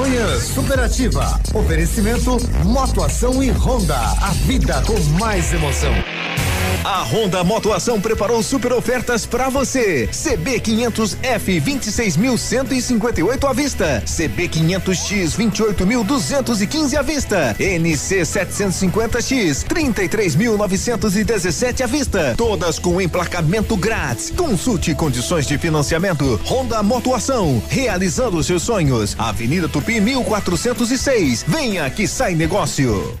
Manhã Superativa. Oferecimento Motoação e Honda. A vida com mais emoção. A Honda Motoação preparou super ofertas para você. CB 500F 26.158 à vista. CB 500X 28.215 à vista. NC 750X 33.917 à vista. Todas com emplacamento grátis. Consulte condições de financiamento. Honda Motoação, realizando seus sonhos. Avenida Tupi 1406. Venha que sai negócio.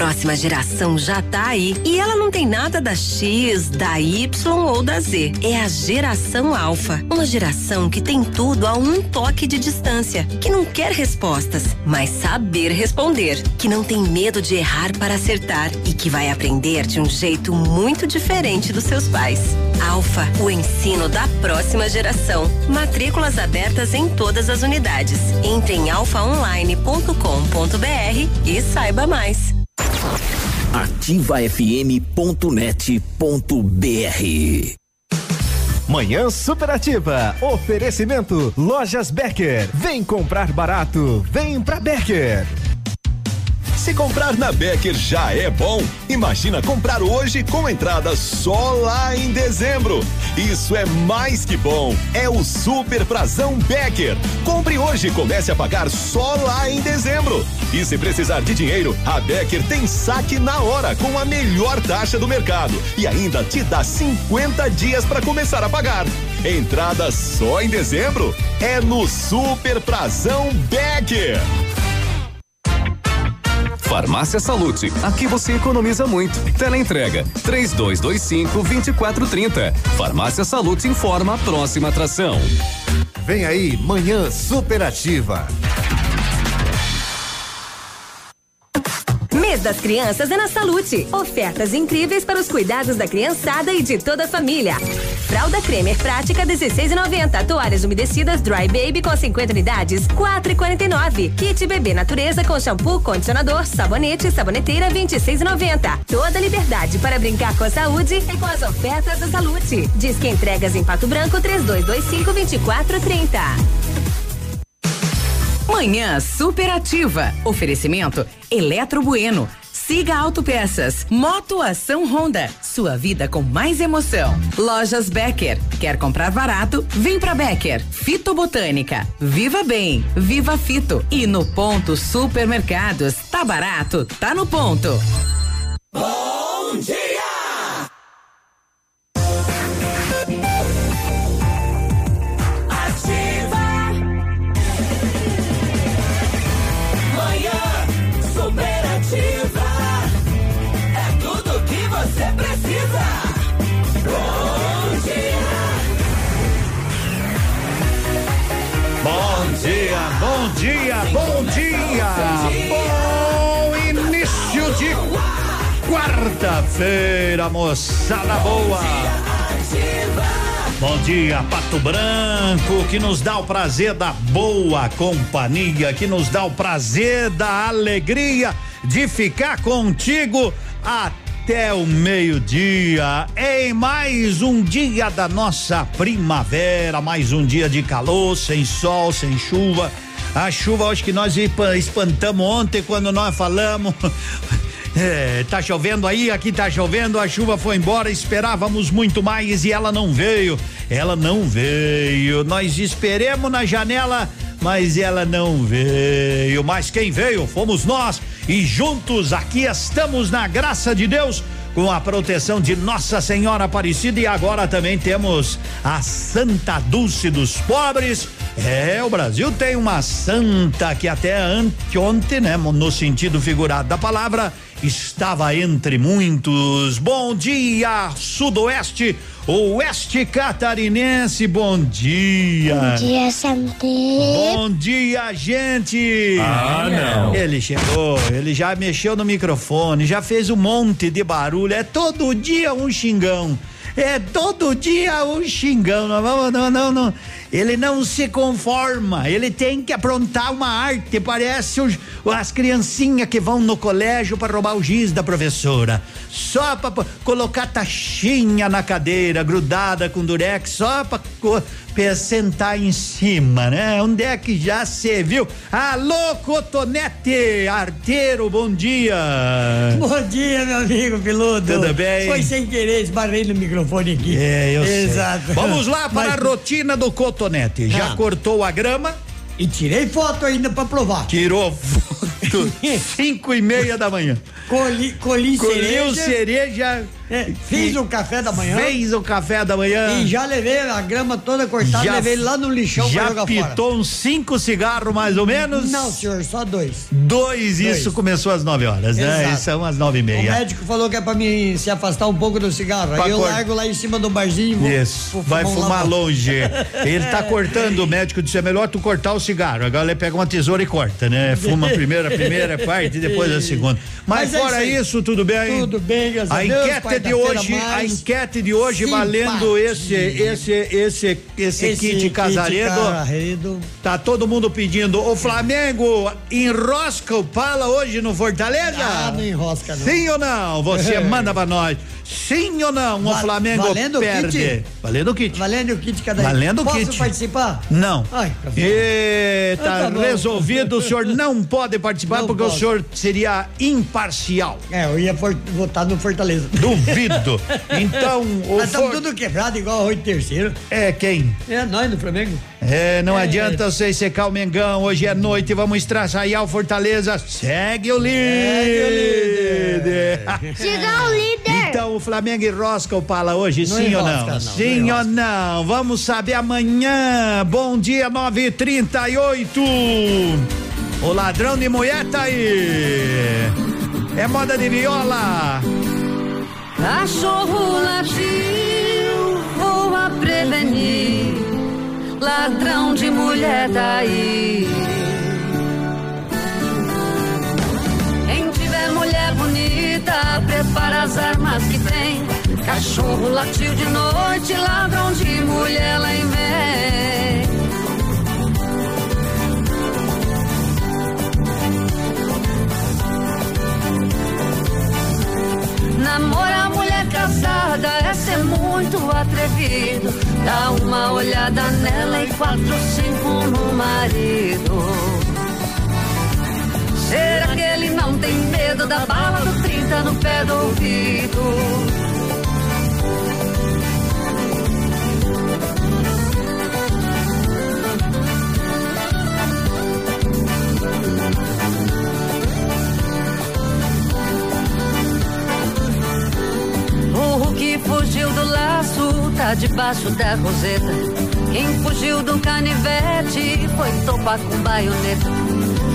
próxima geração já tá aí. E ela não tem nada da X, da Y ou da Z. É a geração Alfa. Uma geração que tem tudo a um toque de distância. Que não quer respostas, mas saber responder. Que não tem medo de errar para acertar. E que vai aprender de um jeito muito diferente dos seus pais. Alfa, o ensino da próxima geração. Matrículas abertas em todas as unidades. Entre em alfaonline.com.br e saiba mais ativafm.net.br Manhã Superativa. Oferecimento Lojas Becker. Vem comprar barato. Vem pra Becker. Se comprar na Becker já é bom, imagina comprar hoje com entrada só lá em dezembro. Isso é mais que bom. É o Super Prazão Becker. Compre hoje e comece a pagar só lá em dezembro. E se precisar de dinheiro, a Becker tem saque na hora com a melhor taxa do mercado e ainda te dá 50 dias para começar a pagar. Entrada só em dezembro é no Super Prazão Becker. Farmácia Salute, aqui você economiza muito. Teleentrega, três dois, dois cinco, vinte quatro, trinta. Farmácia Salute informa a próxima atração. Vem aí, Manhã Superativa. Mês das Crianças é na Salute. Ofertas incríveis para os cuidados da criançada e de toda a família. Fralda Cremer Prática 16,90. Toalhas umedecidas Dry Baby com 50 unidades 4,49. Kit Bebê Natureza com shampoo, condicionador, sabonete e saboneteira 26,90. Toda liberdade para brincar com a saúde e com as ofertas da Salute. Diz que entregas em Pato Branco 3225 2430. Manhã superativa. Oferecimento Eletro Bueno. Siga Autopeças. Moto Ação Honda. Sua vida com mais emoção. Lojas Becker. Quer comprar barato? Vem pra Becker. Fitobotânica. Viva Bem. Viva Fito. E no Ponto Supermercados. Tá barato? Tá no ponto. Bom dia! Dia, bom dia. Bom início de quarta-feira, moçada boa. Bom dia, Pato Branco, que nos dá o prazer da boa companhia, que nos dá o prazer da alegria de ficar contigo até o meio-dia, em mais um dia da nossa primavera, mais um dia de calor, sem sol, sem chuva. A chuva, acho que nós espantamos ontem quando nós falamos. É, tá chovendo aí, aqui tá chovendo, a chuva foi embora, esperávamos muito mais e ela não veio. Ela não veio. Nós esperemos na janela mas ela não veio. Mas quem veio fomos nós e juntos aqui estamos na graça de Deus com a proteção de Nossa Senhora Aparecida e agora também temos a Santa Dulce dos Pobres. É, o Brasil tem uma santa que até anteontem, né, no sentido figurado da palavra, estava entre muitos. Bom dia, Sudoeste, Oeste Catarinense, bom dia. Bom dia, Santé. Bom dia, gente. Ah, não. Ele chegou, ele já mexeu no microfone, já fez um monte de barulho. É todo dia um xingão. É todo dia um xingão. Não, vamos, não, não, não. Ele não se conforma. Ele tem que aprontar uma arte. Parece os, as criancinhas que vão no colégio para roubar o giz da professora. Só para colocar taxinha na cadeira, grudada com durex, só para sentar em cima, né? Onde é que já se viu? Alô, Cotonete, arteiro, bom dia. Bom dia, meu amigo piloto. Tudo bem? Foi sem querer, esbarrei no microfone aqui. É, eu Exato. sei. Vamos lá para Mas- a rotina do Cotonete. Já Ah. cortou a grama? E tirei foto ainda pra provar. Tirou foto. Cinco e meia da manhã. Colhi, colhi Colheu cereja. cereja. É, fiz o café da manhã. Fez o café da manhã. E já levei a grama toda cortada, levei lá no lixão pra Já jogar fora. pitou uns cinco cigarros mais ou menos? Não, senhor, só dois. Dois, isso Dois. começou às nove horas, né? Exato. E são às nove e O meia. médico falou que é pra mim se afastar um pouco do cigarro. Pra Aí eu cor- largo lá em cima do barzinho vou. Isso, vou vai um fumar longe. Ele tá cortando, o médico disse: é melhor tu cortar o cigarro. Agora ele pega uma tesoura e corta, né? Fuma a primeira, a primeira parte e depois a segunda. Mas, Mas é fora isso aí. isso, tudo bem? Tudo bem, graças a A Deus, enquete de hoje, a enquete de hoje valendo esse, esse, esse, esse, kit casaredo. casaredo. Tá todo mundo pedindo. O Flamengo enrosca o pala hoje no Fortaleza? Ah, não enrosca, não. Sim ou não? Você manda pra nós. Sim ou não? O Va- Flamengo valendo o perde. kit? Valendo o kit. Valendo o kit cada Valendo o Posso kit. participar? Não. Ai, tá. E tá, Ah, tá bom. resolvido, o senhor não pode participar Não porque o posso. senhor seria imparcial. É, eu ia votar no Fortaleza. Duvido. Então, o Nós estamos For- tudo quebrado igual arroz de terceiro. É quem? É, nós no Flamengo. É, não É. adianta você secar o Mengão. Hoje é noite, vamos estraçaiar o Fortaleza. Segue o líder. Siga o líder. Então o Flamengo enrosca o pala hoje, Não sim ou não? não, sim não ou não? Vamos saber amanhã. Bom dia, 9h38. O ladrão de mulher tá aí. É moda de viola. Cachorro latiu, voa prevenir. Ladrão de mulher daí. Quem tiver mulher bonita, prepara as armas que tem. Cachorro latiu de noite, ladrão de mulher lá em vem. Namorar mulher casada é ser muito atrevido. Dá uma olhada nela e quatro, cinco no marido. Será que ele não tem medo da bala do 30 no pé do ouvido? Que fugiu do laço tá debaixo da roseta. Quem fugiu do canivete foi topar com baioneta.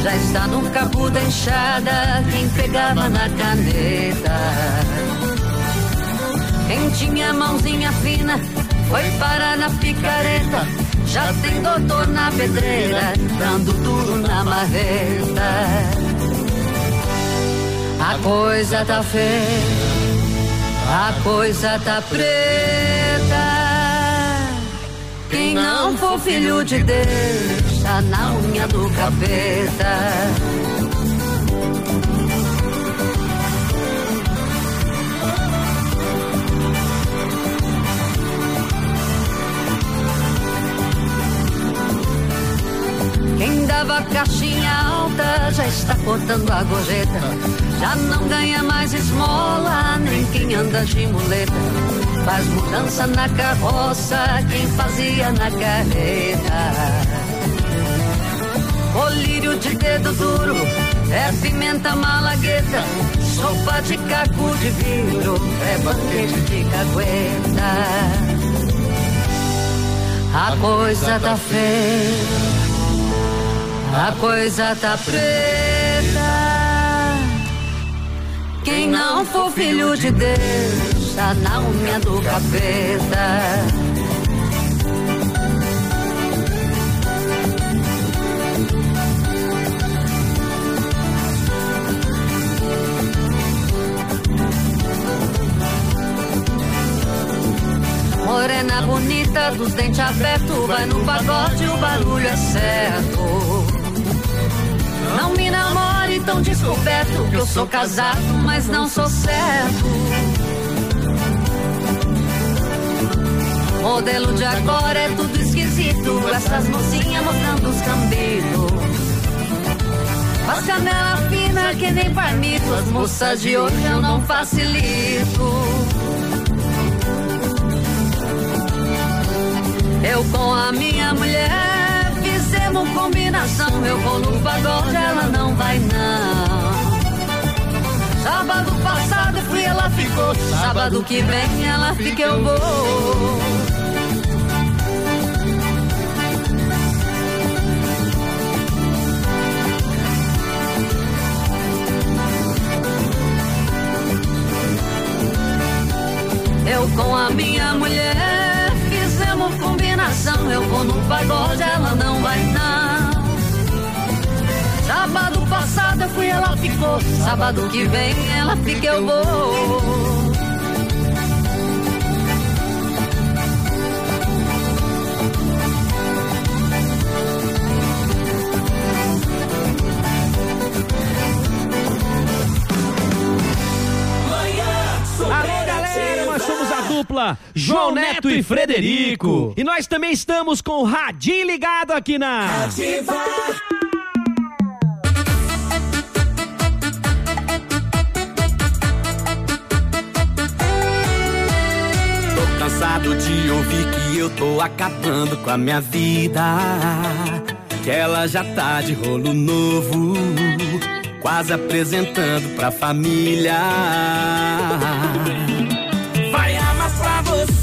Já está no cabo da enxada quem pegava na caneta. Quem tinha mãozinha fina foi parar na picareta. Já tem doutor na pedreira, dando duro na marreta. A coisa tá feia. A coisa tá preta. Quem não for filho de Deus, tá na unha do capeta. Quem dava caixinha alta já está cortando a gorjeta. Já não ganha mais esmola, nem quem anda de muleta. Faz mudança na carroça, quem fazia na carreta. colírio de dedo duro, é pimenta malagueta, sopa de caco de vidro, é banquete de cagueta. A coisa tá feia, a coisa tá preta. Quem não for filho de Deus, tá na unha do capeta. Morena bonita, dos dentes abertos, vai no pagode, o barulho é certo. Não me namore tão descoberto, que eu sou casado, mas não sou certo. Modelo de agora é tudo esquisito, essas mocinhas mostrando os cambitos. As canela fina que nem parmito, as moças de hoje eu não facilito. Eu com a minha mulher fizemos combinação. Eu vou no pagode, ela não vai não. Sábado passado fui, ela ficou. Sábado que vem ela fica, eu vou. Eu com a minha mulher combinação. Eu vou no pagode, ela não vai Sábado passado eu fui, ela ficou. Sábado que vem ela fica, eu vou. dupla João Neto e Frederico. E nós também estamos com o Radinho ligado aqui na Ativa. De ouvir que eu tô acabando com a minha vida. Que ela já tá de rolo novo, quase apresentando pra família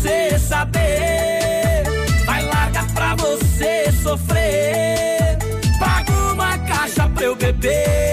você saber. Vai largar pra você sofrer. Paga uma caixa pra eu beber.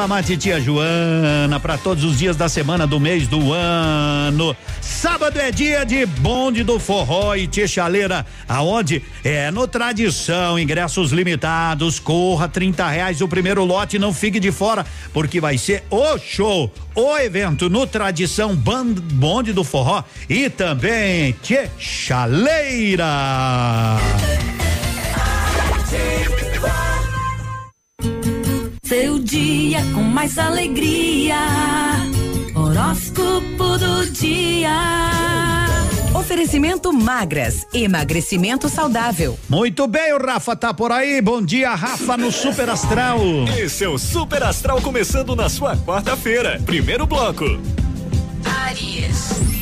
erva mate tia Joana para todos os dias da semana do mês do ano. Sábado é dia de bonde do forró e tia chaleira, aonde é no tradição, ingressos limitados, corra trinta reais o primeiro lote, não fique de fora porque vai ser o show, o evento no tradição bonde do forró e também tia. Seu dia com mais alegria. Horóscopo do dia. Oferecimento magras, emagrecimento saudável. Muito bem, o Rafa tá por aí. Bom dia, Rafa, no Super Astral. Esse é o Super Astral começando na sua quarta-feira. Primeiro bloco. Aries.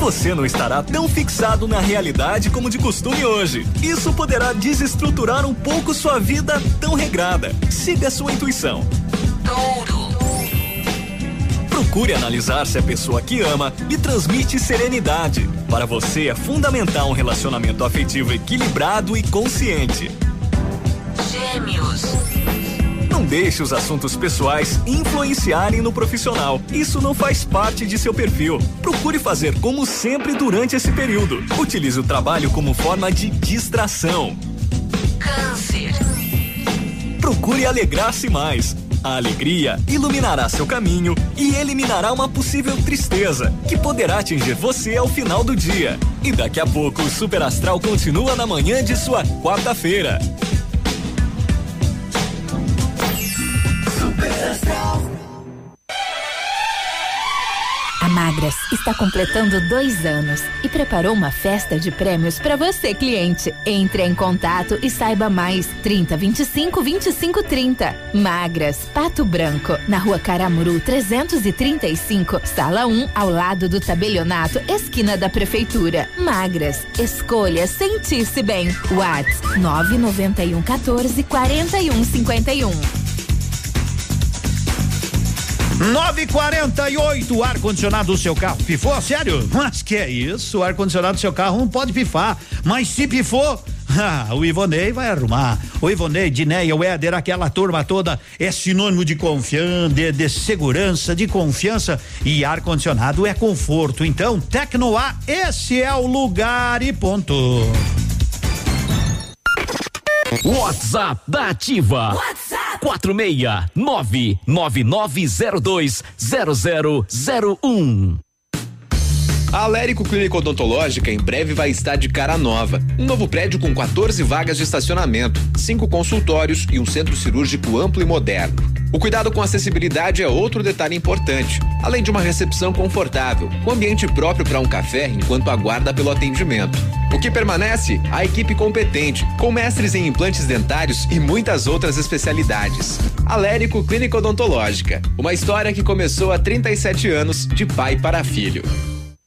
Você não estará tão fixado na realidade como de costume hoje. Isso poderá desestruturar um pouco sua vida tão regrada. Siga sua intuição. Touro. Procure analisar se a pessoa que ama lhe transmite serenidade. Para você é fundamental um relacionamento afetivo equilibrado e consciente. Gêmeos. Deixe os assuntos pessoais influenciarem no profissional. Isso não faz parte de seu perfil. Procure fazer como sempre durante esse período. Utilize o trabalho como forma de distração. Câncer. Procure alegrar-se mais. A alegria iluminará seu caminho e eliminará uma possível tristeza que poderá atingir você ao final do dia. E daqui a pouco o Super Astral continua na manhã de sua quarta-feira. A Magras está completando dois anos e preparou uma festa de prêmios para você, cliente. Entre em contato e saiba mais. 30 25 25 30. Magras, Pato Branco, na rua Caramuru 335, sala 1, ao lado do tabelionato, esquina da prefeitura. Magras, escolha sentir-se bem. Whats 991 14 41 51. 948, o ar-condicionado do seu carro pifou? Sério? Mas que é isso? O ar-condicionado do seu carro não pode pifar. Mas se pifou. Ah, o Ivonei vai arrumar. O Ivonei, Dineia, o Éder, aquela turma toda é sinônimo de confiança, de, de segurança, de confiança e ar-condicionado é conforto. Então, Tecnoar, esse é o lugar e ponto. WhatsApp da Ativa. WhatsApp. 46999200001. A Alérico Clínica Odontológica em breve vai estar de cara nova. Um novo prédio com 14 vagas de estacionamento, cinco consultórios e um centro cirúrgico amplo e moderno. O cuidado com acessibilidade é outro detalhe importante, além de uma recepção confortável, com ambiente próprio para um café enquanto aguarda pelo atendimento. O que permanece? A equipe competente, com mestres em implantes dentários e muitas outras especialidades. Alérico Clínica Odontológica, uma história que começou há 37 anos, de pai para filho.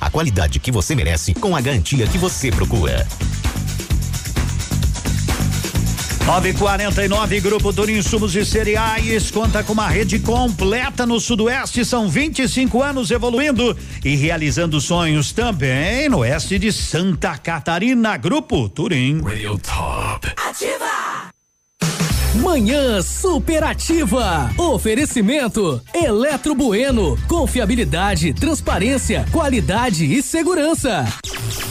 a qualidade que você merece com a garantia que você procura. 949 Grupo Turim Insumos e Cereais conta com uma rede completa no Sudoeste. São 25 anos evoluindo e realizando sonhos também no oeste de Santa Catarina. Grupo Turim. Radio Top. Ativa. Manhã superativa. Oferecimento Eletro Bueno. Confiabilidade, transparência, qualidade e segurança.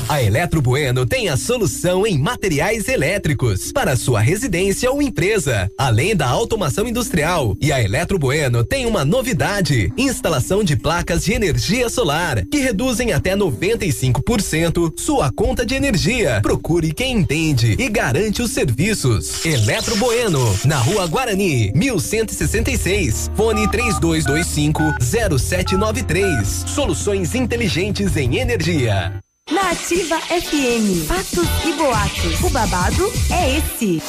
A Eletro Bueno tem a solução em materiais elétricos para sua residência ou empresa, além da automação industrial. E a Eletro Bueno tem uma novidade: instalação de placas de energia solar que reduzem até 95% sua conta de energia. Procure quem entende e garante os serviços. Eletro Bueno, na Rua Guarani, 1166. Fone 3225 0793. Soluções inteligentes em energia. Na Ativa FM, fatos e boatos. O babado é esse.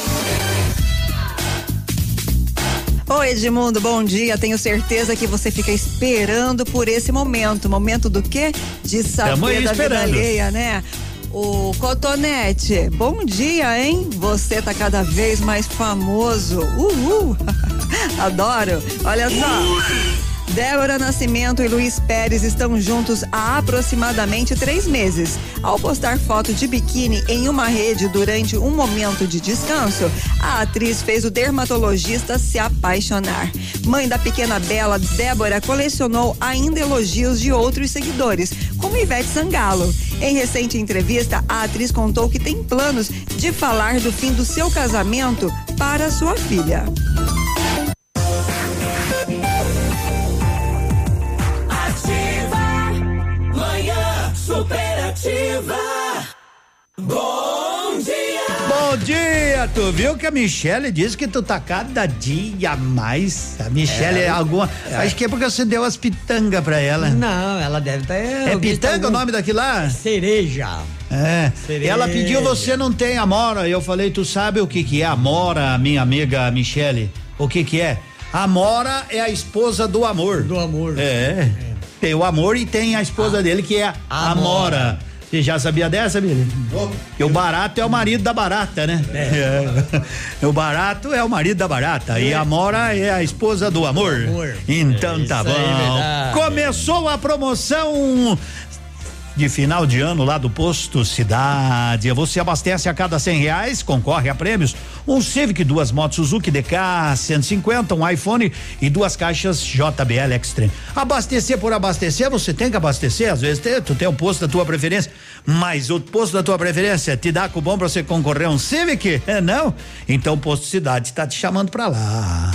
Oi, Edmundo, bom dia. Tenho certeza que você fica esperando por esse momento. Momento do quê? De saber da vida alheia, né? O Cotonete, bom dia, hein? Você tá cada vez mais famoso. Uhul! Adoro. Olha só. Débora Nascimento e Luiz Pérez estão juntos há aproximadamente três meses. Ao postar foto de biquíni em uma rede durante um momento de descanso, a atriz fez o dermatologista se apaixonar. Mãe da pequena Bela, Débora colecionou ainda elogios de outros seguidores, como Ivete Sangalo. Em recente entrevista, a atriz contou que tem planos de falar do fim do seu casamento para sua filha. Superativa. Bom dia. Bom dia, tu viu que a Michelle disse que tu tá cada dia mais. A Michelle é, é alguma. É. Acho que é porque você deu as pitangas pra ela. Não, ela deve estar. Tá, é, é pitanga o nome daquilo lá? Cereja. É. Cereja. Ela pediu você não tem amora. Eu falei, tu sabe o que que é amora, minha amiga Michelle? O que que é? Amora é a esposa do amor. Do amor. É. é. Tem o amor e tem a esposa ah, dele, que é a Amora. Você já sabia dessa, Billy? Que o barato é o marido da barata, né? É. é. O barato é o marido da barata. É. E a Amora é a esposa do amor. amor. Então é tá bom. Começou a promoção de final de ano lá do Posto Cidade. Você abastece a cada cem reais, concorre a prêmios, um Civic, duas motos Suzuki DK 150, um iPhone e duas caixas JBL Extreme. Abastecer por abastecer, você tem que abastecer, às vezes tem, tu tem um posto da tua preferência, mas o posto da tua preferência te dá cupom pra você concorrer a um Civic? É não? Então o Posto Cidade está te chamando pra lá.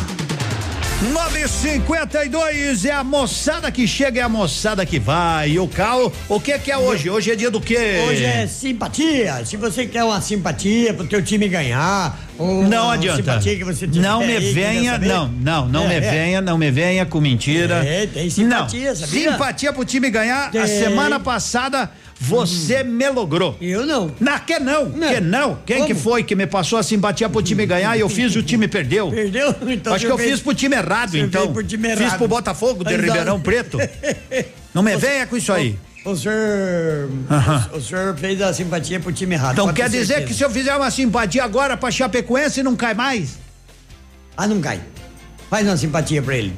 952 é a moçada que chega, é a moçada que vai. E o Cal, o que que é hoje? Hoje é dia do quê? Hoje é simpatia. Se você quer uma simpatia pro teu time ganhar, ou não adianta. não me aí, venha, não, não, não é, me é. venha, não me venha com mentira. É, tem simpatia, não. sabia? Simpatia pro time ganhar. Tem. A semana passada você hum. me logrou. Eu não. Na que não? não. Que não? Quem Como? que foi que me passou a simpatia pro time ganhar e eu fiz e o time perdeu? Perdeu? Então Acho que eu fiz pro time errado, então. Pro time errado. Fiz pro Botafogo de Ribeirão Preto. Não me venha com isso aí. O senhor, uh -huh. o, senhor fez a simpatia pro time errado. Então quer dizer certeza. que se eu fizer uma simpatia agora pra Chapecoense não cai mais? Ah, não cai. Faz uma simpatia pra ele.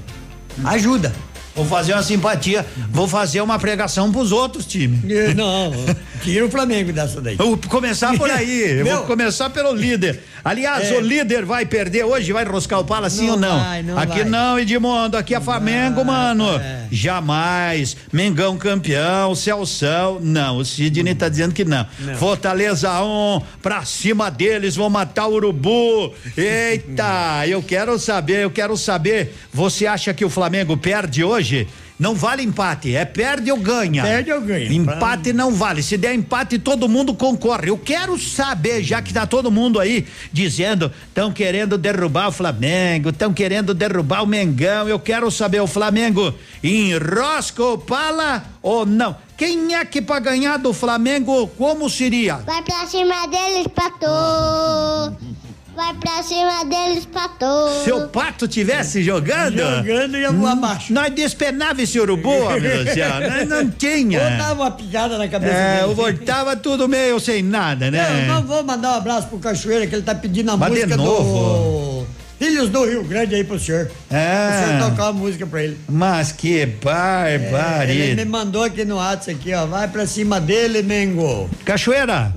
Ajuda. Vou fazer uma simpatia, vou fazer uma pregação pros outros times. Não, tira o Flamengo dessa daí. vou começar por aí, vou começar pelo líder. Aliás, é. o líder vai perder hoje, vai roscar o pala sim ou não? Vai, não aqui vai. não, Edmundo, aqui é Flamengo, mano. É. Jamais. Mengão campeão, Celção, não, o Sidney tá dizendo que não. não. Fortaleza 1, um, pra cima deles, vão matar o urubu. Eita, eu quero saber, eu quero saber, você acha que o Flamengo perde hoje? Hoje não vale empate, é perde ou ganha. Perde ou ganha. Empate não vale. Se der empate, todo mundo concorre. Eu quero saber, já que tá todo mundo aí dizendo, estão querendo derrubar o Flamengo, estão querendo derrubar o Mengão. Eu quero saber, o Flamengo enrosca o pala ou não? Quem é que para ganhar do Flamengo, como seria? Vai pra cima deles, pato. Vai pra cima deles, pato. Se o pato tivesse jogando. Jogando ia voar abaixo. Nós despenava esse urubu, meu Deus Nós não tinha. Ou dava uma picada na cabeça é, dele. voltava tudo meio sem nada, né? Não, não vou mandar um abraço pro Cachoeira que ele tá pedindo a Mas música do. Filhos do Rio Grande aí pro senhor. É. O senhor tocar uma música pra ele. Mas que barbaridade. É, ele me mandou aqui no WhatsApp aqui, ó. Vai pra cima dele, Mengo. Cachoeira,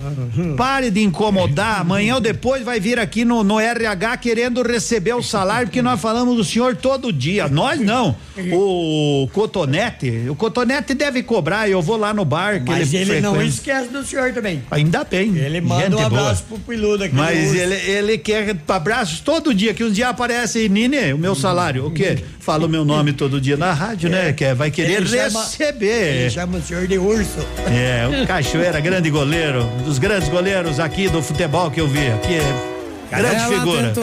pare de incomodar. Amanhã ou depois vai vir aqui no, no RH querendo receber o salário, porque nós falamos do senhor todo dia. Nós não. O Cotonete, o Cotonete deve cobrar. Eu vou lá no bar. Mas ele, ele não esquece do senhor também. Ainda bem. Ele manda um abraço boa. pro Piludo aqui. Mas ele, ele quer abraços todo dia, que um dia aparece, Nine, o meu salário, o quê? Fala o meu nome todo dia na rádio, né? é. né? Que vai querer ele receber. Chama, ele chama o senhor de urso. É, o Cachoeira, grande goleiro, um dos grandes goleiros aqui do futebol que eu vi. Aqui é grande Ela figura.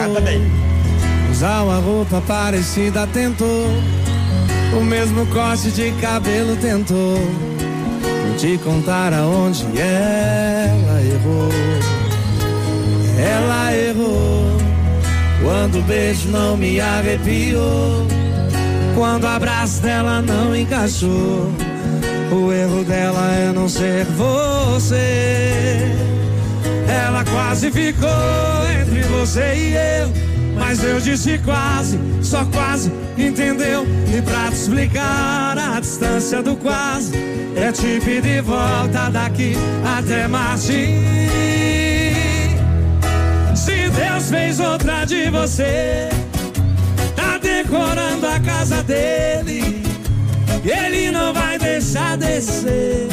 Usar uma roupa parecida tentou, o mesmo corte de cabelo tentou. Vou te contar aonde ela errou. Ela errou quando o beijo não me arrepiou. Quando o abraço dela não encaixou. O erro dela é não ser você. Ela quase ficou entre você e eu. Mas eu disse quase, só quase, entendeu? E pra te explicar a distância do quase, é te pedir volta daqui até Martim. Deus fez outra de você, tá decorando a casa dele. Ele não vai deixar descer.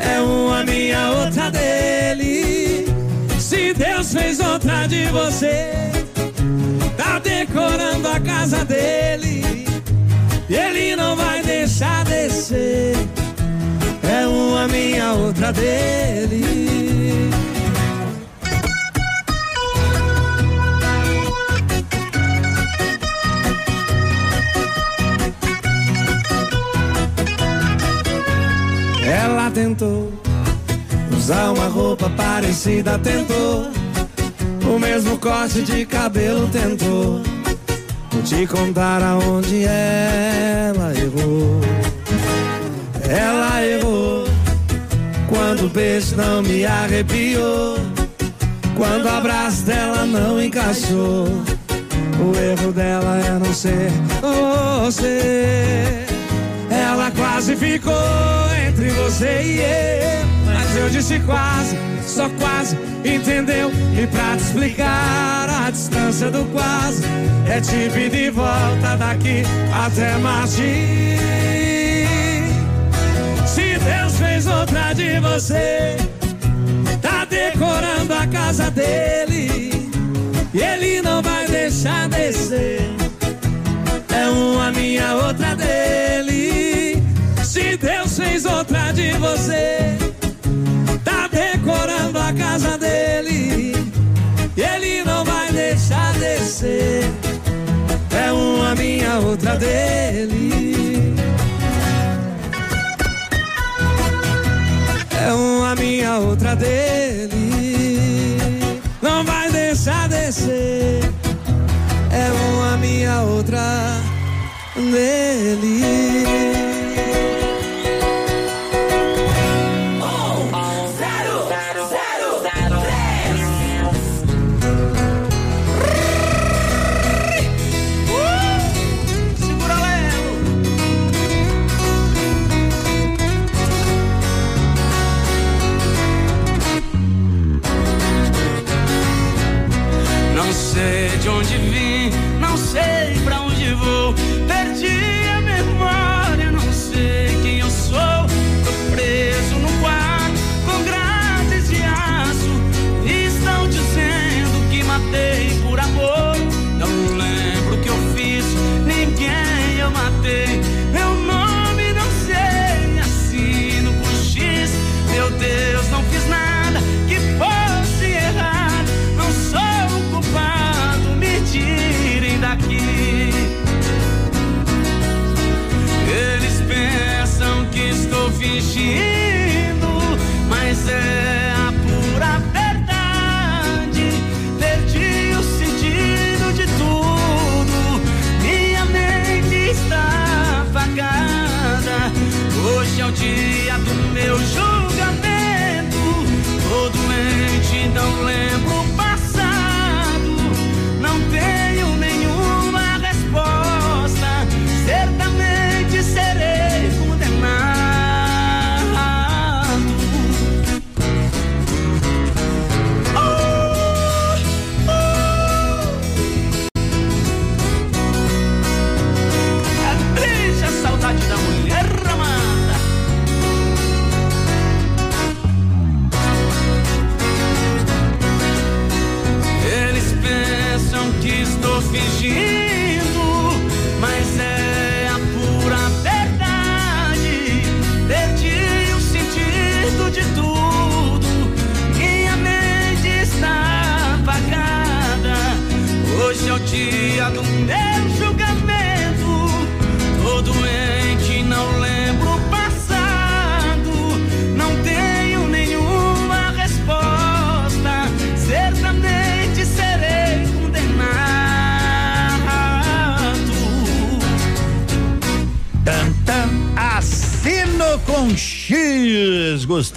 É uma minha, outra dele. Se Deus fez outra de você, tá decorando a casa dele. Ele não vai deixar descer. É uma minha, outra dele. Tentou usar uma roupa parecida, tentou o mesmo corte de cabelo, tentou te contar aonde ela errou. Ela errou quando o beijo não me arrepiou, quando o abraço dela não encaixou. O erro dela é não ser você. Ela quase ficou entre você e eu. Mas eu disse quase, só quase, entendeu? E pra te explicar a distância do quase, é te pedir volta daqui até Martim. Se Deus fez outra de você, tá decorando a casa dele, e ele não vai deixar descer. É uma minha, outra dele. Se Deus fez outra de você, tá decorando a casa dele. E ele não vai deixar descer. É uma minha, outra dele. É uma minha, outra dele. Não vai deixar descer. É uma minha, outra dele.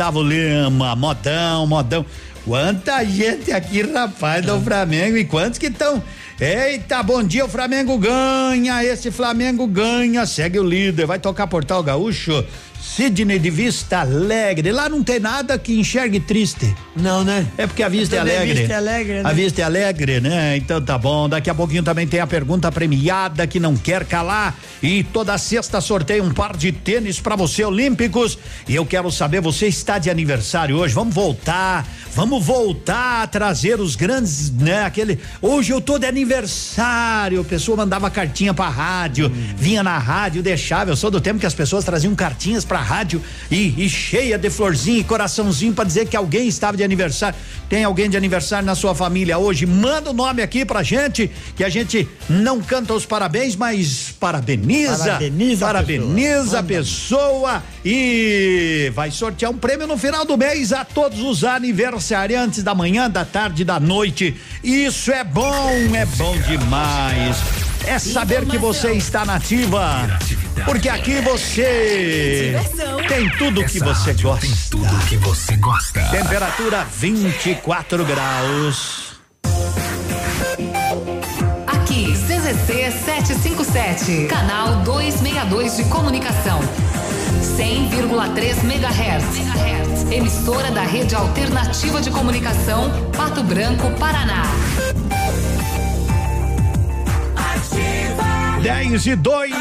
Gustavo Lima, modão, modão. Quanta gente aqui, rapaz, do Flamengo e quantos que estão. Eita, bom dia, o Flamengo ganha, esse Flamengo ganha, segue o líder, vai tocar Portal Gaúcho. Sidney de Vista Alegre. Lá não tem nada que enxergue triste. Não, né? É porque a vista é alegre. A vista é alegre, né? A vista é alegre, né? Então tá bom. Daqui a pouquinho também tem a pergunta premiada que não quer calar. E toda sexta sorteio um par de tênis para você, Olímpicos. E eu quero saber, você está de aniversário hoje? Vamos voltar. Vamos voltar a trazer os grandes, né? Aquele. Hoje eu tô de aniversário. A pessoa mandava cartinha pra rádio, hum. vinha na rádio, deixava. Eu sou do tempo que as pessoas traziam cartinhas pra rádio e, e cheia de florzinha e coraçãozinho para dizer que alguém estava de aniversário. Tem alguém de aniversário na sua família hoje? Manda o nome aqui pra gente, que a gente não canta os parabéns, mas parabeniza. Parabeniza, parabeniza a pessoa. pessoa e vai sortear um prêmio no final do mês a todos os aniversariantes da manhã, da tarde, da noite. Isso é bom, é bom demais é saber que você está nativa. Porque aqui você tem tudo que você gosta. Tem tudo que você gosta. Temperatura 24 graus. Aqui, CZC 757, canal 262 de comunicação. 100,3 MHz. Emissora da Rede Alternativa de Comunicação, Pato Branco, Paraná. 10 e 2.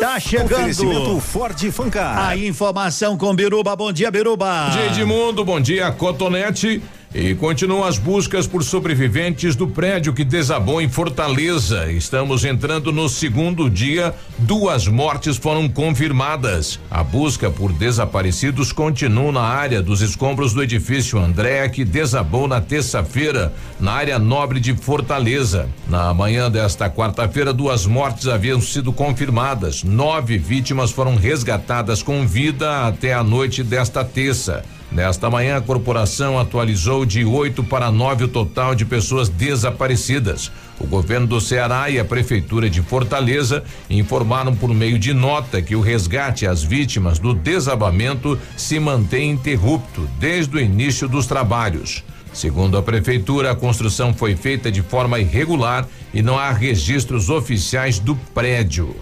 Tá chegando. Ford Fancar. A informação com Biruba. Bom dia, Biruba. Bom dia, Edmundo. Bom dia, Cotonete. E continuam as buscas por sobreviventes do prédio que desabou em Fortaleza. Estamos entrando no segundo dia. Duas mortes foram confirmadas. A busca por desaparecidos continua na área dos escombros do edifício André, que desabou na terça-feira, na área nobre de Fortaleza. Na manhã desta quarta-feira, duas mortes haviam sido confirmadas. Nove vítimas foram resgatadas com vida até a noite desta terça. Nesta manhã, a corporação atualizou de 8 para 9 o total de pessoas desaparecidas. O governo do Ceará e a prefeitura de Fortaleza informaram por meio de nota que o resgate às vítimas do desabamento se mantém interrupto desde o início dos trabalhos. Segundo a prefeitura, a construção foi feita de forma irregular e não há registros oficiais do prédio.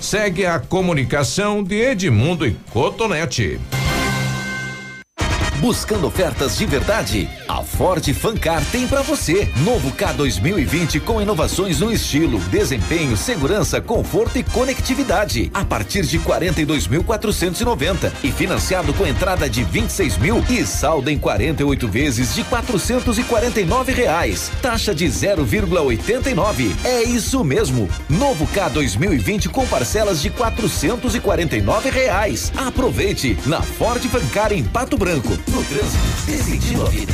Segue a comunicação de Edmundo e Cotonete. Buscando ofertas de verdade? A Ford Fancar tem para você. Novo K 2020 com inovações no estilo, desempenho, segurança, conforto e conectividade. A partir de 42.490 e financiado com entrada de 26 mil e saldo em 48 vezes de 449 reais. Taxa de 0,89. É isso mesmo. Novo K 2020 com parcelas de 449 reais. Aproveite na Ford Fancar em Pato Branco no trânsito, decidindo a vida.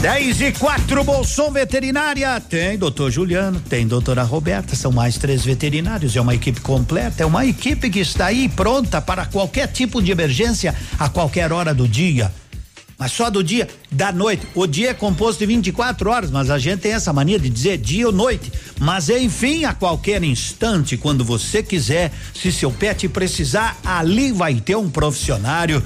10 e 4, Bolson Veterinária. Tem doutor Juliano, tem doutora Roberta, são mais três veterinários. É uma equipe completa, é uma equipe que está aí pronta para qualquer tipo de emergência a qualquer hora do dia. Mas só do dia, da noite. O dia é composto de 24 horas, mas a gente tem essa mania de dizer dia ou noite. Mas enfim, a qualquer instante, quando você quiser, se seu pet precisar, ali vai ter um profissionário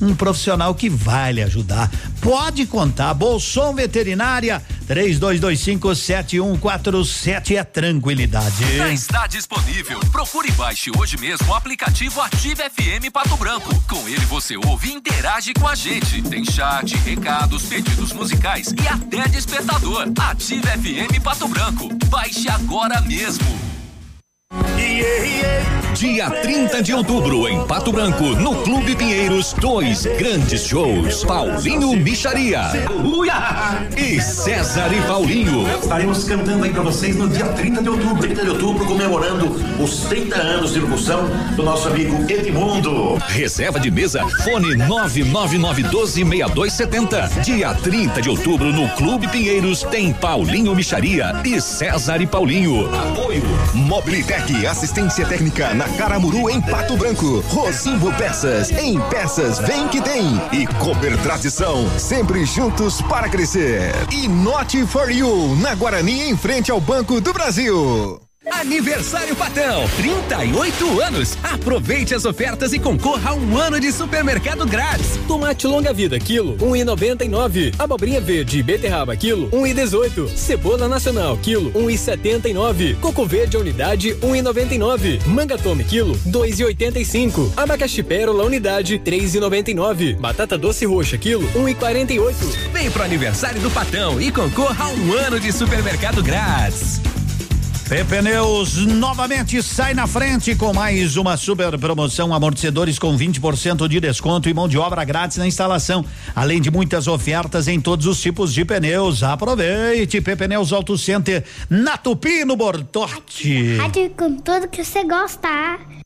um profissional que vai lhe ajudar. Pode contar, Bolson Veterinária, três dois, dois cinco sete um quatro sete é tranquilidade. Já está disponível. Procure e baixe hoje mesmo o aplicativo Ative FM Pato Branco. Com ele você ouve e interage com a gente. Tem chat, recados, pedidos musicais e até despertador. Ative FM Pato Branco. Baixe agora mesmo. Dia 30 de outubro, em Pato Branco, no Clube Pinheiros, dois grandes shows. Paulinho Micharia. E César e Paulinho. Estaremos cantando aí pra vocês no dia 30 de outubro. 30 de outubro, comemorando os 30 anos de locução do nosso amigo Edmundo. Reserva de mesa, fone 999126270. Dia 30 de outubro, no Clube Pinheiros, tem Paulinho Micharia e César e Paulinho. Apoio Mobilitec, assistência técnica na Caramuru em Pato Branco. Rosimbo Peças, em peças vem que tem. E Cooper Tradição, sempre juntos para crescer. E Not for You, na Guarani em frente ao Banco do Brasil. Aniversário Patão, 38 anos. Aproveite as ofertas e concorra a um ano de supermercado grátis. Tomate longa vida, quilo, um e noventa e nove. Abobrinha verde e beterraba, quilo, um e dezoito. Cebola nacional, quilo, um e setenta e nove. Coco verde, unidade, um e noventa e nove. Manga tome, quilo, dois e oitenta e cinco. Abacaxi pérola, unidade, três e noventa e nove. Batata doce roxa, quilo, um e quarenta e oito. Vem pro aniversário do Patão e concorra a um ano de supermercado grátis. Pneus novamente sai na frente com mais uma super promoção amortecedores com 20% de desconto e mão de obra grátis na instalação, além de muitas ofertas em todos os tipos de pneus. Aproveite Pneus Auto Center na Tupi no Bortote. Rádio com tudo que você gosta.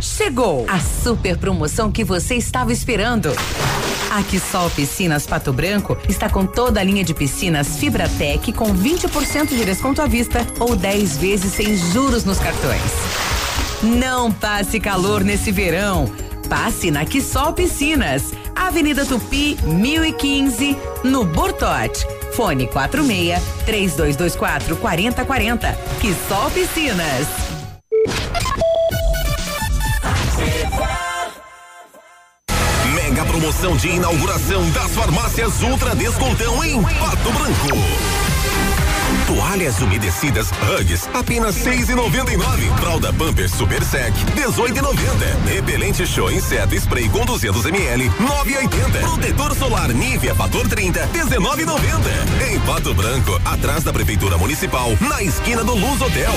Chegou a super promoção que você estava esperando. A Quissol Piscinas Pato Branco está com toda a linha de piscinas Fibratec com 20% de desconto à vista ou 10 vezes sem juros nos cartões. Não passe calor nesse verão. Passe na Quissol Piscinas, Avenida Tupi, 1015, no Bortote. Fone 46 3224 4040. Quissol Piscinas. Promoção de inauguração das farmácias Ultra Descontão em Pato Branco. Toalhas umedecidas Hugs, apenas seis e noventa e nove. Fralda Pampers Super Sec, dezoito e noventa. Repelente Show Inseto Spray com 200 ml, nove e oitenta. Protetor solar Nivea Fator 30, dezenove e noventa. Em Pato Branco, atrás da Prefeitura Municipal, na esquina do Luz Hotel.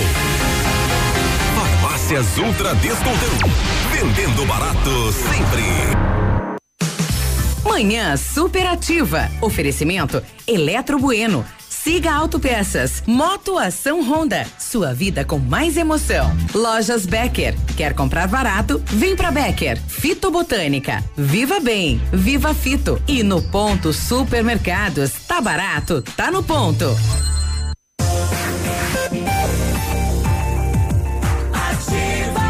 Farmácias Ultra Descontão. Vendendo barato sempre. Manhã superativa. Oferecimento Eletro Bueno. Siga Autopeças. Moto Ação Honda. Sua vida com mais emoção. Lojas Becker. Quer comprar barato? Vem pra Becker. Fito Botânica. Viva Bem. Viva Fito. E no Ponto Supermercados. Tá barato? Tá no ponto. Ativa.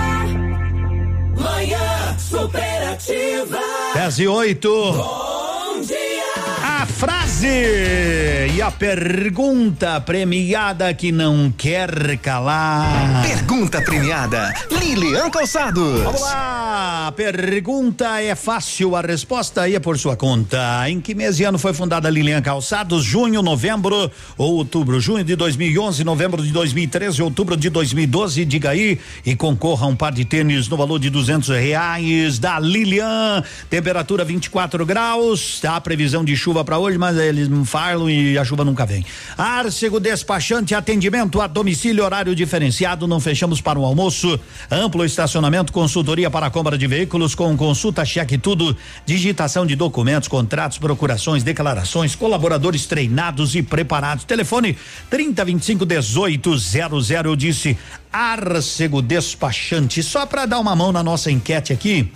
Manhã superativa. 10 e 8. Bom dia. A frase e a pergunta premiada que não quer calar. Pergunta premiada, Lilian Calçados. Vamos lá, a pergunta é fácil, a resposta aí é por sua conta. Em que mês e ano foi fundada Lilian Calçados? Junho, novembro ou outubro? Junho de 2011, novembro de 2013, outubro de 2012. Diga aí e concorra a um par de tênis no valor de duzentos reais da Lilian. Temperatura 24 graus. Tá a previsão de chuva para hoje, mas eles falam e a chuva nunca vem. Arcego Despachante, atendimento a domicílio, horário diferenciado, não fechamos para o almoço. Amplo estacionamento, consultoria para compra de veículos com consulta, cheque tudo, digitação de documentos, contratos, procurações, declarações, colaboradores treinados e preparados. Telefone 30 25 18 00. Eu disse Arcego Despachante. Só para dar uma mão na nossa enquete aqui.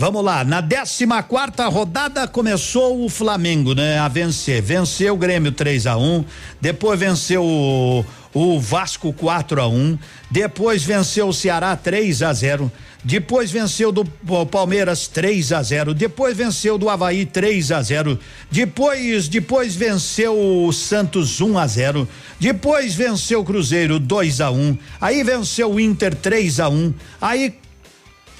Vamos lá, na 14 quarta rodada começou o Flamengo, né? A vencer. Venceu o Grêmio 3 a 1 depois venceu o, o Vasco 4 a 1 depois venceu o Ceará 3 a 0 depois venceu do Palmeiras 3 a 0 depois venceu do Havaí 3 a 0 depois depois venceu o Santos 1 a 0 depois venceu o Cruzeiro 2 a 1 aí venceu o Inter 3 a 1 aí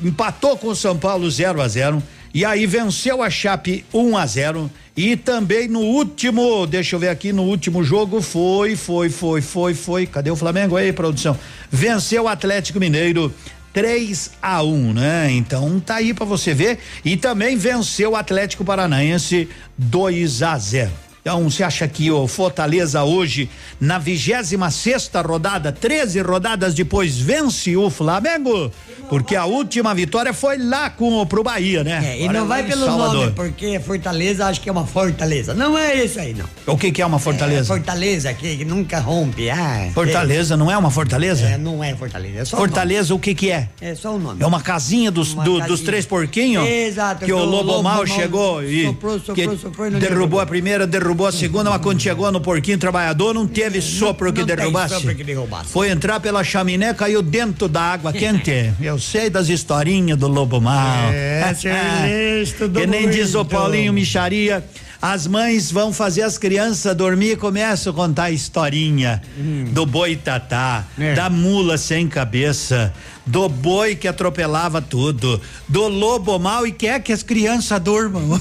empatou com o São Paulo 0 a 0 e aí venceu a Chape 1 a 0 e também no último, deixa eu ver aqui, no último jogo foi, foi, foi, foi, foi. Cadê o Flamengo aí, produção? Venceu o Atlético Mineiro 3 a 1, né? Então tá aí para você ver e também venceu o Atlético Paranaense 2 a 0. Então, você acha que o Fortaleza hoje, na 26 sexta rodada, 13 rodadas depois, vence o Flamengo? Porque a última vitória foi lá com o pro Bahia, né? É, e não vai pelo Salvador. nome, porque Fortaleza acho que é uma fortaleza. Não é isso aí, não. O que, que é uma fortaleza? É, fortaleza, que, que, nunca rompe. Ah, fortaleza não é uma fortaleza? É, não é fortaleza. É fortaleza, o, o, que que é? É só o nome. É uma casinha dos, uma do, casinha. dos três porquinhos? Exato. Que o Lobo, Lobo Mal chegou e soprou, soprou, que soprou, derrubou, derrubou a primeira, derrubou a segunda, mas quando chegou no porquinho trabalhador, não teve sopro que derrubasse. Sopro que derrubasse. Foi entrar pela chaminé, caiu dentro da água quente. Eu sei das historinhas do Lobo Mal. É, Que nem diz o Paulinho Micharia. As mães vão fazer as crianças dormir e começam a contar a historinha hum. do boi tatá, é. da mula sem cabeça, do boi que atropelava tudo, do lobo mal e quer que as crianças durmam.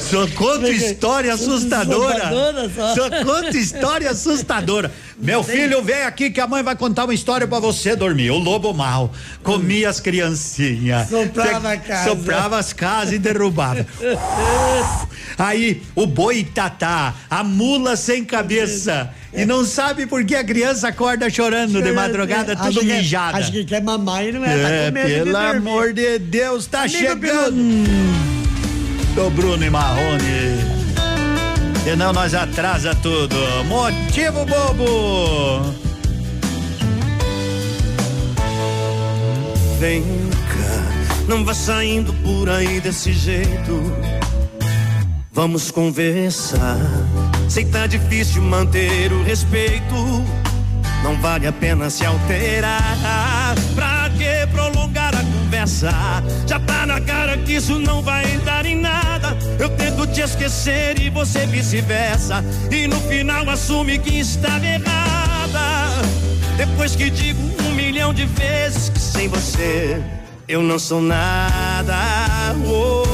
só conta história assustadora. Só conta história assustadora. Meu filho, vem aqui que a mãe vai contar uma história para você dormir. O lobo mal comia as criancinhas. Soprava a casa. Soprava as casas e derrubava. Aí o boi tatá, a mula sem cabeça. E não sabe por que a criança acorda chorando de madrugada, tudo acho mijada. Que, acho que quer mamar e não é, tá é com medo Pelo de amor de Deus, tá Amigo chegando. Do Bruno e Marrone. Senão nós atrasa tudo. Motivo bobo. Vem cá, não vá saindo por aí desse jeito. Vamos conversar. Sei tá difícil manter o respeito. Não vale a pena se alterar. Pra que prolongar a conversa? Já tá na cara que isso não vai dar em nada. Eu tento te esquecer e você vice-versa. E no final assume que estava errada. Depois que digo um milhão de vezes que sem você eu não sou nada. Oh,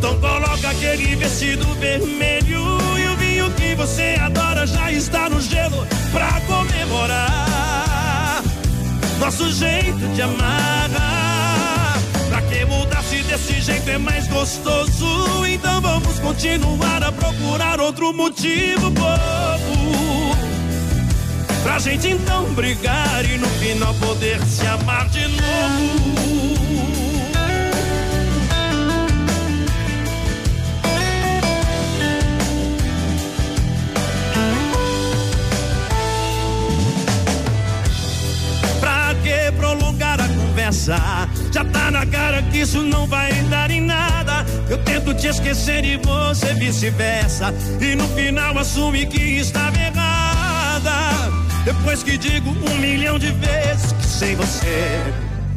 Então coloca aquele vestido vermelho e o vinho que você adora já está no gelo pra comemorar nosso jeito de amar. Pra que mudar se desse jeito é mais gostoso? Então vamos continuar a procurar outro motivo bobo. Pra gente então brigar e no final poder se amar de novo. Conversa. Já tá na cara que isso não vai dar em nada. Eu tento te esquecer e você vice-versa. E no final assume que estava errada. Depois que digo um milhão de vezes que sem você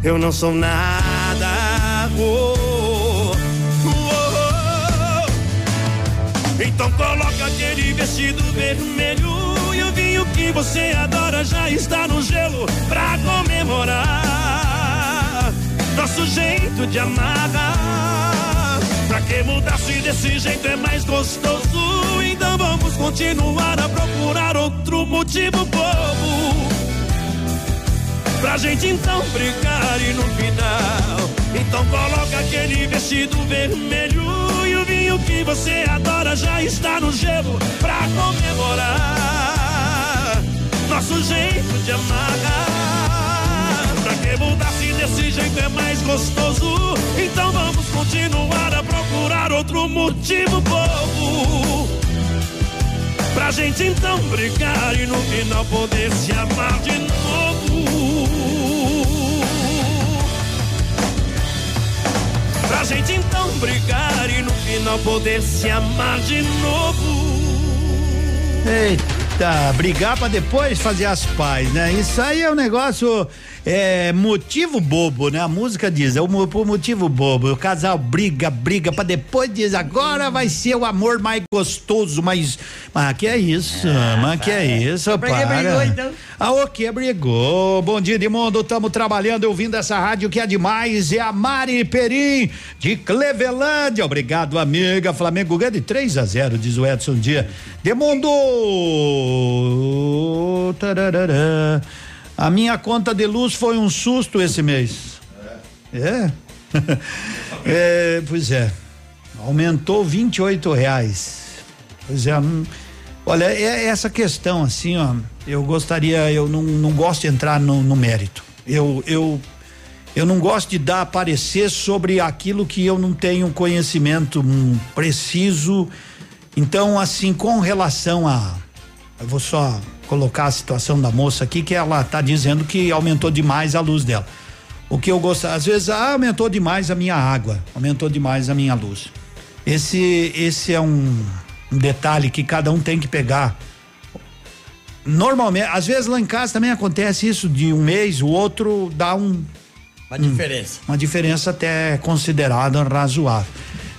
eu não sou nada. Oh, oh, oh. Então coloca aquele vestido vermelho e o vinho que você adora já está no gelo pra comemorar nosso jeito de amar. Pra que mudar se desse jeito é mais gostoso? Então vamos continuar a procurar outro motivo bobo. Pra gente então brigar e no final. Então coloca aquele vestido vermelho e o vinho que você adora já está no gelo pra comemorar nosso jeito de amar. Pra que mudar se desse jeito é mais gostoso? Então vamos continuar a procurar outro motivo bobo. Pra gente então brigar e no final poder se amar de novo. Pra gente então brigar e no final poder se amar de novo. Eita, brigar pra depois fazer as paz, né? Isso aí é um negócio é motivo bobo, né? A música diz, é o motivo bobo. O casal briga, briga, pra depois diz, agora vai ser o amor mais gostoso, mais. Mas que é isso? Ah, mas que é isso, para. Que brigou, então? Ah, o que brigou? Bom dia, de mundo. Tamo trabalhando, ouvindo essa rádio que é demais. É a Mari Perim, de Clevelândia. Obrigado, amiga. Flamengo ganha de 3 a 0, diz o Edson Dia. Demundo! Tararara. A minha conta de luz foi um susto esse mês. É? é? É, pois é. Aumentou 28 reais. Pois é. Hum, olha, é essa questão assim, ó. Eu gostaria, eu não, não gosto de entrar no, no mérito. Eu, eu eu não gosto de dar parecer sobre aquilo que eu não tenho conhecimento hum, preciso. Então, assim, com relação a. Eu vou só colocar a situação da moça aqui, que ela está dizendo que aumentou demais a luz dela. O que eu gosto, às vezes, ah, aumentou demais a minha água, aumentou demais a minha luz. Esse, esse é um, um detalhe que cada um tem que pegar. Normalmente, às vezes lá em casa também acontece isso de um mês, o outro dá um uma diferença. Uma diferença até considerada razoável.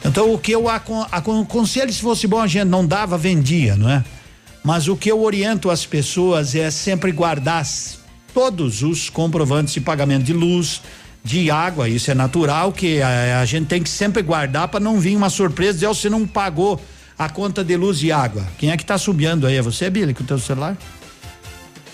Então, o que eu aconselho, se fosse bom, a gente não dava, vendia, não é? Mas o que eu oriento as pessoas é sempre guardar todos os comprovantes de pagamento de luz, de água, isso é natural que a, a gente tem que sempre guardar para não vir uma surpresa dizer, oh, você não pagou a conta de luz e água. Quem é que tá subindo aí? É você, Billy, com o teu celular?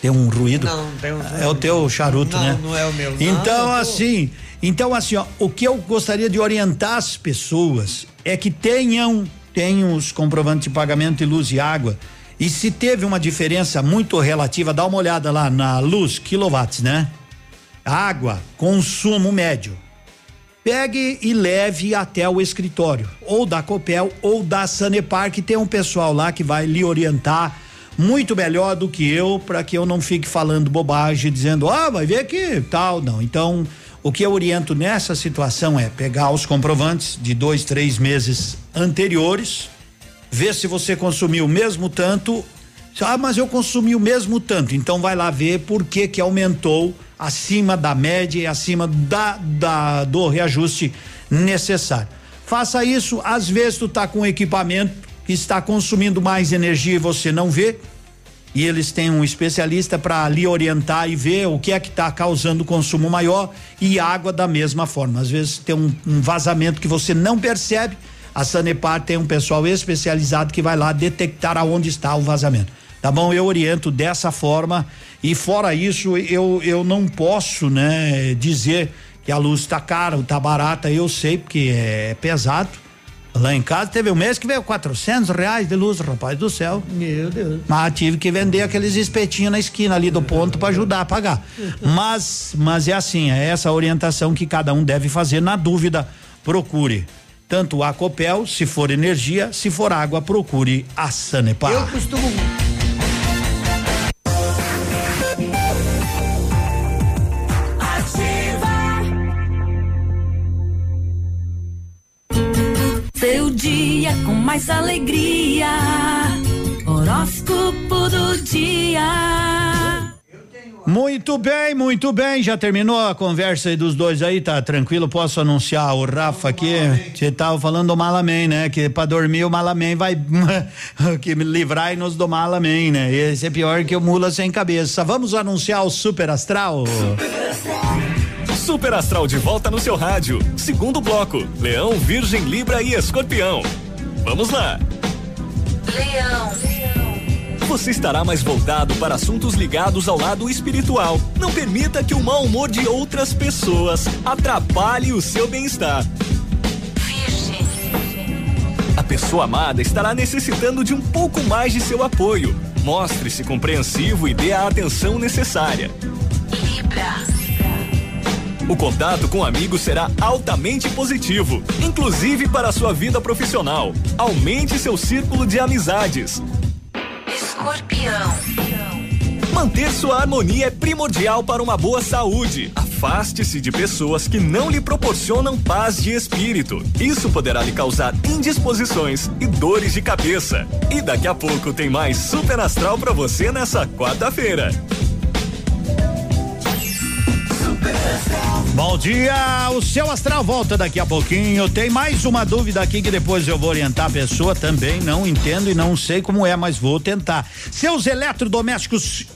Tem um ruído? Não, tem um. É o teu charuto, não, né? Não é o meu. Então, não, assim, então assim, ó, o que eu gostaria de orientar as pessoas é que tenham, tenham os comprovantes de pagamento de luz e água. E se teve uma diferença muito relativa, dá uma olhada lá na luz, quilowatts, né? Água, consumo médio. Pegue e leve até o escritório, ou da Copel ou da Sanepar, que tem um pessoal lá que vai lhe orientar muito melhor do que eu, para que eu não fique falando bobagem, dizendo, ah, vai ver que tal, não. Então, o que eu oriento nessa situação é pegar os comprovantes de dois, três meses anteriores, ver se você consumiu o mesmo tanto. Ah, mas eu consumi o mesmo tanto. Então vai lá ver por que que aumentou acima da média e acima da, da do reajuste necessário. Faça isso, às vezes tu tá com equipamento que está consumindo mais energia e você não vê. E eles têm um especialista para lhe orientar e ver o que é que está causando consumo maior e água da mesma forma. Às vezes tem um, um vazamento que você não percebe. A Sanepar tem um pessoal especializado que vai lá detectar aonde está o vazamento. Tá bom? Eu oriento dessa forma e fora isso eu eu não posso, né, dizer que a luz está cara ou está barata. Eu sei porque é pesado Lá em casa teve um mês que veio 400 reais de luz, rapaz do céu. Meu Deus. Mas tive que vender aqueles espetinhos na esquina ali do ponto para ajudar a pagar. Mas, mas é assim, é essa orientação que cada um deve fazer. Na dúvida, procure tanto a Copel, se for energia, se for água, procure a Sanepar. Eu costumo dia com mais alegria. Horóscopo do dia. Muito bem, muito bem. Já terminou a conversa aí dos dois aí, tá tranquilo? Posso anunciar o Rafa aqui? Você tava falando do Malamém, né? Que pra dormir o Malamém vai que livrai-nos do Malamém, né? Esse é pior que o mula sem cabeça. Vamos anunciar o Super Astral? Super Astral. Super Astral de volta no seu rádio. Segundo bloco: Leão, Virgem, Libra e Escorpião. Vamos lá. Leão. Você estará mais voltado para assuntos ligados ao lado espiritual. Não permita que o mau humor de outras pessoas atrapalhe o seu bem-estar. A pessoa amada estará necessitando de um pouco mais de seu apoio. Mostre-se compreensivo e dê a atenção necessária. O contato com amigos será altamente positivo, inclusive para sua vida profissional. Aumente seu círculo de amizades. Escorpião. Manter sua harmonia é primordial para uma boa saúde. Afaste-se de pessoas que não lhe proporcionam paz de espírito. Isso poderá lhe causar indisposições e dores de cabeça. E daqui a pouco tem mais Super Astral para você nessa quarta-feira. Bom dia, o seu astral volta daqui a pouquinho. Tem mais uma dúvida aqui que depois eu vou orientar a pessoa também. Não entendo e não sei como é, mas vou tentar. Seus eletrodomésticos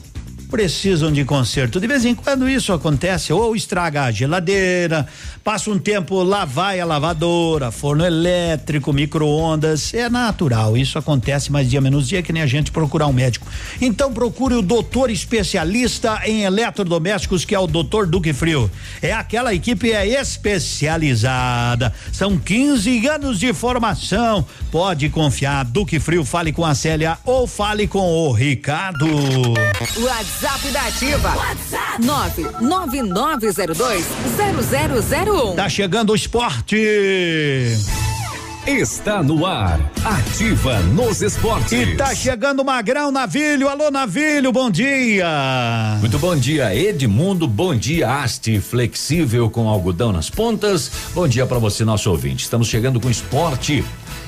precisam de conserto. De vez em quando isso acontece, ou estraga a geladeira, passa um tempo, lá vai a lavadora, forno elétrico, micro-ondas. É natural, isso acontece mais dia menos dia que nem a gente procurar um médico. Então procure o doutor especialista em eletrodomésticos, que é o doutor Duque Frio. É aquela equipe é especializada. São 15 anos de formação. Pode confiar. Duque Frio, fale com a Célia ou fale com o Ricardo. Da Ativa. WhatsApp 999020001. Tá chegando o esporte. Está no ar. Ativa nos esportes. E tá chegando o Magrão Navilho. Alô, Navilho, bom dia. Muito bom dia, Edmundo. Bom dia, haste flexível com algodão nas pontas. Bom dia para você, nosso ouvinte. Estamos chegando com esporte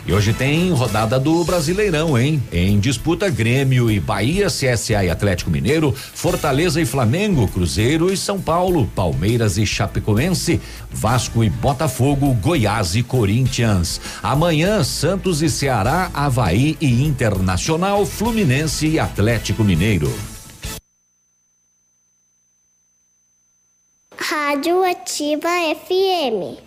e hoje tem rodada do Brasileirão, hein? Em disputa Grêmio e Bahia, CSA e Atlético Mineiro, Fortaleza e Flamengo, Cruzeiro e São Paulo, Palmeiras e Chapecoense, Vasco e Botafogo, Goiás e Corinthians. Amanhã, Santos e Ceará, Havaí e Internacional, Fluminense e Atlético Mineiro. Rádio Ativa FM.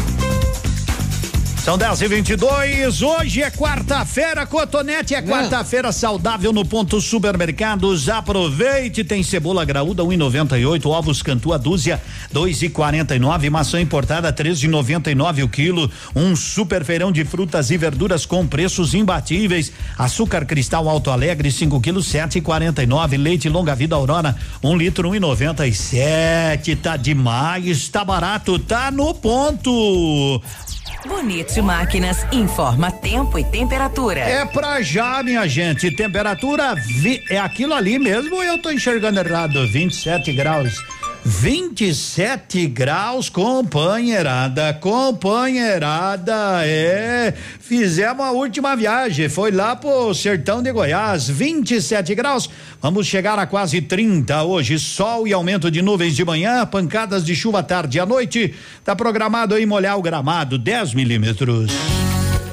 São 10 e 22 hoje é quarta-feira, Cotonete, é quarta-feira saudável no ponto supermercados. Aproveite, tem cebola graúda 1,98, ovos cantu a dúzia 2,49, maçã importada 13,99 o quilo, um super feirão de frutas e verduras com preços imbatíveis. Açúcar cristal Alto Alegre 5 quilos 7,49, leite longa vida Aurora 1 um litro 1,97. Tá demais, tá barato, tá no ponto. Bonito Máquinas informa tempo e temperatura. É pra já, minha gente. Temperatura vi, é aquilo ali mesmo eu tô enxergando errado? 27 graus. 27 graus, companheirada, companheirada, é. Fizemos a última viagem, foi lá pro sertão de Goiás, 27 graus. Vamos chegar a quase 30 hoje. Sol e aumento de nuvens de manhã, pancadas de chuva tarde e à noite. Tá programado aí molhar o gramado, 10 milímetros.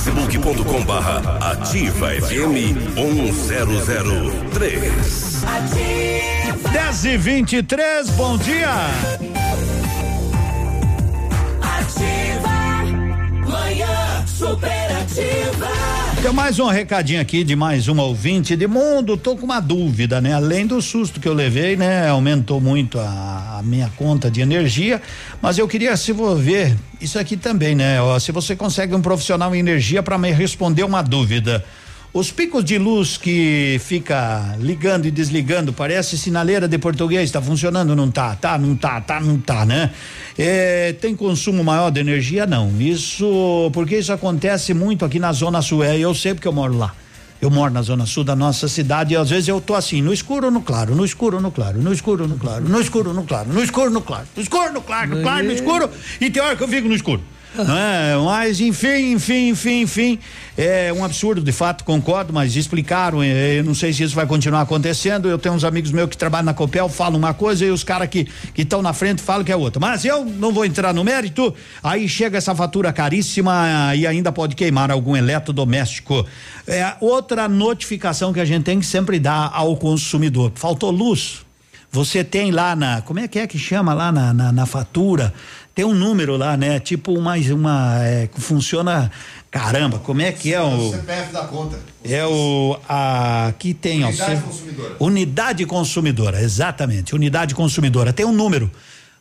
facebook.com barra ativa FM 1003. Ativa. 10 e 23 bom dia. Ativa. Manhã superativa. Tem mais um recadinho aqui de mais uma ouvinte de mundo. Tô com uma dúvida, né? Além do susto que eu levei, né? Aumentou muito a, a minha conta de energia, mas eu queria se vou ver isso aqui também, né? Ó, se você consegue um profissional em energia para me responder uma dúvida. Os picos de luz que fica ligando e desligando, parece sinaleira de português, está funcionando? Não tá, tá, não tá, tá, não tá, né? É, tem consumo maior de energia? Não. Isso, porque isso acontece muito aqui na Zona Sul. É, eu sei porque eu moro lá. Eu moro na zona sul da nossa cidade e às vezes eu tô assim, no escuro no claro, no escuro no claro, no escuro no claro, no escuro no claro, no escuro no claro, no escuro no claro, no claro, no escuro, e tem hora que eu fico no escuro. É, mas enfim, enfim, enfim, enfim, é um absurdo de fato, concordo, mas explicaram, é, eu não sei se isso vai continuar acontecendo, eu tenho uns amigos meus que trabalham na Copel, falam uma coisa e os caras que estão na frente falam que é outra, mas eu não vou entrar no mérito, aí chega essa fatura caríssima e ainda pode queimar algum eletrodoméstico. É outra notificação que a gente tem que sempre dar ao consumidor, faltou luz, você tem lá na, como é que é que chama lá na, na, na fatura, tem um número lá, né? Tipo mais uma, é, que funciona, caramba, como é que é o CPF da conta. é o a, aqui tem Unidade ó, consumidora. unidade consumidora, exatamente, unidade consumidora tem um número.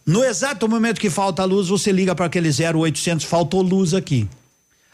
No exato momento que falta luz, você liga para aquele 0800 faltou luz aqui.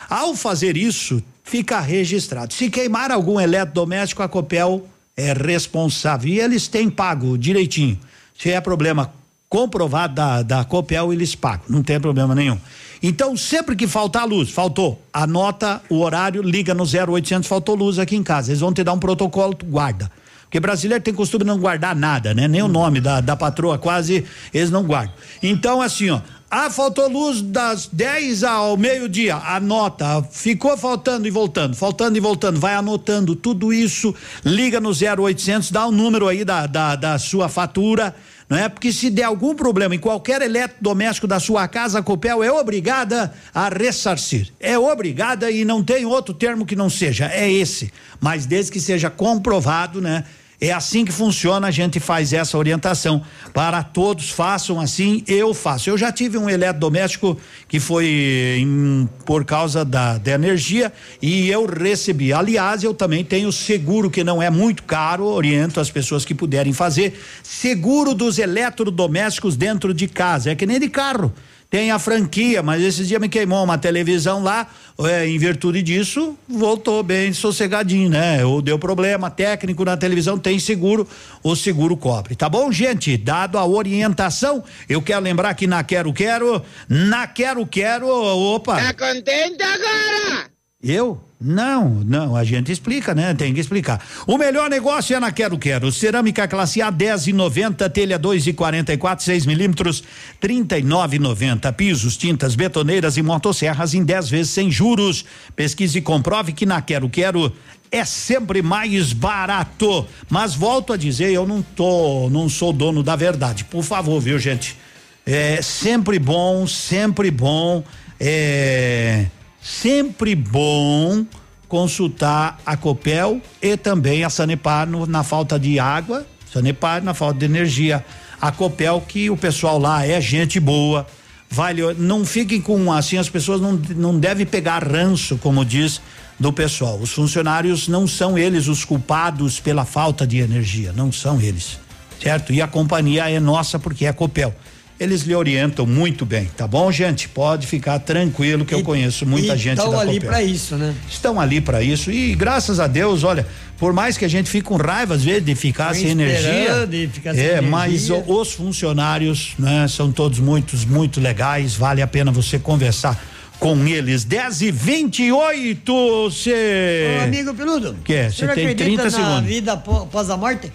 Ao fazer isso, fica registrado. Se queimar algum eletrodoméstico, a Copel é responsável. E eles têm pago direitinho. Se é problema comprovado da, da Copel, eles pagam. Não tem problema nenhum. Então, sempre que faltar luz, faltou, anota o horário, liga no 0800, faltou luz aqui em casa. Eles vão te dar um protocolo, tu guarda. Porque brasileiro tem costume de não guardar nada, né? Nem o nome da, da patroa quase eles não guardam. Então, assim, ó. Ah, faltou luz das 10 ao meio-dia. Anota. Ficou faltando e voltando, faltando e voltando. Vai anotando tudo isso. Liga no 0800, dá o número aí da, da, da sua fatura não é? Porque se der algum problema em qualquer eletrodoméstico da sua casa, a Copel é obrigada a ressarcir. É obrigada e não tem outro termo que não seja, é esse. Mas desde que seja comprovado, né? É assim que funciona, a gente faz essa orientação para todos, façam assim, eu faço. Eu já tive um eletrodoméstico que foi em, por causa da, da energia e eu recebi. Aliás, eu também tenho seguro que não é muito caro, oriento as pessoas que puderem fazer. Seguro dos eletrodomésticos dentro de casa, é que nem de carro tem a franquia, mas esses dias me queimou uma televisão lá, é, em virtude disso, voltou bem sossegadinho, né? Ou deu problema técnico na televisão, tem seguro, o seguro cobre. Tá bom, gente? Dado a orientação, eu quero lembrar que na Quero Quero, na Quero Quero, opa. Tá contente agora? Eu? Não, não, a gente explica, né? Tem que explicar. O melhor negócio é na Quero Quero. Cerâmica classe A 10 e 90, telha 2 e 44, 6 milímetros, 39 e 90. Pisos, tintas, betoneiras e motosserras em 10 vezes sem juros. Pesquise e comprove que na Quero Quero é sempre mais barato. Mas volto a dizer, eu não tô, não sou dono da verdade. Por favor, viu, gente? É sempre bom, sempre bom. É sempre bom consultar a Copel e também a Sanepar no, na falta de água, Sanepar na falta de energia. A Copel que o pessoal lá é gente boa, vale, não fiquem com assim as pessoas não não devem pegar ranço, como diz do pessoal. Os funcionários não são eles os culpados pela falta de energia, não são eles. Certo? E a companhia é nossa porque é a Copel eles lhe orientam muito bem, tá bom, gente? Pode ficar tranquilo que e, eu conheço muita gente da Estão ali para isso, né? Estão ali para isso e graças a Deus, olha, por mais que a gente fique com raiva às vezes de ficar sem energia, de ficar sem é, energia. mas os funcionários, né, são todos muitos muito legais, vale a pena você conversar com eles. 10 e 28 você. Ô, amigo Peludo. Que? Você tem 30 na segundos. vida após a morte?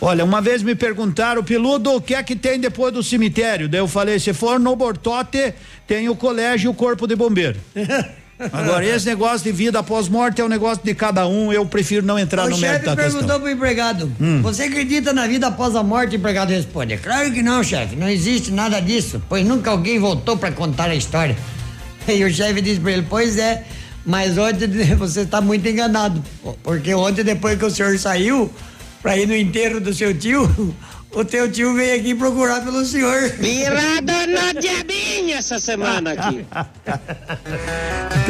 Olha, uma vez me perguntaram, Peludo, o que é que tem depois do cemitério? Daí eu falei, se for no Bortote, tem o colégio e o corpo de bombeiro. Agora, esse negócio de vida após morte é um negócio de cada um, eu prefiro não entrar o no mérito da questão. O chefe perguntou pro empregado, hum. você acredita na vida após a morte? O empregado responde, claro que não, chefe, não existe nada disso, pois nunca alguém voltou para contar a história. E o chefe disse para ele, pois é, mas ontem você está muito enganado, porque ontem depois que o senhor saiu, para ir no enterro do seu tio, o teu tio veio aqui procurar pelo senhor. Virado no diabinho essa semana aqui.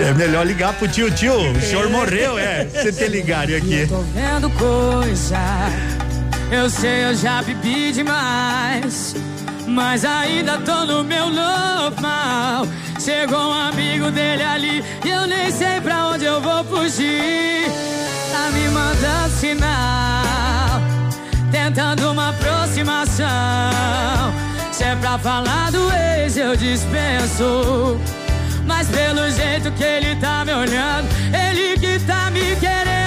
É melhor ligar pro tio, tio. O senhor morreu, é. Você ter ligado aqui. Eu tô vendo coisa. Eu sei, eu já bebi demais. Mas ainda tô no meu normal. Chegou um amigo dele ali e eu nem sei pra onde eu vou fugir. Tá me mandando sinal, tentando uma aproximação. Se é pra falar do ex, eu dispenso. Mas pelo jeito que ele tá me olhando, ele que tá me querendo.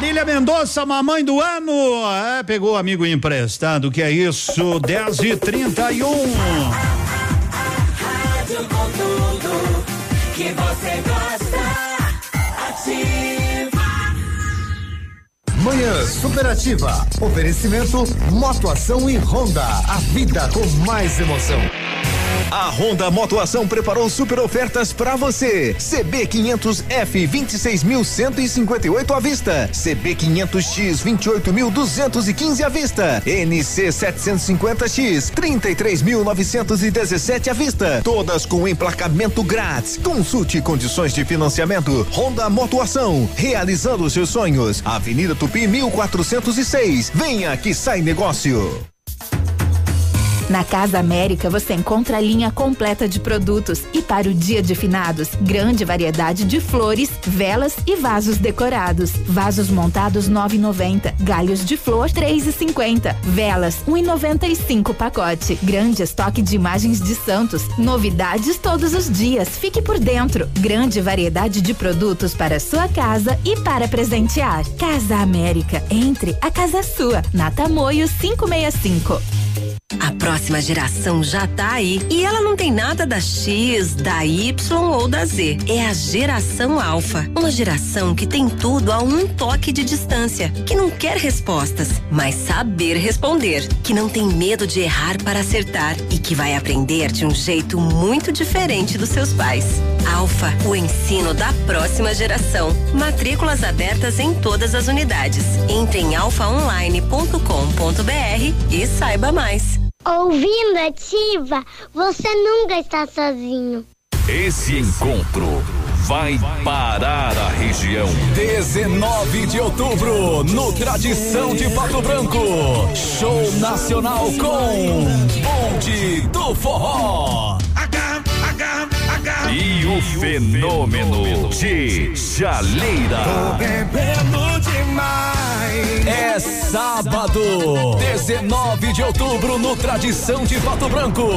Marília Mendonça, mamãe do ano. É, pegou amigo emprestado, que é isso? 10 e 31 Rádio com tudo que você gosta. Ativa. Manhã Superativa. Oferecimento Motoação e Honda. A vida com mais emoção. A Honda Motoação preparou super ofertas para você. CB 500F 26.158 à vista. CB 500X 28.215 à vista. NC 750X 33.917 à vista. Todas com emplacamento grátis. Consulte condições de financiamento. Honda Motoação, realizando seus sonhos. Avenida Tupi 1406. Venha que sai negócio. Na Casa América você encontra a linha completa de produtos e para o dia de finados, grande variedade de flores, velas e vasos decorados. Vasos montados 9,90, galhos de flor 3,50, velas 1,95 pacote. Grande estoque de imagens de santos, novidades todos os dias. Fique por dentro. Grande variedade de produtos para sua casa e para presentear. Casa América, entre a casa sua. Na Tamoio 565. A próxima geração já tá aí e ela não tem nada da X, da Y ou da Z. É a geração Alfa, uma geração que tem tudo a um toque de distância, que não quer respostas, mas saber responder, que não tem medo de errar para acertar e que vai aprender de um jeito muito diferente dos seus pais. Alfa, o ensino da próxima geração. Matrículas abertas em todas as unidades. Entre em alfaonline.com.br e saiba mais. Ouvindo Ativa, você nunca está sozinho. Esse encontro vai parar a região. 19 de outubro, no Tradição de Pato Branco. Show nacional com Bonde do Forró. E o fenômeno de Chaleira. bebendo demais. É sábado, 19 de outubro, no Tradição de Pato Branco.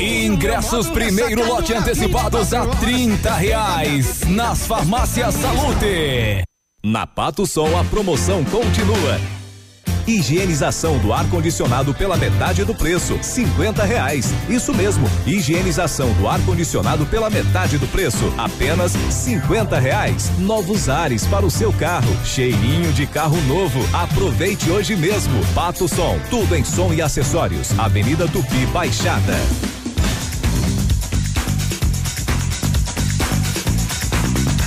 Ingressos primeiro lote antecipados a 30 reais nas farmácias Salute. Na Pato Sol a promoção continua. Higienização do ar-condicionado pela metade do preço, cinquenta reais. Isso mesmo, higienização do ar-condicionado pela metade do preço, apenas cinquenta reais. Novos ares para o seu carro, cheirinho de carro novo. Aproveite hoje mesmo. Pato Som, tudo em som e acessórios. Avenida Tupi Baixada.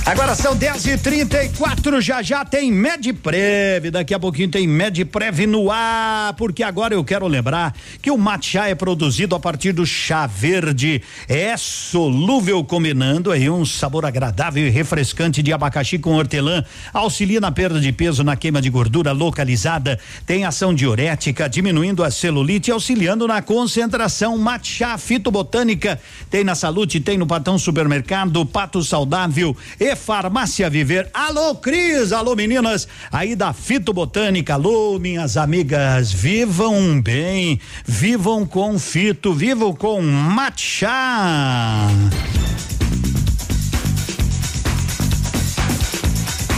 Agora são 10 e 34 já já tem Medprev. Daqui a pouquinho tem Medprev no ar, porque agora eu quero lembrar que o matcha é produzido a partir do chá verde. É solúvel combinando aí um sabor agradável e refrescante de abacaxi com hortelã. Auxilia na perda de peso, na queima de gordura localizada. Tem ação diurética, diminuindo a celulite e auxiliando na concentração. Matcha fitobotânica. Tem na Salute, tem no Patão Supermercado, Pato Saudável e Farmácia Viver. Alô, Cris, alô, meninas, aí da Fitobotânica. Alô, minhas amigas, vivam bem, vivam com fito, vivam com matcha.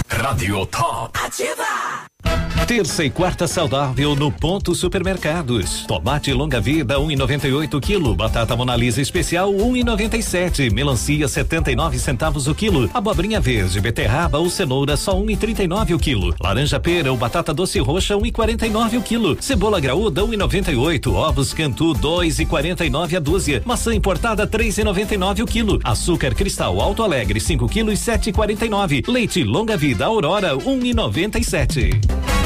Radio Top. Ativa. Terça e quarta saudável no Ponto Supermercados. Tomate longa vida 1,98 quilo. Batata Monalisa especial 1,97. Melancia 79 centavos o quilo. Abobrinha verde, beterraba ou cenoura só 1,39 o quilo. Laranja pera ou batata doce roxa 1,49 o quilo. Cebola graúda 1,98. Ovos Cantu 2,49 a dúzia. Maçã importada 3,99 o quilo. Açúcar cristal Alto Alegre 5 quilos 7,49. Leite longa vida Aurora 1,97.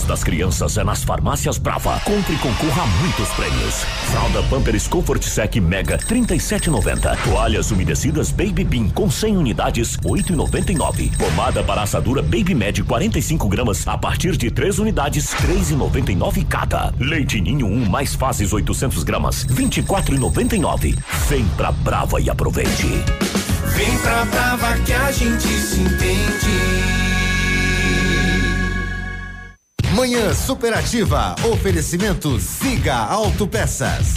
Mês das crianças é nas farmácias Brava. Compre e concorra a muitos prêmios. Fralda Pampers Comfort Sec Mega 37,90. Toalhas umedecidas Baby Bean com 100 unidades 8,99. Pomada para assadura Baby Med 45 gramas a partir de 3 unidades 3,99 cada. Leite Ninho 1 mais fases 800 gramas 24,99. Vem pra Brava e aproveite. Vem pra Brava que a gente se entende. Manhã superativa. Oferecimento Siga Autopeças.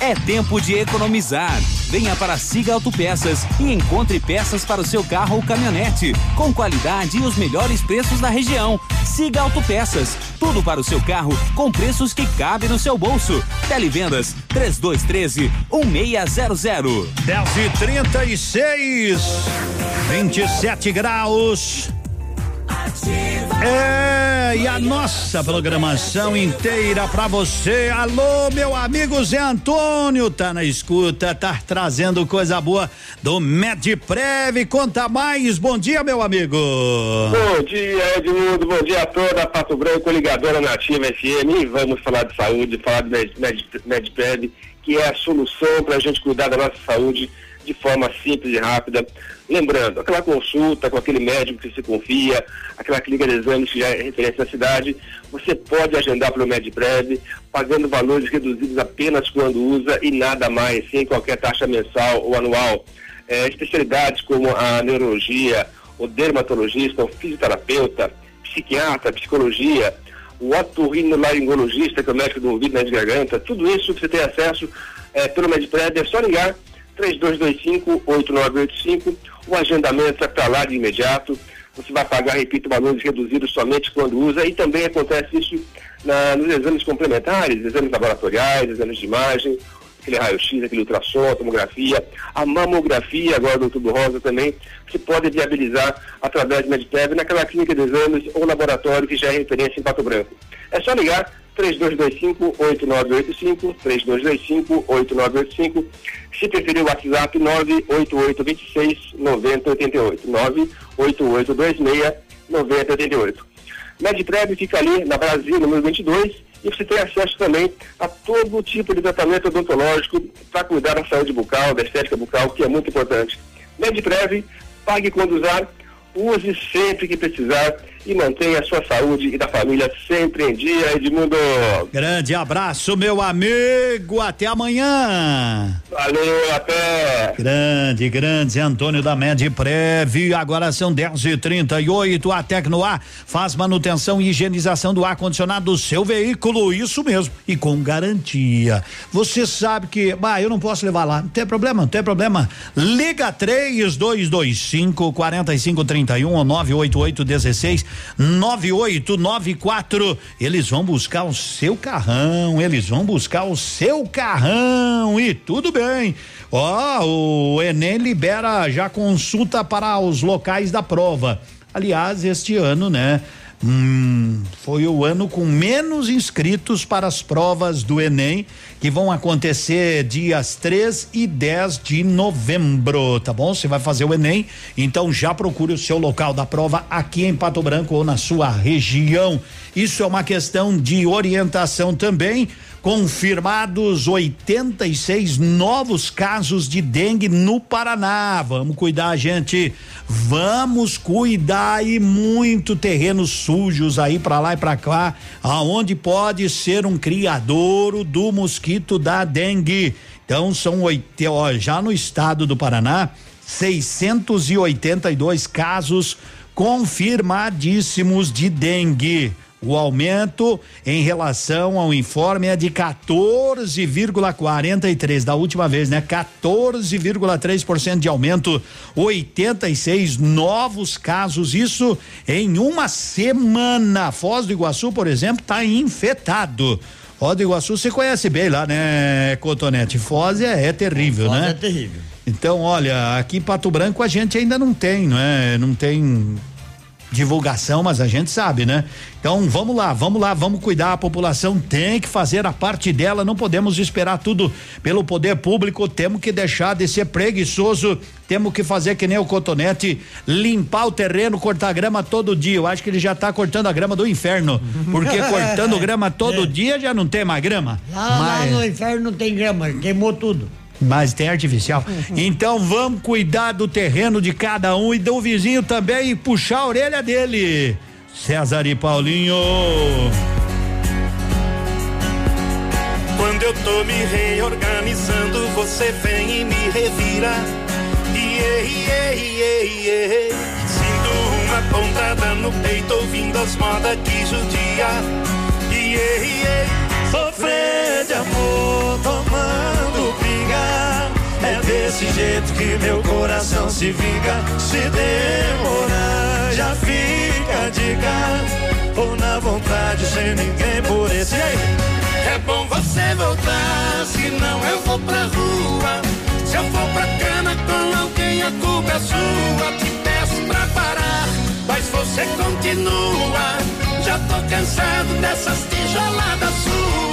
É tempo de economizar. Venha para Siga Autopeças e encontre peças para o seu carro ou caminhonete, com qualidade e os melhores preços da região. Siga Autopeças, tudo para o seu carro com preços que cabem no seu bolso. Televendas 3213 1600. 10 e 36, 27 graus. É, e a nossa programação inteira pra você. Alô, meu amigo Zé Antônio, tá na escuta, tá trazendo coisa boa do Medprev. Conta mais. Bom dia, meu amigo. Bom dia, Edmundo. Bom dia a toda a Pato Branco, ligadora nativa FM. E vamos falar de saúde, falar do Med- Med- Medprev, que é a solução para a gente cuidar da nossa saúde de forma simples e rápida. Lembrando, aquela consulta com aquele médico que se confia, aquela clínica de exames que já é referência na cidade, você pode agendar pelo Medprev, pagando valores reduzidos apenas quando usa e nada mais, sem qualquer taxa mensal ou anual. É, especialidades como a neurologia, o dermatologista, o fisioterapeuta, psiquiatra, psicologia, o otorrinolaringologista, que é o médico do ouvido e nariz e garganta, tudo isso você tem acesso é, pelo Medprev, é só ligar 3225-8985, o agendamento é para lá de imediato, você vai pagar, repito, valores reduzidos somente quando usa. E também acontece isso na- nos exames complementares, exames laboratoriais, exames de imagem, aquele raio-x, aquele ultrassom, a tomografia, a mamografia agora do tubo rosa também, você pode viabilizar através do Medprev naquela clínica de exames ou laboratório que já é referência em Pato Branco. É só ligar 3225-8985, 3225-8985, se preferir o WhatsApp 98826-9088, 98826-9088. Medprev fica ali na Brasil, número 22, e você tem acesso também a todo tipo de tratamento odontológico para cuidar da saúde bucal, da estética bucal, que é muito importante. Medprev, pague quando usar, use sempre que precisar e mantenha a sua saúde e da família sempre em dia, Edmundo. Grande abraço, meu amigo. Até amanhã. Valeu, até. Grande, grande Antônio da Medprev. Agora são 10 e 38 A Tecnoar faz manutenção e higienização do ar-condicionado do seu veículo. Isso mesmo. E com garantia. Você sabe que, bah, eu não posso levar lá. Não tem problema, não tem problema. Liga 3225 4531 ou 988 16 9894. Eles vão buscar o seu carrão, eles vão buscar o seu carrão e tudo bem. Ó, o Enem libera já consulta para os locais da prova. Aliás, este ano, né? Hum, foi o ano com menos inscritos para as provas do Enem, que vão acontecer dias 3 e 10 de novembro, tá bom? Você vai fazer o Enem, então já procure o seu local da prova aqui em Pato Branco ou na sua região. Isso é uma questão de orientação também. Confirmados 86 novos casos de dengue no Paraná. Vamos cuidar, gente. Vamos cuidar e muito terrenos sujos aí para lá e para cá, aonde pode ser um criadouro do mosquito da dengue. Então são oito, ó, já no estado do Paraná, 682 casos confirmadíssimos de dengue. O aumento em relação ao informe é de 14,43 da última vez, né? 14,3% de aumento, 86 novos casos, isso em uma semana. Foz do Iguaçu, por exemplo, está infectado. Foz do Iguaçu você conhece bem lá, né, Cotonete? Foz é, é terrível, Foz né? é terrível. Então, olha, aqui em Pato Branco a gente ainda não tem, não é? Não tem divulgação, mas a gente sabe, né? Então, vamos lá, vamos lá, vamos cuidar. A população tem que fazer a parte dela. Não podemos esperar tudo pelo poder público. Temos que deixar de ser preguiçoso. Temos que fazer que nem o cotonete, limpar o terreno, cortar grama todo dia. Eu acho que ele já tá cortando a grama do inferno, porque cortando grama todo dia já não tem mais grama. Lá, lá no inferno não tem grama, queimou tudo. Mas tem artificial. Então vamos cuidar do terreno de cada um e do vizinho também e puxar a orelha dele. César e Paulinho. Quando eu tô me reorganizando, você vem e me revira. Iê, iê, iê, iê. Sinto uma pontada no peito, ouvindo as modas que judia. Desse jeito que meu coração se vinga. Se demorar, já fica a dica. Ou na vontade, sem ninguém por esse aí. É bom você voltar, senão eu vou pra rua. Se eu for pra cama com alguém, a culpa é sua. Te peço pra parar, mas você continua. Já tô cansado dessas tijoladas suas.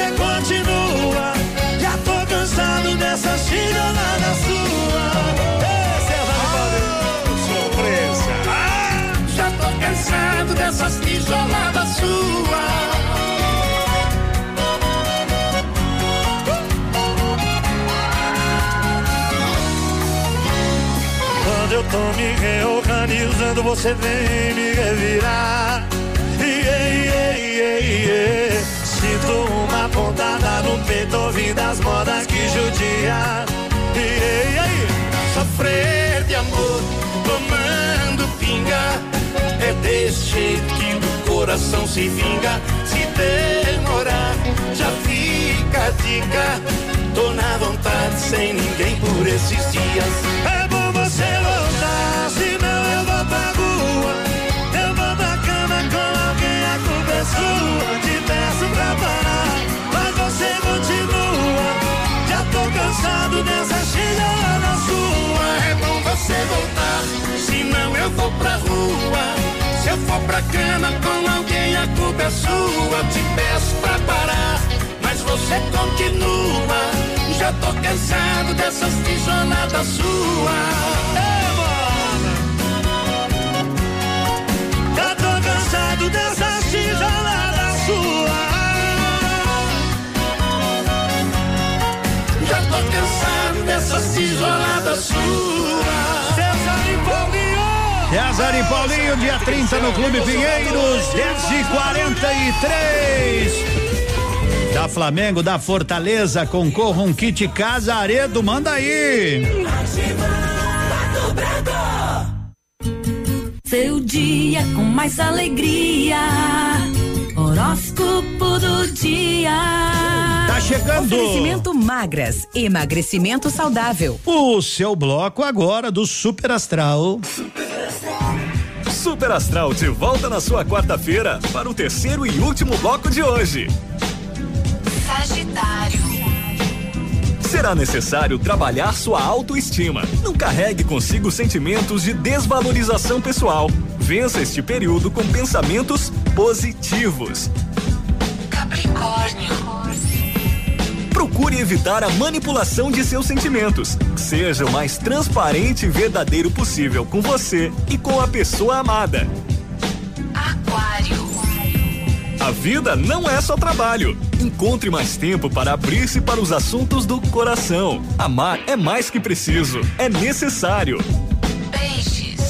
Você continua. Já tô cansado dessas tijoladas suas. Ei, César Surpresa. Ah, já tô cansado dessas tijoladas suas. Quando eu tô me reorganizando, você vem me revirar. Iê, iê, iê, iê. Sinto uma pontada no peito, ouvindo as modas que judia. Iê, iê, Sofrer de amor, tomando pinga. É desse jeito que o coração se vinga. Se demorar, já fica a dica. Tô na vontade, sem ninguém por esses dias. É bom você voltar, senão eu vou pra rua. Eu vou pra cama com alguém, a culpa é sua. Parar, mas você continua. Já tô cansado dessa chegada sua. É bom você voltar, senão eu vou pra rua. Se eu for pra cama com alguém, a culpa é sua. Te peço pra parar, mas você continua. Já tô cansado dessas tijoladas suas. Já tô cansado dessas tijoladas suas. Dessas tijoladas suas. César e Paulinho. César e Paulinho, dia 30 no Clube Pinheiros, 10 e 43 Da Flamengo, da Fortaleza, concorra um kit Casa Aredo, manda aí. Seu dia com mais alegria. Horóscopo do dia. Tá chegando. Oferecimento magras, emagrecimento saudável. O seu bloco agora do Super Astral. Super Astral de volta na sua quarta-feira para o terceiro e último bloco de hoje. Será necessário trabalhar sua autoestima. Não carregue consigo sentimentos de desvalorização pessoal. Vença este período com pensamentos positivos. Capricórnio. Procure evitar a manipulação de seus sentimentos. Seja o mais transparente e verdadeiro possível com você e com a pessoa amada. Aquário. A vida não é só trabalho. Encontre mais tempo para abrir-se para os assuntos do coração. Amar é mais que preciso, é necessário. Peixes.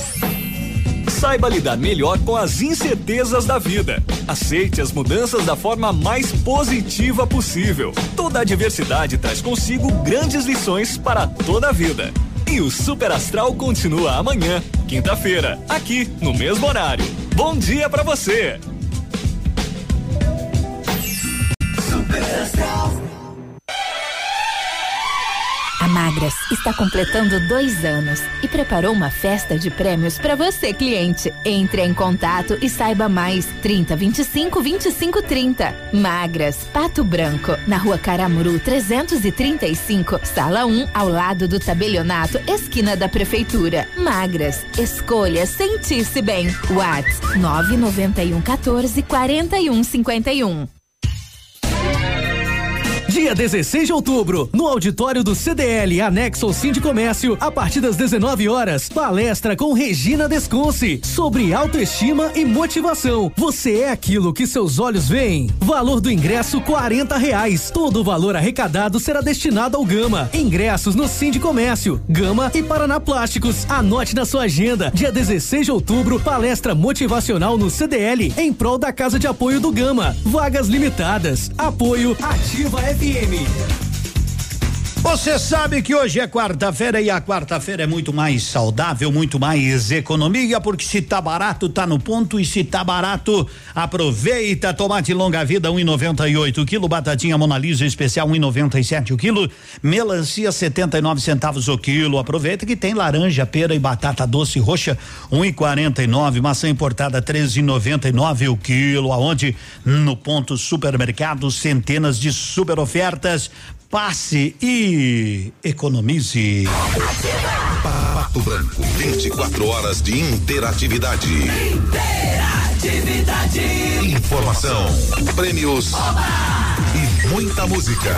Saiba lidar melhor com as incertezas da vida. Aceite as mudanças da forma mais positiva possível. Toda a diversidade traz consigo grandes lições para toda a vida. E o Super Astral continua amanhã, quinta-feira, aqui no mesmo horário. Bom dia para você! A Magras está completando dois anos e preparou uma festa de prêmios para você, cliente. Entre em contato e saiba mais. 30 25 25 30. Magras, Pato Branco, na rua Caramuru 335, sala 1, ao lado do tabelionato, esquina da prefeitura. Magras, escolha sentir-se bem. Whats 991 14 41 51. Dia 16 de outubro, no auditório do CDL, anexo ao de Comércio, a partir das 19 horas, palestra com Regina Desconce sobre autoestima e motivação. Você é aquilo que seus olhos veem. Valor do ingresso quarenta reais. Todo o valor arrecadado será destinado ao Gama. Ingressos no Sim de Comércio, Gama e Paraná Plásticos. Anote na sua agenda. Dia 16 de outubro, palestra motivacional no CDL em prol da Casa de Apoio do Gama. Vagas limitadas. Apoio Ativa FM. EMI. Você sabe que hoje é quarta-feira e a quarta-feira é muito mais saudável, muito mais economia, porque se tá barato, tá no ponto e se tá barato, aproveita. Tomate longa vida 1,98 quilo, batatinha Monalisa especial 1,97 o quilo, melancia 79 centavos o quilo. Aproveita que tem laranja, pera e batata doce roxa 1,49, maçã importada 13,99 o quilo. Aonde? No ponto supermercado, centenas de super ofertas passe e economize. Pato Branco, 24 horas de interatividade. Interatividade. Informação, prêmios Oba! e muita música.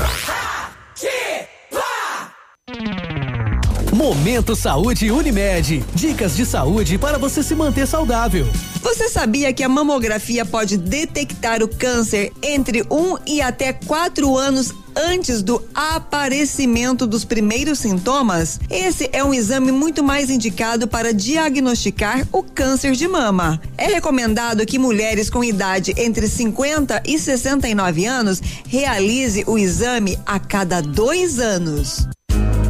Momento Saúde Unimed. Dicas de saúde para você se manter saudável. Você sabia que a mamografia pode detectar o câncer entre um e até quatro anos antes do aparecimento dos primeiros sintomas? Esse é um exame muito mais indicado para diagnosticar o câncer de mama. É recomendado que mulheres com idade entre 50 e 69 anos realize o exame a cada dois anos.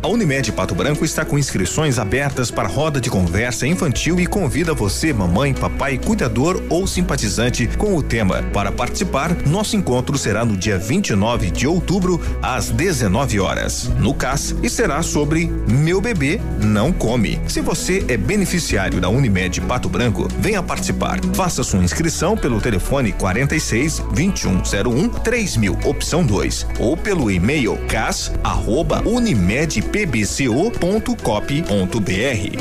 A Unimed Pato Branco está com inscrições abertas para roda de conversa infantil e convida você, mamãe, papai, cuidador ou simpatizante com o tema. Para participar, nosso encontro será no dia 29 de outubro, às 19 horas, no CAS, e será sobre Meu Bebê Não Come. Se você é beneficiário da Unimed Pato Branco, venha participar. Faça sua inscrição pelo telefone 46 2101 3000, opção 2, ou pelo e-mail cas arroba unimed pbco.cop.br.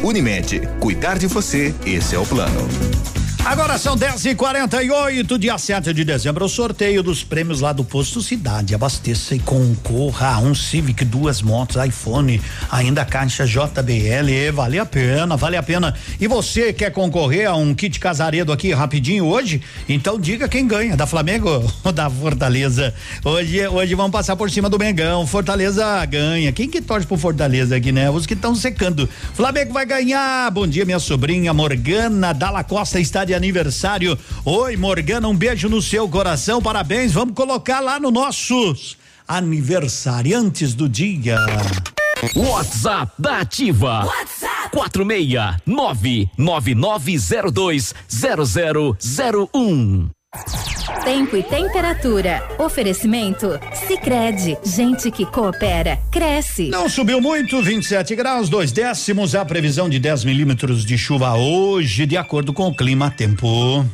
Unimed, cuidar de você, esse é o plano. Agora são 10 e 48 dia 7 de dezembro, o sorteio dos prêmios lá do Posto Cidade. Abasteça e concorra a um Civic, duas motos, iPhone, ainda caixa JBL. Vale a pena, vale a pena. E você quer concorrer a um kit casaredo aqui rapidinho hoje? Então diga quem ganha, da Flamengo ou da Fortaleza? Hoje, hoje vamos passar por cima do Mengão. Fortaleza ganha. Quem que torce pro Fortaleza aqui, né? Os que estão secando. Flamengo vai ganhar. Bom dia, minha sobrinha Morgana Dalla Costa está de aniversário. Oi, Morgana, um beijo no seu coração, parabéns. Vamos colocar lá no nossos aniversariantes do dia. WhatsApp da Ativa. WhatsApp 46999020001. Tempo e temperatura. Oferecimento? Sicredi Gente que coopera, cresce. Não subiu muito, 27 graus, dois décimos. A previsão de 10 milímetros de chuva hoje, de acordo com o clima tempo.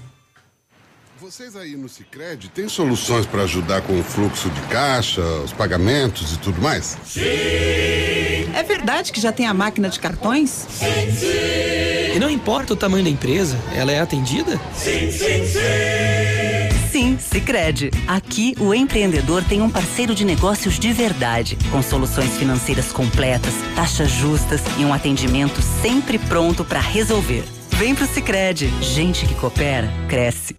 Vocês aí no Cicred têm soluções para ajudar com o fluxo de caixa, os pagamentos e tudo mais? Sim! É verdade que já tem a máquina de cartões? Sim, sim! E não importa o tamanho da empresa, ela é atendida? Sim, sim, sim! Sim, Sicredi. Aqui o empreendedor tem um parceiro de negócios de verdade, com soluções financeiras completas, taxas justas e um atendimento sempre pronto para resolver. Vem pro Sicredi. Gente que coopera, cresce.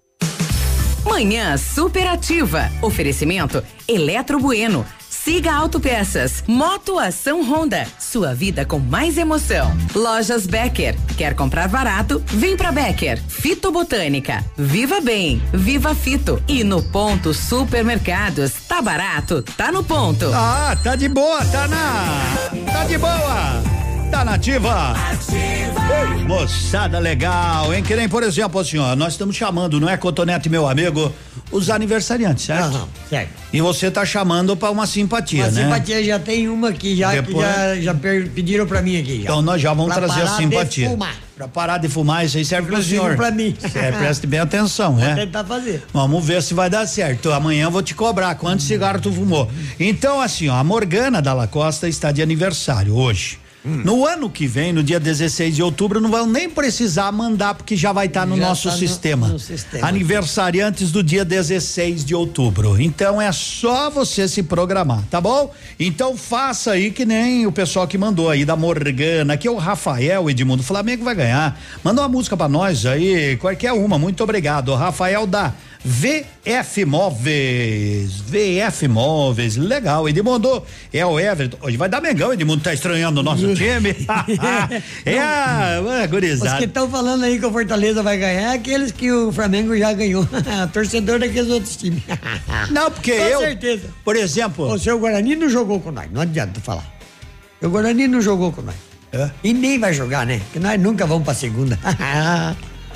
Manhã superativa. Oferecimento Eletro Bueno. Siga Autopeças. Moto Ação Honda. Sua vida com mais emoção. Lojas Becker. Quer comprar barato? Vem pra Becker. Fito Botânica. Viva Bem. Viva Fito. E no Ponto Supermercados. Tá barato? Tá no ponto. Ah, tá de boa, tá na. Tá de boa. Tá nativa. Ei, Moçada legal, hein? Que nem, por exemplo, assim, ó, nós estamos chamando, não é, Cotonete, meu amigo, os aniversariantes, certo? certo. E você tá chamando pra uma simpatia, Uma né? simpatia já tem uma aqui, já, que Depois- já, já pediram pra mim aqui. Já. Então nós já vamos Pra trazer a parar de simpatia. fumar. Pra parar de fumar, isso aí serve pro Inclusive senhor. pra mim. É, preste bem atenção, Vou né? tentar fazer. Vamos ver se vai dar certo. Amanhã eu vou te cobrar quantos cigarros tu fumou. Então, assim, ó, a Morgana da Costa está de aniversário hoje. Hum. No ano que vem, no dia 16 de outubro, não vão nem precisar mandar, porque já vai estar no Já nosso tá sistema. no sistema. Aniversariantes do dia 16 de outubro. Então é só você se programar, tá bom? Então faça aí que nem o pessoal que mandou aí da Morgana, que é o Rafael Edmundo. Flamengo vai ganhar. Manda uma música pra nós aí, qualquer uma. Muito obrigado. Rafael da VF Móveis. VF Móveis, legal. Edmundo é o Everton. Hoje vai dar Mengão, Edmundo tá estranhando o nosso time. é, a Os que gurizada. estão falando aí que o Fortaleza vai ganhar é aqueles que o Flamengo já ganhou. Torcedor daqueles outros times. Não, porque Com eu, certeza. por exemplo. O seu Guarani não jogou com nós, não adianta falar. O Guarani não jogou com nós. E nem vai jogar, né? Porque nós nunca vamos pra segunda.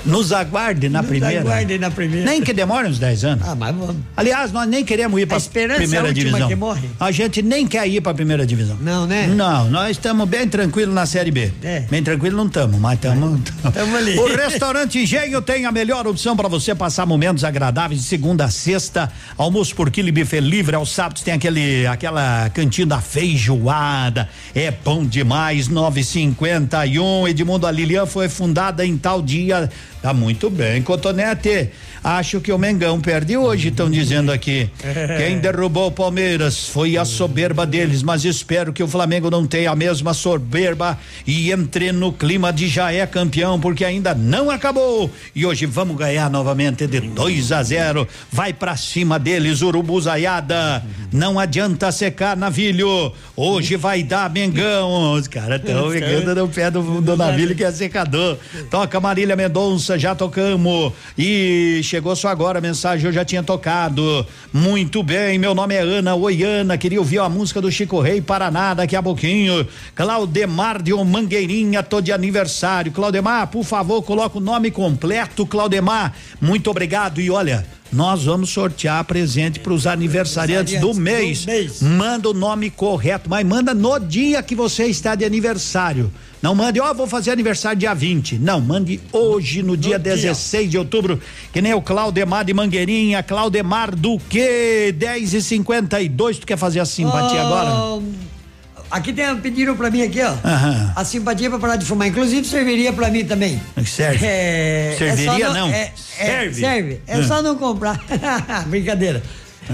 Nos aguarde na Nos primeira. aguarde na primeira. Nem que demore uns 10 anos. Ah, mas vamos. Aliás, nós nem queremos ir para esperança é a primeira última divisão. que morre. A gente nem quer ir para primeira divisão. Não, né? Não, nós estamos bem tranquilos na série B. É. Bem tranquilo não estamos, mas estamos. Tamo ali. O restaurante Engenho tem a melhor opção para você passar momentos agradáveis de segunda a sexta. Almoço por quilo e buffet livre. Aos sábados tem aquele aquela cantina feijoada. É bom demais. 951. Edmundo a Lilian foi fundada em tal dia. Tá muito bem, Cotonete. Acho que o Mengão perde hoje, estão dizendo aqui. Quem derrubou o Palmeiras foi a soberba deles, mas espero que o Flamengo não tenha a mesma soberba e entre no clima de já é campeão, porque ainda não acabou. E hoje vamos ganhar novamente de 2 a 0. Vai pra cima deles, Urubuzaiada. Não adianta secar navilho. Hoje vai dar Mengão. Os caras estão ficando no pé do, do navilho que é secador. Toca Marília Mendonça, já tocamos. E chegou só agora a mensagem, eu já tinha tocado. Muito bem, meu nome é Ana Oiana, queria ouvir a música do Chico Rei Paraná daqui a pouquinho. Claudemar de Mangueirinha, tô de aniversário. Claudemar, por favor, coloca o nome completo, Claudemar. Muito obrigado e olha, nós vamos sortear presente para os aniversariantes do mês. Manda o nome correto, mas manda no dia que você está de aniversário. Não mande, ó, vou fazer aniversário dia 20. Não, mande hoje, no, dia 16 de outubro, que nem o Claudemar de Mangueirinha, Claudemar do quê? 10 e 52 Tu quer fazer a simpatia Oh, agora? Aqui tem, pediram pra mim aqui, ó. Aham. A simpatia pra parar de fumar. Inclusive serviria pra mim também. Serve. É, Serviria é só não. É, é, Serve. serve. É Ah. só não comprar. Brincadeira.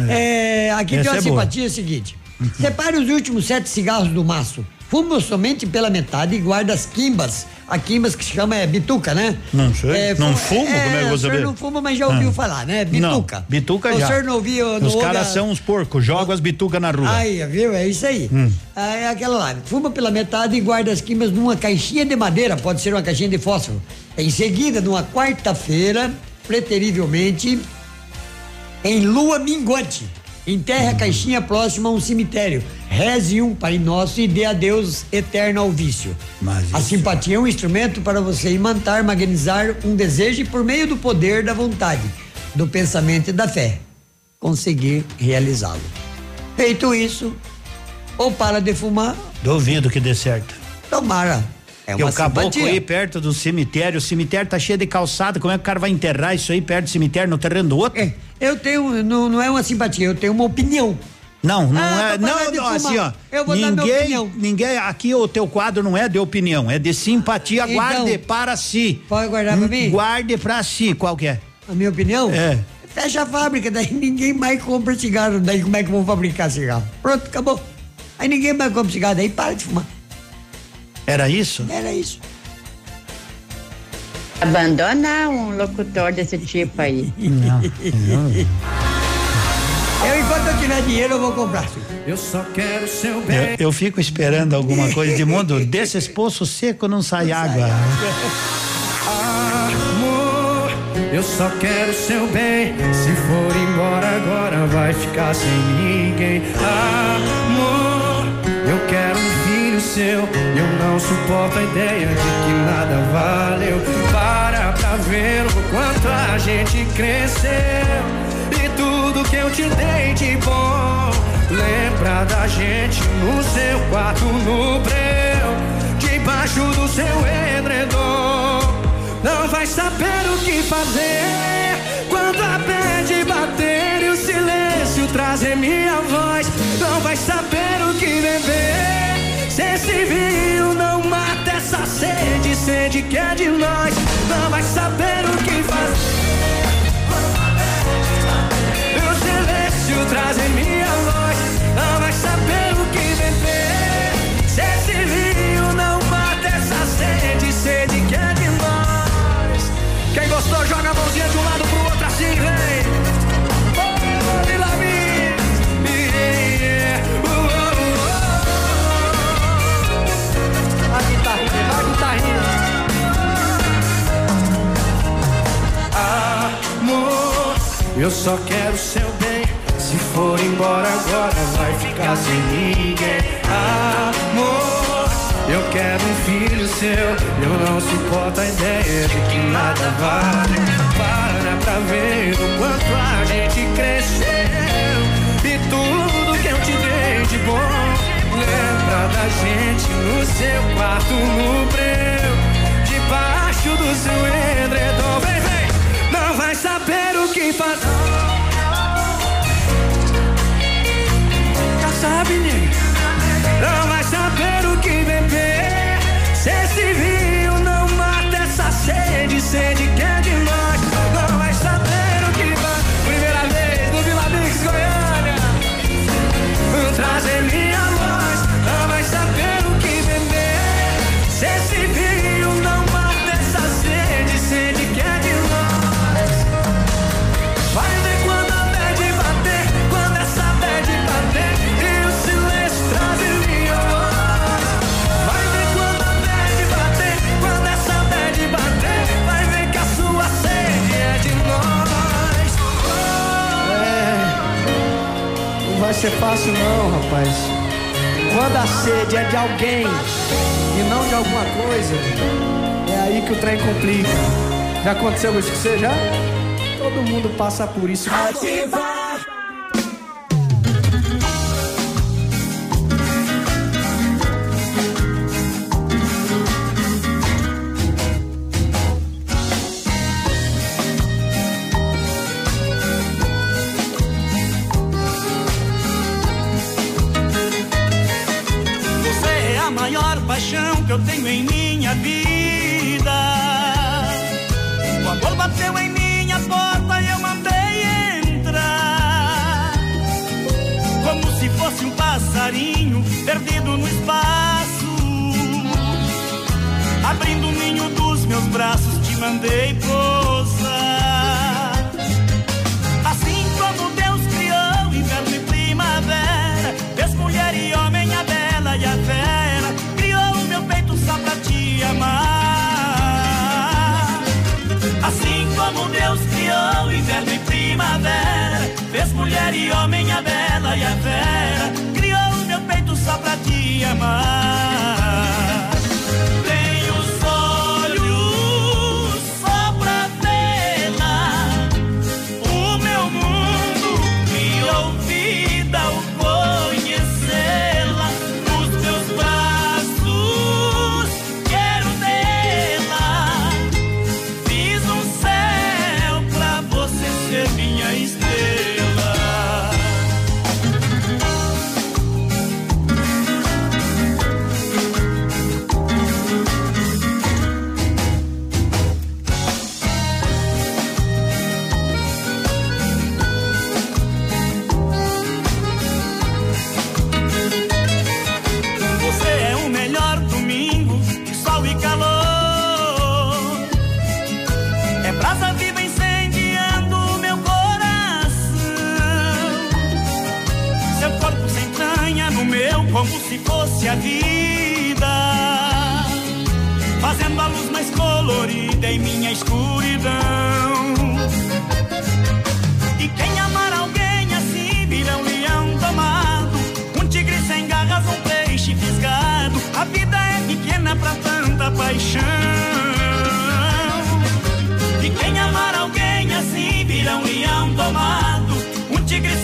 É, aqui Essa tem uma é boa. simpatia seguinte. Separe os últimos sete cigarros do maço. Fuma somente pela metade e guarda as quimbas. A quimbas que se chama é bituca, né? Não sei. não fu- fumo? Como é que eu vou O senhor não fuma, mas já ouviu Ah. falar, né? Bituca. Não, bituca o já. senhor não ouviu? não Os caras são uns porcos, jogam as bitucas na rua. Aí, viu? É isso aí. Hum. É aquela lá. Fuma pela metade e guarda as quimas numa caixinha de madeira, pode ser uma caixinha de fósforo. Em seguida, numa quarta-feira, preterivelmente, em lua minguante, enterre a caixinha próxima a um cemitério. Reze um Pai Nosso e dê adeus eterno ao vício. a simpatia é um instrumento para você imantar, magnizar um desejo e, por meio do poder da vontade, do pensamento e da fé, conseguir realizá-lo. Feito isso, ou para de fumar, Duvido que dê certo. tomara. É uma o caboclo aí perto do cemitério, o cemitério tá cheio de calçada, como é que o cara vai enterrar isso aí perto do cemitério, no terreno do outro? Eu tenho, não, não é uma simpatia, eu tenho uma opinião. Não, não Ah, é, não, não, assim, ó. Eu vou dar minha ninguém, opinião. ninguém, aqui o teu quadro não é de opinião, é de simpatia, Então, guarde para si. Pode guardar pra mim? Guarde para si, qual que é? A minha opinião? É. Fecha a fábrica, daí ninguém mais compra cigarro. Daí como é que vão fabricar cigarro? Pronto, acabou. Aí ninguém mais compra cigarro, daí para de fumar. Era isso? Era isso. Abandona um locutor desse tipo aí. Não, não. Eu, enquanto eu tiver dinheiro, eu vou comprar. sim. Eu só quero seu Eu, eu fico esperando alguma coisa de mundo. Desses poços secos não sai água. Amor, eu só quero seu bem. Se for embora agora, vai ficar sem ninguém. Amor, eu quero eu não suporto a ideia de que nada valeu. Para pra ver o quanto a gente cresceu. E tudo que eu te dei de bom. Lembra da gente no seu quarto no breu. Debaixo do seu edredom. Não vai saber o que fazer quando a bad bater e o silêncio trazer minha voz. Não vai saber o que beber. Se esse vinho não mata essa sede, sede que é de nós. Não vai saber o que fazer. O silêncio trazer minha voz. Não vai saber o que beber. Se esse vinho não mata essa sede, sede que é de nós. Quem gostou, joga a mãozinha de um lado pro outro assim, vem. Eu só quero seu bem. Se for embora agora, vai ficar sem ninguém. Amor, eu quero um filho seu. Eu não suporto a ideia de que nada vale. Para pra ver o quanto a gente cresceu. E tudo que eu te dei de bom. Lembra da gente no seu quarto no breu. Debaixo do seu edredom. Não vai saber o que fazer. Já sabe, nego. Não vai saber o que beber. Se esse vinho não mata essa sede, sede que ser fácil não, rapaz. Quando a sede é de alguém e não de alguma coisa, é aí que o trem complica. Já aconteceu isso com você já? Todo mundo passa por isso. Te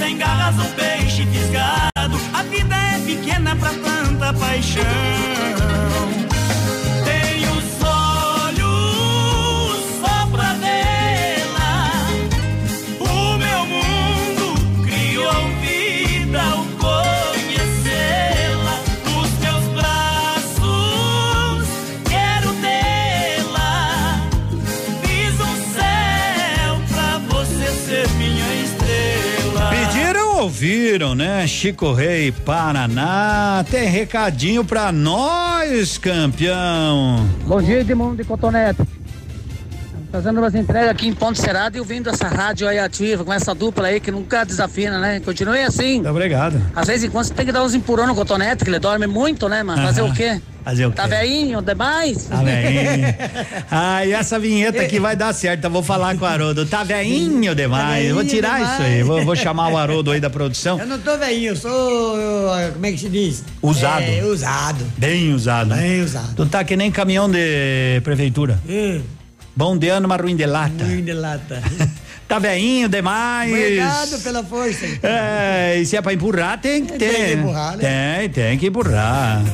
sem garras, um peixe fisgado. A vida é pequena pra tanta paixão. Ouviram, né? Chico Rei, Paraná. Tem recadinho pra nós, campeão. Bom dia, Edmundo de Cotonete. Fazendo umas entregas aqui em Ponte Serado e ouvindo essa rádio aí ativa, com essa dupla aí que nunca desafina, né? Continue assim. Muito obrigado. Às vezes em quando você tem que dar uns empurrão no cotonete, que ele dorme muito, né, mano? Fazer o quê? Fazer o Tá quê? veinho demais? Tá veinho. Ah, e essa vinheta aqui vai dar certo. Eu vou falar com o Haroldo. Tá veinho demais. Eu vou tirar demais. isso aí. Vou, vou chamar o Haroldo aí da produção. Eu não tô velhinho, eu sou. eu, como é que se diz? Usado. É, usado. Bem usado. Bem usado. Tu tá que nem caminhão de prefeitura. Hum. Bom de ano, mas ruim de lata. Ruim de lata. Tá veinho demais. Obrigado pela força. É, e se é pra empurrar, tem que ter. Tem que empurrar, né? Tem, tem que empurrar.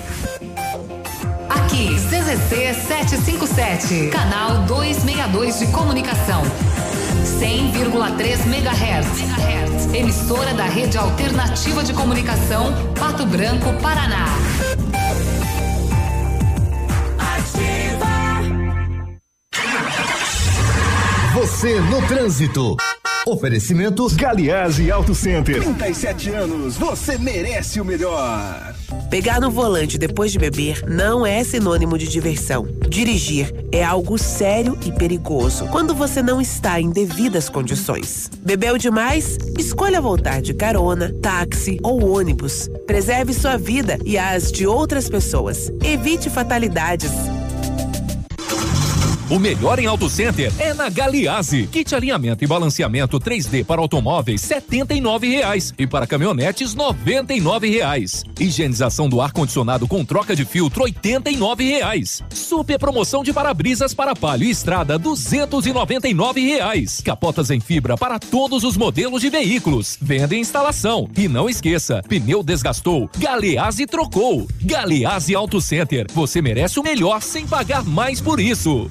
Aqui, CZC 757, canal 262 de comunicação. 100,3 MHz. Emissora da Rede Alternativa de Comunicação, Pato Branco, Paraná. Você no trânsito. Oferecimento Galiase Auto Center. 37 anos, você merece o melhor. Pegar no volante depois de beber não é sinônimo de diversão. Dirigir é algo sério e perigoso quando você não está em devidas condições. Bebeu demais? Escolha voltar de carona, táxi ou ônibus. Preserve sua vida e as de outras pessoas. Evite fatalidades. O melhor em Auto Center é na Galiase. Kit alinhamento e balanceamento 3D para automóveis 79 reais e para caminhonetes 99 reais. Higienização do ar condicionado com troca de filtro 89 reais. Super promoção de para-brisas para palio e estrada 299 reais. Capotas em fibra para todos os modelos de veículos. Venda e instalação. E não esqueça, pneu desgastou, Galeazzi trocou. Galeazzi Auto Center. Você merece o melhor sem pagar mais por isso.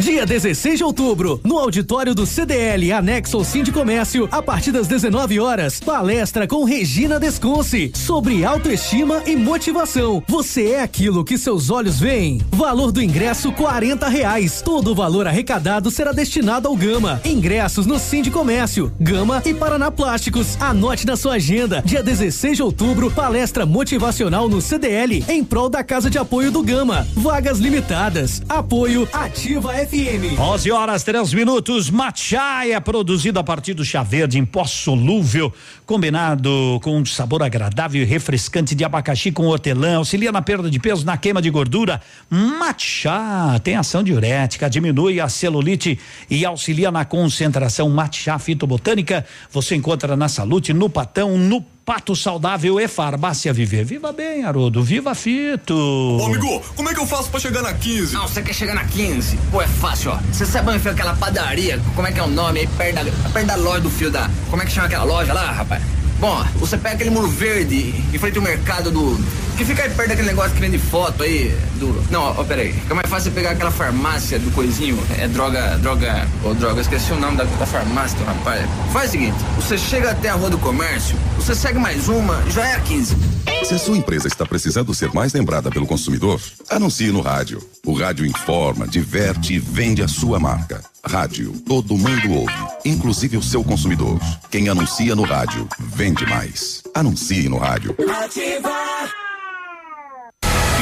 Dia 16 de outubro, no auditório do CDL, anexo ao Sim de Comércio, a partir das 19 horas, palestra com Regina Desconce sobre autoestima e motivação. Você é aquilo que seus olhos veem. Valor do ingresso 40 reais. Todo o valor arrecadado será destinado ao Gama. Ingressos no Sim de Comércio, Gama e Paraná Plásticos. Anote na sua agenda. Dia 16 de outubro, palestra motivacional no CDL em prol da Casa de Apoio do Gama. Vagas limitadas. Apoio Ativa FM. 11 horas, 3 minutos. Matcha é produzido a partir do chá verde em pó solúvel, combinado com um sabor agradável e refrescante de abacaxi com hortelã, auxilia na perda de peso, na queima de gordura. Matcha tem ação diurética, diminui a celulite e auxilia na concentração. Matcha fitobotânica você encontra na Salute, no Patão, no Pato Saudável e Farmácia Viver. Viva bem, Haroldo. Viva Fito. Ô, amigo, como é que eu faço pra chegar na 15? Não, você quer chegar na 15? Pô, é fácil, ó. Você sabe onde fica aquela padaria? Como é que é o nome aí? Perto da, perto da loja do fio da. Como é que chama aquela loja lá, rapaz? Bom, você pega aquele muro verde em frente ao mercado do. Que fica aí perto daquele negócio que vende foto aí. Do. Não, ó, peraí. Fica mais fácil pegar aquela farmácia do coisinho. É droga. Droga. Ô, droga, esqueci o nome da, da farmácia, rapaz. Faz o seguinte: você chega até a Rua do Comércio, você segue mais uma, já é a 15. Se a sua empresa está precisando ser mais lembrada pelo consumidor, anuncie no rádio. O rádio informa, diverte e vende a sua marca. Rádio, todo mundo ouve, inclusive o seu consumidor. Quem anuncia no rádio, vende mais. Anuncie no rádio.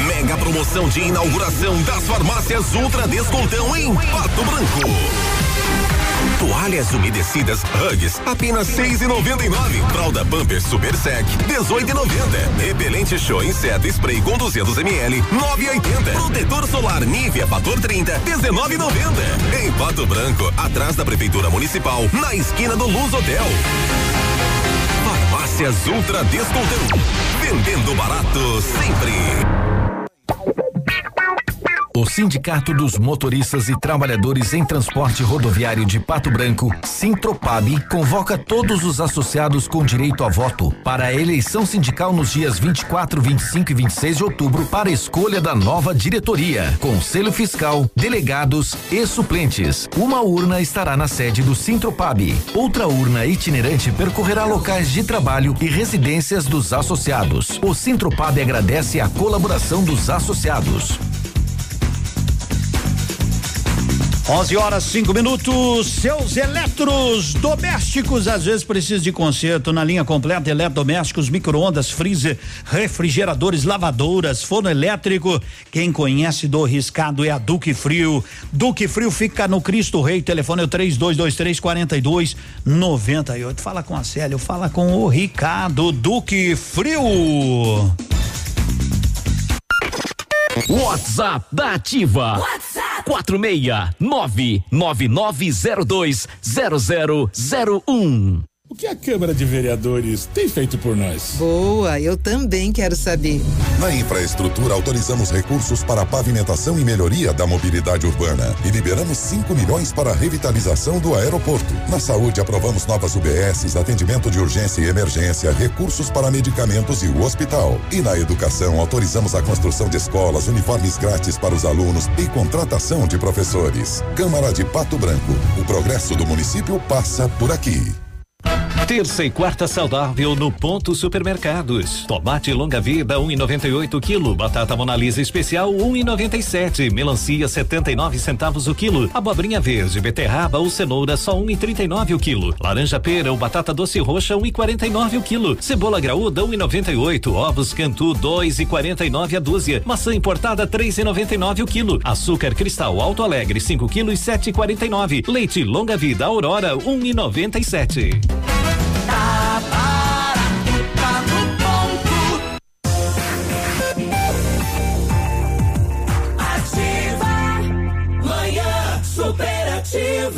Mega promoção de inauguração das farmácias Ultra Descontão em Pato Branco. Toalhas umedecidas Hugs, apenas seis e noventa e nove. Fralda Pampers Super Sec, dezoito e noventa. Repelente Show Inseto Spray com 200 ml, nove e oitenta. Protetor solar Nivea Fator 30, dezenove e noventa. Em Pato Branco, atrás da Prefeitura Municipal, na esquina do Luz Hotel. Farmácias Ultra Descontão. Vendendo barato sempre. O Sindicato dos Motoristas e Trabalhadores em Transporte Rodoviário de Pato Branco, Sintropab, convoca todos os associados com direito a voto para a eleição sindical nos dias 24, 25 e 26 de outubro para escolha da nova diretoria, conselho fiscal, delegados e suplentes. Uma urna estará na sede do Sintropab. Outra urna itinerante percorrerá locais de trabalho e residências dos associados. O Sintropab agradece a colaboração dos associados. 11 horas 5 minutos. Seus eletros domésticos às vezes precisam de conserto na linha completa eletrodomésticos, microondas, freezer, refrigeradores, lavadoras, forno elétrico. Quem conhece do riscado é a Duque Frio. Duque Frio fica no Cristo Rei. Telefone é o 3223 42 98. Fala com a Célia, fala com o Ricardo Duque Frio. WhatsApp da Ativa. WhatsApp 46999020001. O que a Câmara de Vereadores tem feito por nós? Boa, eu também quero saber. Na infraestrutura, autorizamos recursos para a pavimentação e melhoria da mobilidade urbana e liberamos 5 milhões para a revitalização do aeroporto. Na saúde, aprovamos novas UBSs, atendimento de urgência e emergência, recursos para medicamentos e o hospital. E na educação, autorizamos a construção de escolas, uniformes grátis para os alunos e contratação de professores. Câmara de Pato Branco. O progresso do município passa por aqui. Terça e quarta saudável no Ponto Supermercados. Tomate longa vida 1,98 um quilo. Batata Monalisa especial 1,97. Um Melancia 79 centavos o quilo. Abobrinha verde, beterraba ou cenoura só 1,39 um o quilo. Laranja pera ou batata doce roxa 1,49 o quilo. Cebola graúda 1,98. Ovos Cantu 2,49 a dúzia. Maçã importada 3,99 o quilo. Açúcar cristal Alto Alegre 5 quilos 7,49. Leite longa vida Aurora 1,97.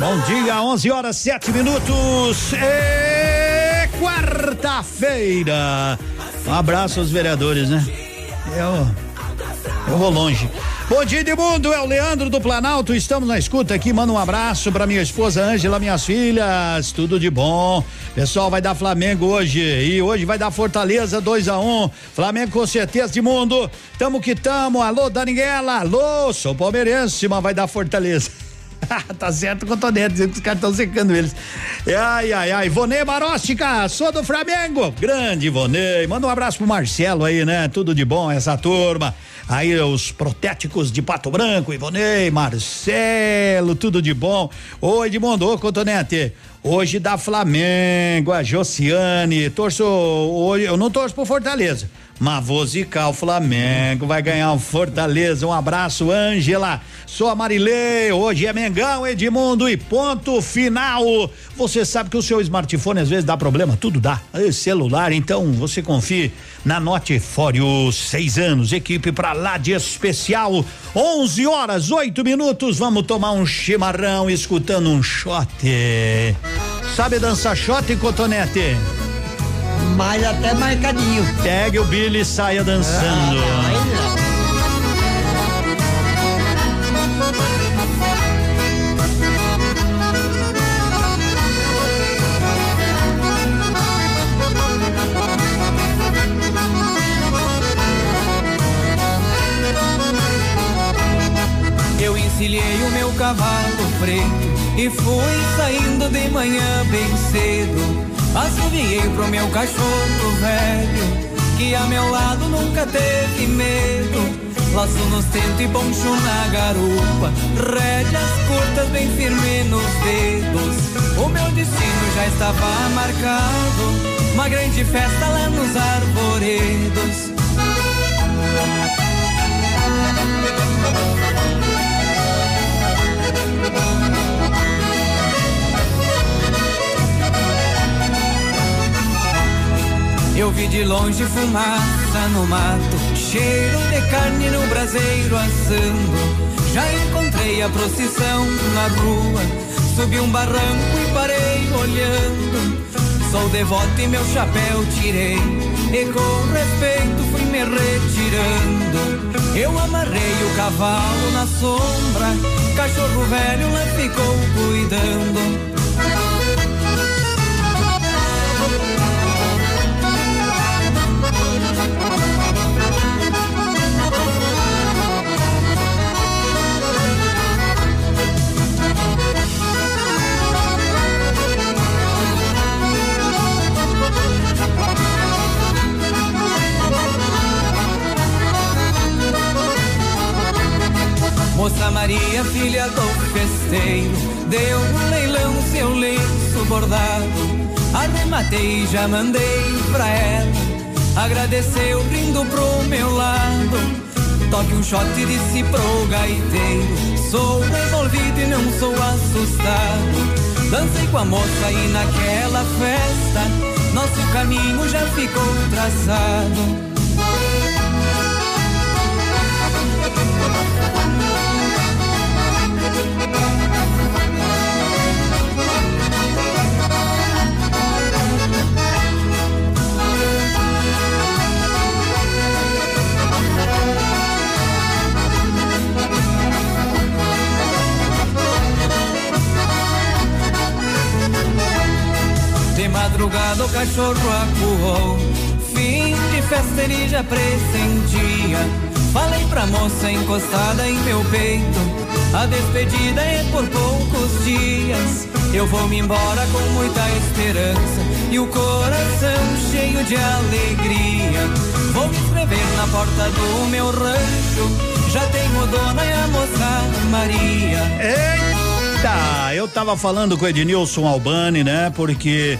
Bom dia, 11 horas 7 minutos. É quarta-feira. Um abraço aos vereadores, né? Eu, eu vou longe. Bom dia, Edmundo. É o Leandro do Planalto. Estamos na escuta aqui. Manda um abraço para minha esposa Ângela, minhas filhas. Tudo de bom. Pessoal, vai dar Flamengo hoje. E hoje vai dar Fortaleza 2 a 1 um. Flamengo com certeza, Edmundo. Tamo que tamo. Alô, Daniela. Alô, sou palmeirense, mas vai dar Fortaleza. tá certo com o Tonete, dizendo que os caras estão secando eles. Ai, ai, ai. Vonei Maróstica, sou do Flamengo. Grande Vonei. Manda um abraço pro Marcelo aí, né? Tudo de bom, essa turma. Aí os protéticos de Pato Branco, Ivonei, Marcelo, tudo de bom. Oi, Edmundo, ô Cotonete. Hoje dá Flamengo, a Josiane, torço, hoje, eu não torço pro Fortaleza, mas vou Flamengo, vai ganhar o Fortaleza, um abraço, Ângela, sou a Marilei, hoje é Mengão, Edmundo e ponto final, você sabe que o seu smartphone às vezes dá problema, tudo dá, é celular, então você confie na Note Fório, seis anos, equipe pra lá de especial, 11 horas, 8 minutos, vamos tomar um chimarrão escutando um shot. Sabe dançar shot, Cotonete? Mas até marcadinho. Pegue o Billy e saia dançando. Ah, Eu encilhei o meu cavalo preto e fui saindo de manhã bem cedo. Assoviei pro meu cachorro velho, que a meu lado nunca teve medo. Laço nos tentos e poncho na garupa, rédeas curtas bem firme nos dedos. O meu destino já estava marcado, uma grande festa lá nos arvoredos. Eu vi de longe fumaça no mato, cheiro de carne no braseiro assando. Já encontrei a procissão na rua, subi um barranco e parei olhando. Sou devoto e meu chapéu tirei, e com respeito fui me retirando. Eu amarrei o cavalo na sombra, cachorro velho lá ficou cuidando. Moça Maria, filha do festeiro, deu um leilão seu lenço bordado. Arrematei e já mandei pra ela. Agradeceu rindo pro meu lado. Toque um shot e disse pro gaiteiro. Sou resolvido e não sou assustado. Dancei com a moça e naquela festa. Nosso caminho já ficou traçado. Madrugada o cachorro acuou Fim de festa ele já pressentia Falei pra moça encostada em meu peito. A despedida é por poucos dias. Eu vou me embora com muita esperança. E o coração cheio de alegria. Vou me inscrever na porta do meu rancho. Já tenho dona e a moça Maria. Eita, eu tava falando com o Ednilson Albani, né? Porque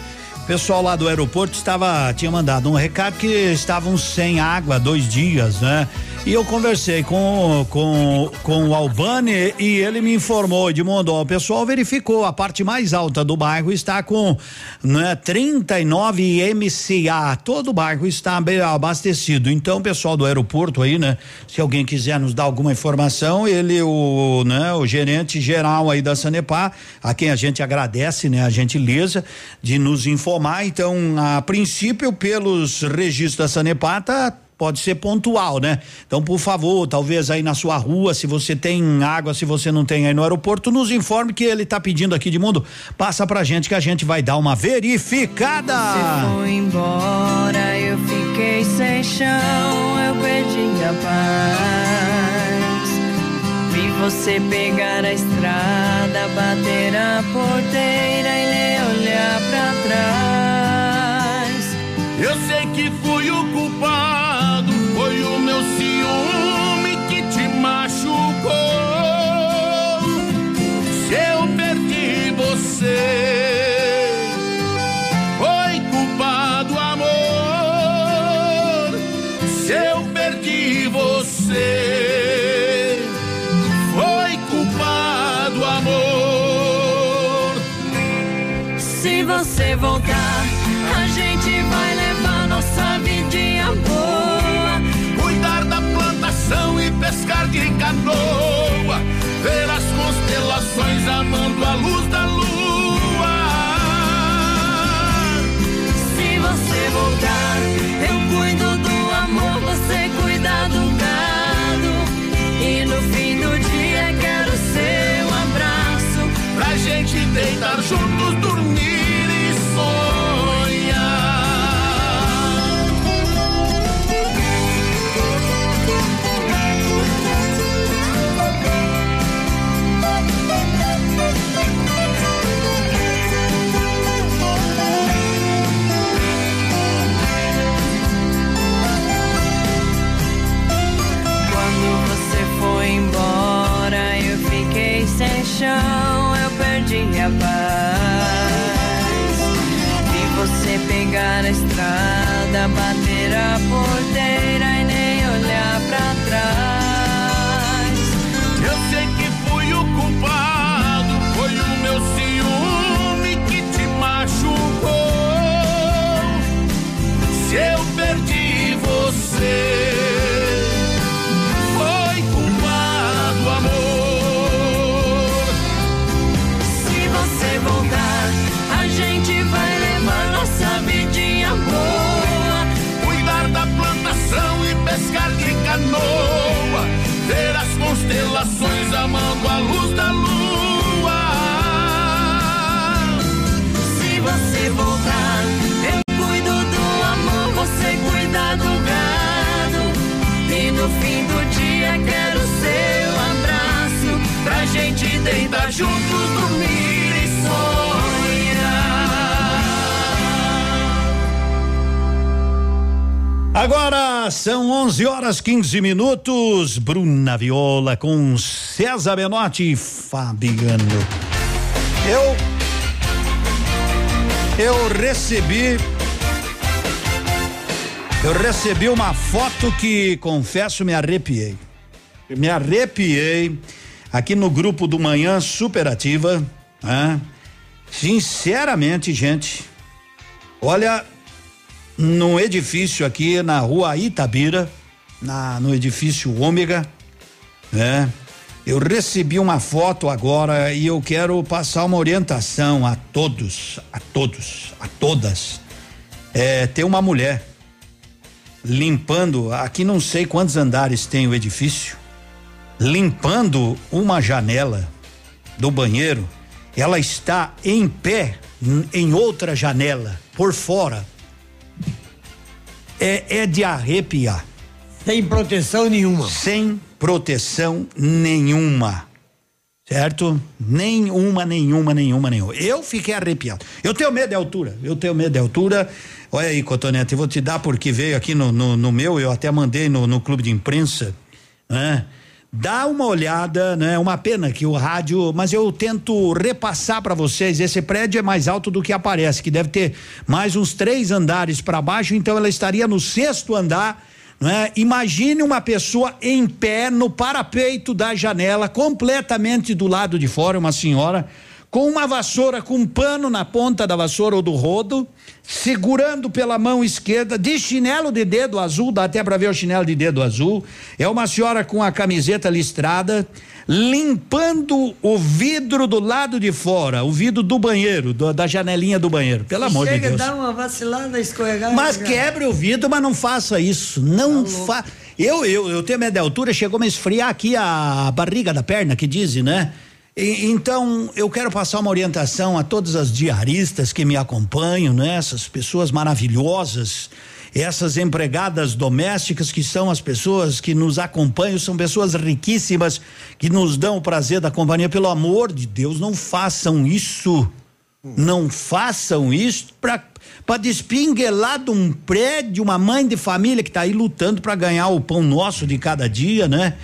pessoal lá do aeroporto estava tinha mandado um recado que estavam sem água dois dias, né? E eu conversei com, com, com o Albani e ele me informou, Edmundo, ó, o pessoal verificou, a parte mais alta do bairro está com né, 39 MCA, todo o bairro está abastecido. Então, pessoal do aeroporto aí, né, se alguém quiser nos dar alguma informação, ele, o, né, o gerente geral aí da Sanepar, a quem a gente agradece, né, a gentileza de nos informar. Então, a princípio, pelos registros da Sanepar, tá pode ser pontual, né? Então, por favor, talvez aí na sua rua, se você tem água, se você não tem aí no aeroporto, nos informe que ele tá pedindo aqui de mundo. Passa pra gente que a gente vai dar uma verificada. Você foi embora, eu fiquei sem chão, eu perdi a paz. Vi você pegar a estrada, bater a porteira e nem olhar pra trás. Eu sei que fui você voltar, a gente vai levar nossa vidinha boa. Cuidar da plantação e pescar de canoa. Ver as constelações amando a luz da lua. Horas 15 minutos. Bruna Viola com César Benotti e Fabiano. Eu. Eu recebi. Eu recebi uma foto que, confesso, me arrepiei. Me arrepiei aqui no grupo do Manhã Superativa. Né? Sinceramente, gente. Olha, no edifício aqui na rua Itabira, na, no edifício Ômega, né? Eu recebi uma foto agora e eu quero passar uma orientação a todos, a todos, a todas. É, tem uma mulher limpando, aqui não sei quantos andares tem o edifício, limpando uma janela do banheiro. Ela está em pé em outra janela, por fora é, é de arrepiar. Sem proteção nenhuma. Sem proteção nenhuma. Certo? Nenhuma, nenhuma, nenhuma, nenhuma. Eu fiquei arrepiado. Eu tenho medo de altura. Eu tenho medo de altura. Olha aí, Cotonete, eu vou te dar porque veio aqui no, no, no meu, eu até mandei no, no clube de imprensa, né? Dá uma olhada, né? Uma pena que o rádio, mas eu tento repassar para vocês. Esse prédio é mais alto do que aparece, que deve ter mais uns três andares para baixo, então ela estaria no sexto andar. Né? Imagine uma pessoa em pé no parapeito da janela, completamente do lado de fora, uma senhora com uma vassoura com um pano na ponta da vassoura ou do rodo, segurando pela mão esquerda, de chinelo de dedo azul, dá até para ver o chinelo de dedo azul. É uma senhora com a camiseta listrada, limpando o vidro do lado de fora, o vidro do banheiro, do, da janelinha do banheiro. Pelo amor de Deus. Chega, dá uma vacilada, escorregar. Mas quebre o vidro, mas não faça isso. Não Tá faça. Eu, eu, eu tenho medo altura, chegou a me esfriar aqui a barriga da perna, que dizem, né? E, então, eu quero passar uma orientação a todas as diaristas que me acompanham, né? Essas pessoas maravilhosas, essas empregadas domésticas que são as pessoas que nos acompanham, são pessoas riquíssimas que nos dão o prazer da companhia. Pelo amor de Deus, não façam isso. Não façam isso para para despinguelar de um prédio, uma mãe de família que está aí lutando para ganhar o pão nosso de cada dia, né?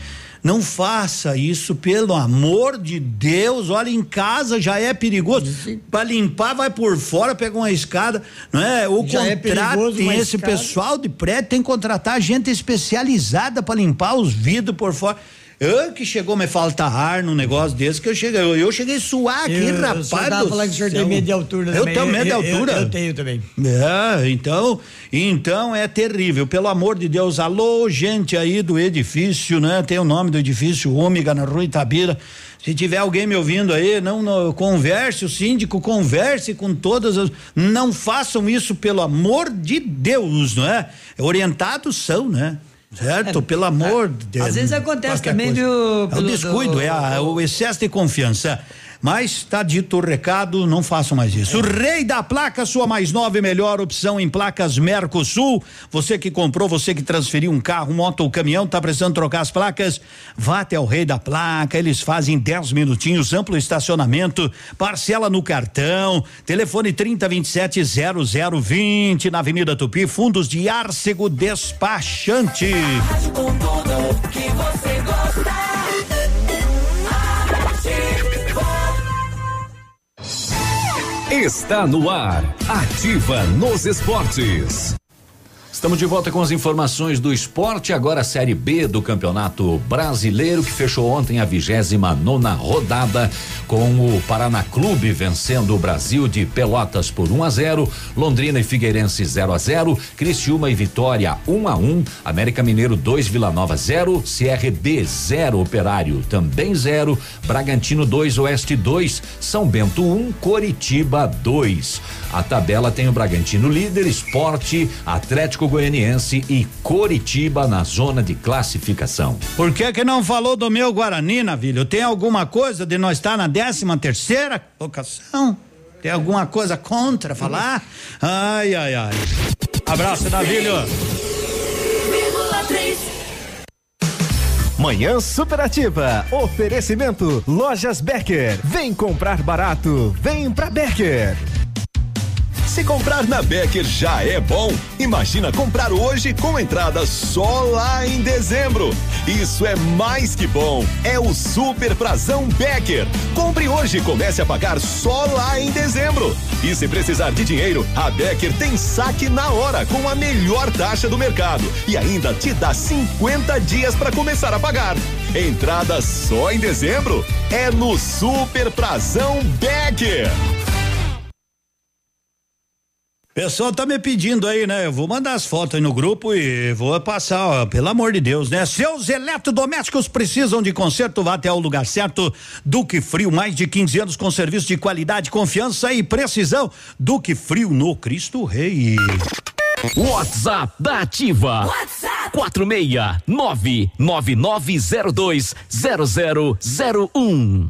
Não faça isso, pelo amor de Deus. Olha, em casa já é perigoso. Para limpar, vai por fora, pega uma escada, não é? Ou Já é perigoso contratem uma esse escada. pessoal de prédio, tem que contratar gente especializada para limpar os vidros por fora. Eu que chegou me faltar ar num negócio desse que eu cheguei, eu, eu cheguei a suar aqui, Eu- rapaz. tava do falando que o senhor tem medo de altura Eu também. tenho medo de Eu- eu- altura. eu tenho também. É, então, então é terrível, pelo amor de Deus. Alô, gente aí do edifício, né? Tem o nome do edifício Ômega na Rua Itabira. Se tiver alguém me ouvindo aí, não, não converse, o síndico converse com todas as. Não façam isso, pelo amor de Deus, não é? Orientados são, né? Certo? pelo amor de Deus. É, Às vezes acontece também coisa. do- É o descuido, do- é a- o excesso de confiança. Mas está dito o recado, não façam mais isso. Rei da placa, sua mais nova e melhor opção em placas Mercosul. Você que comprou, você que transferiu um carro, moto ou caminhão, tá precisando trocar as placas? Vá até o Rei da Placa, eles fazem 10 minutinhos, amplo estacionamento, parcela no cartão, telefone 3027 0020 na Avenida Tupi, fundos de Arcego Despachante. Com tudo que você gosta. Está no ar. Ativa nos esportes. Estamos de volta com as informações do esporte. Agora a Série B do Campeonato Brasileiro, que fechou ontem a 29 nona rodada, com o Paraná Clube vencendo o Brasil de Pelotas por 1 a 0, Londrina e Figueirense 0 a 0, Criciúma e Vitória 1 a 1, América Mineiro 2, Vila Nova 0, CRB 0, Operário também 0, Bragantino 2, Oeste 2, São Bento 1, Coritiba 2. A tabela tem o Bragantino líder, Esporte, Atlético Atlético Goianiense e Coritiba na zona de classificação. Por que que não falou do meu Guarani, Navilho? Tem alguma coisa de nós estar na 13 terceira colocação? Tem alguma coisa contra falar? Ai, ai, ai. Abraço, Navilho. Manhã Superativa. Oferecimento Lojas Becker. Vem comprar barato. Vem pra Becker. Se comprar na Becker já é bom, imagina comprar hoje com entrada só lá em dezembro. Isso é mais que bom. É o Super Prazão Becker. Compre hoje e comece a pagar só lá em dezembro. E se precisar de dinheiro, a Becker tem saque na hora com a melhor taxa do mercado e ainda te dá 50 dias para começar a pagar. Entrada só em dezembro é no Super Prazão Becker. Pessoal tá me pedindo aí, né? Eu vou mandar as fotos aí no grupo e vou passar, ó, pelo amor de Deus, né? Seus eletrodomésticos precisam de conserto, vá até o lugar certo. Duque Frio, mais de 15 anos com serviço de qualidade, confiança e precisão. Duque Frio no Cristo Rei. WhatsApp da Ativa. WhatsApp 46999020001.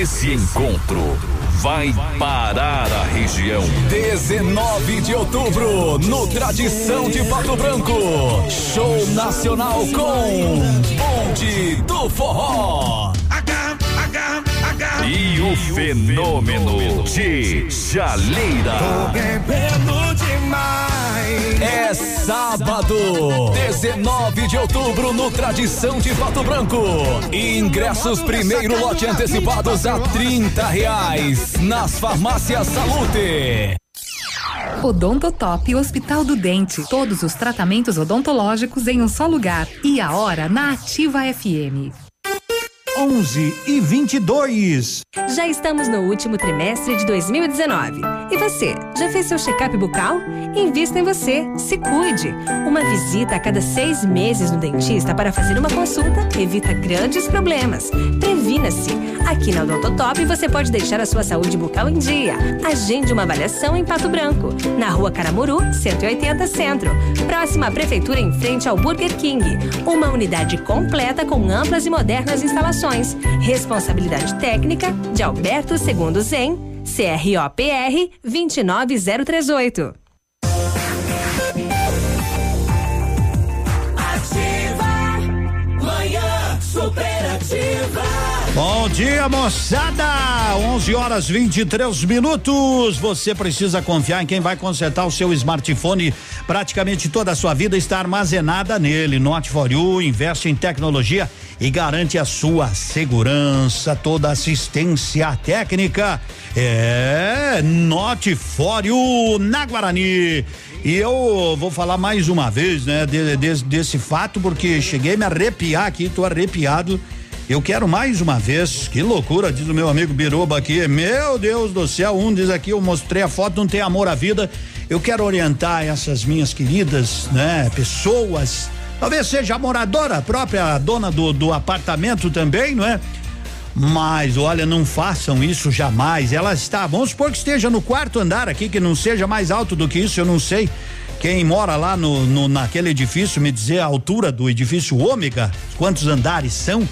Esse encontro vai parar a região. 19 de outubro, no Tradição de Pato Branco. Show nacional com Bonde do Forró. E o fenômeno de Jaleira. Tô bebendo demais. É sábado, 19 de outubro, no Tradição de Pato Branco. Ingressos primeiro lote antecipados a 30 reais nas farmácias Salute. Odontotop Hospital do Dente. Todos os tratamentos odontológicos em um só lugar. E a hora na Ativa FM. 11 e 22. Já estamos no último trimestre de 2019. E você, já fez seu check-up bucal? Invista em você, se cuide. Uma visita a cada seis meses no dentista para fazer uma consulta evita grandes problemas. Previna-se. Aqui na Odontotop você pode deixar a sua saúde bucal em dia. Agende uma avaliação em Pato Branco, na rua Caramuru, 180 Centro. Próxima à Prefeitura em frente ao Burger King. Uma unidade completa com amplas e modernas instalações. Responsabilidade técnica de Alberto Segundo Zen, CROPR 29038. Bom dia, moçada! 11 horas 23 minutos. Você precisa confiar em quem vai consertar o seu smartphone. Praticamente toda a sua vida está armazenada nele. Note for You investe em tecnologia e garante a sua segurança, toda assistência técnica. É Note for You na Guarani. E eu vou falar mais uma vez, né, de, de, desse fato, porque cheguei a me arrepiar aqui, tô arrepiado. Eu quero mais uma vez, que loucura, diz o meu amigo Biruba aqui. Meu Deus do céu, um diz aqui, eu mostrei a foto, não tem amor à vida. Eu quero orientar essas minhas queridas, né, pessoas. Talvez seja a moradora, a própria dona do, do apartamento também, não é? Mas olha, não façam isso jamais. Ela está, vamos supor que esteja no quarto andar aqui, que não seja mais alto do que isso, eu não sei. Quem mora lá no, no naquele edifício, me dizer a altura do edifício ômega, quantos andares são,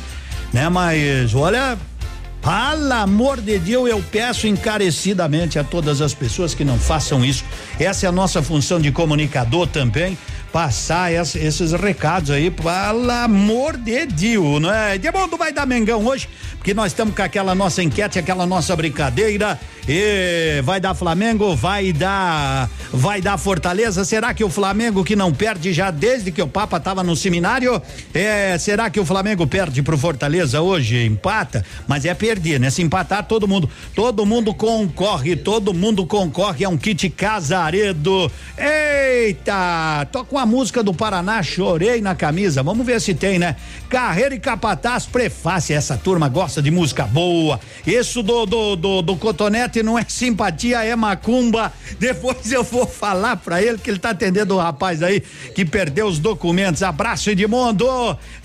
né? Mas olha, pelo amor de Deus, eu peço encarecidamente a todas as pessoas que não façam isso. Essa é a nossa função de comunicador também. passar essa, esses recados aí, pelo amor de Deus, não é? Edmundo vai dar Mengão hoje, porque nós estamos com aquela nossa enquete, aquela nossa brincadeira. E vai dar Flamengo, vai dar, vai dar Fortaleza. Será que o Flamengo que não perde já desde que o Papa estava no seminário? É, será que o Flamengo perde pro Fortaleza hoje? Empata, mas é perder, né? Se empatar todo mundo, todo mundo concorre, todo mundo concorre é um kit Casaredo. Eita, toca uma música do Paraná, chorei na camisa. Vamos ver se tem, né? Carreira e Capataz, prefácio. Essa turma gosta de música boa. Isso do do, do, do cotonete não é simpatia, é macumba. Depois eu vou falar pra ele que ele tá atendendo o rapaz aí que perdeu os documentos. Abraço, Edmundo.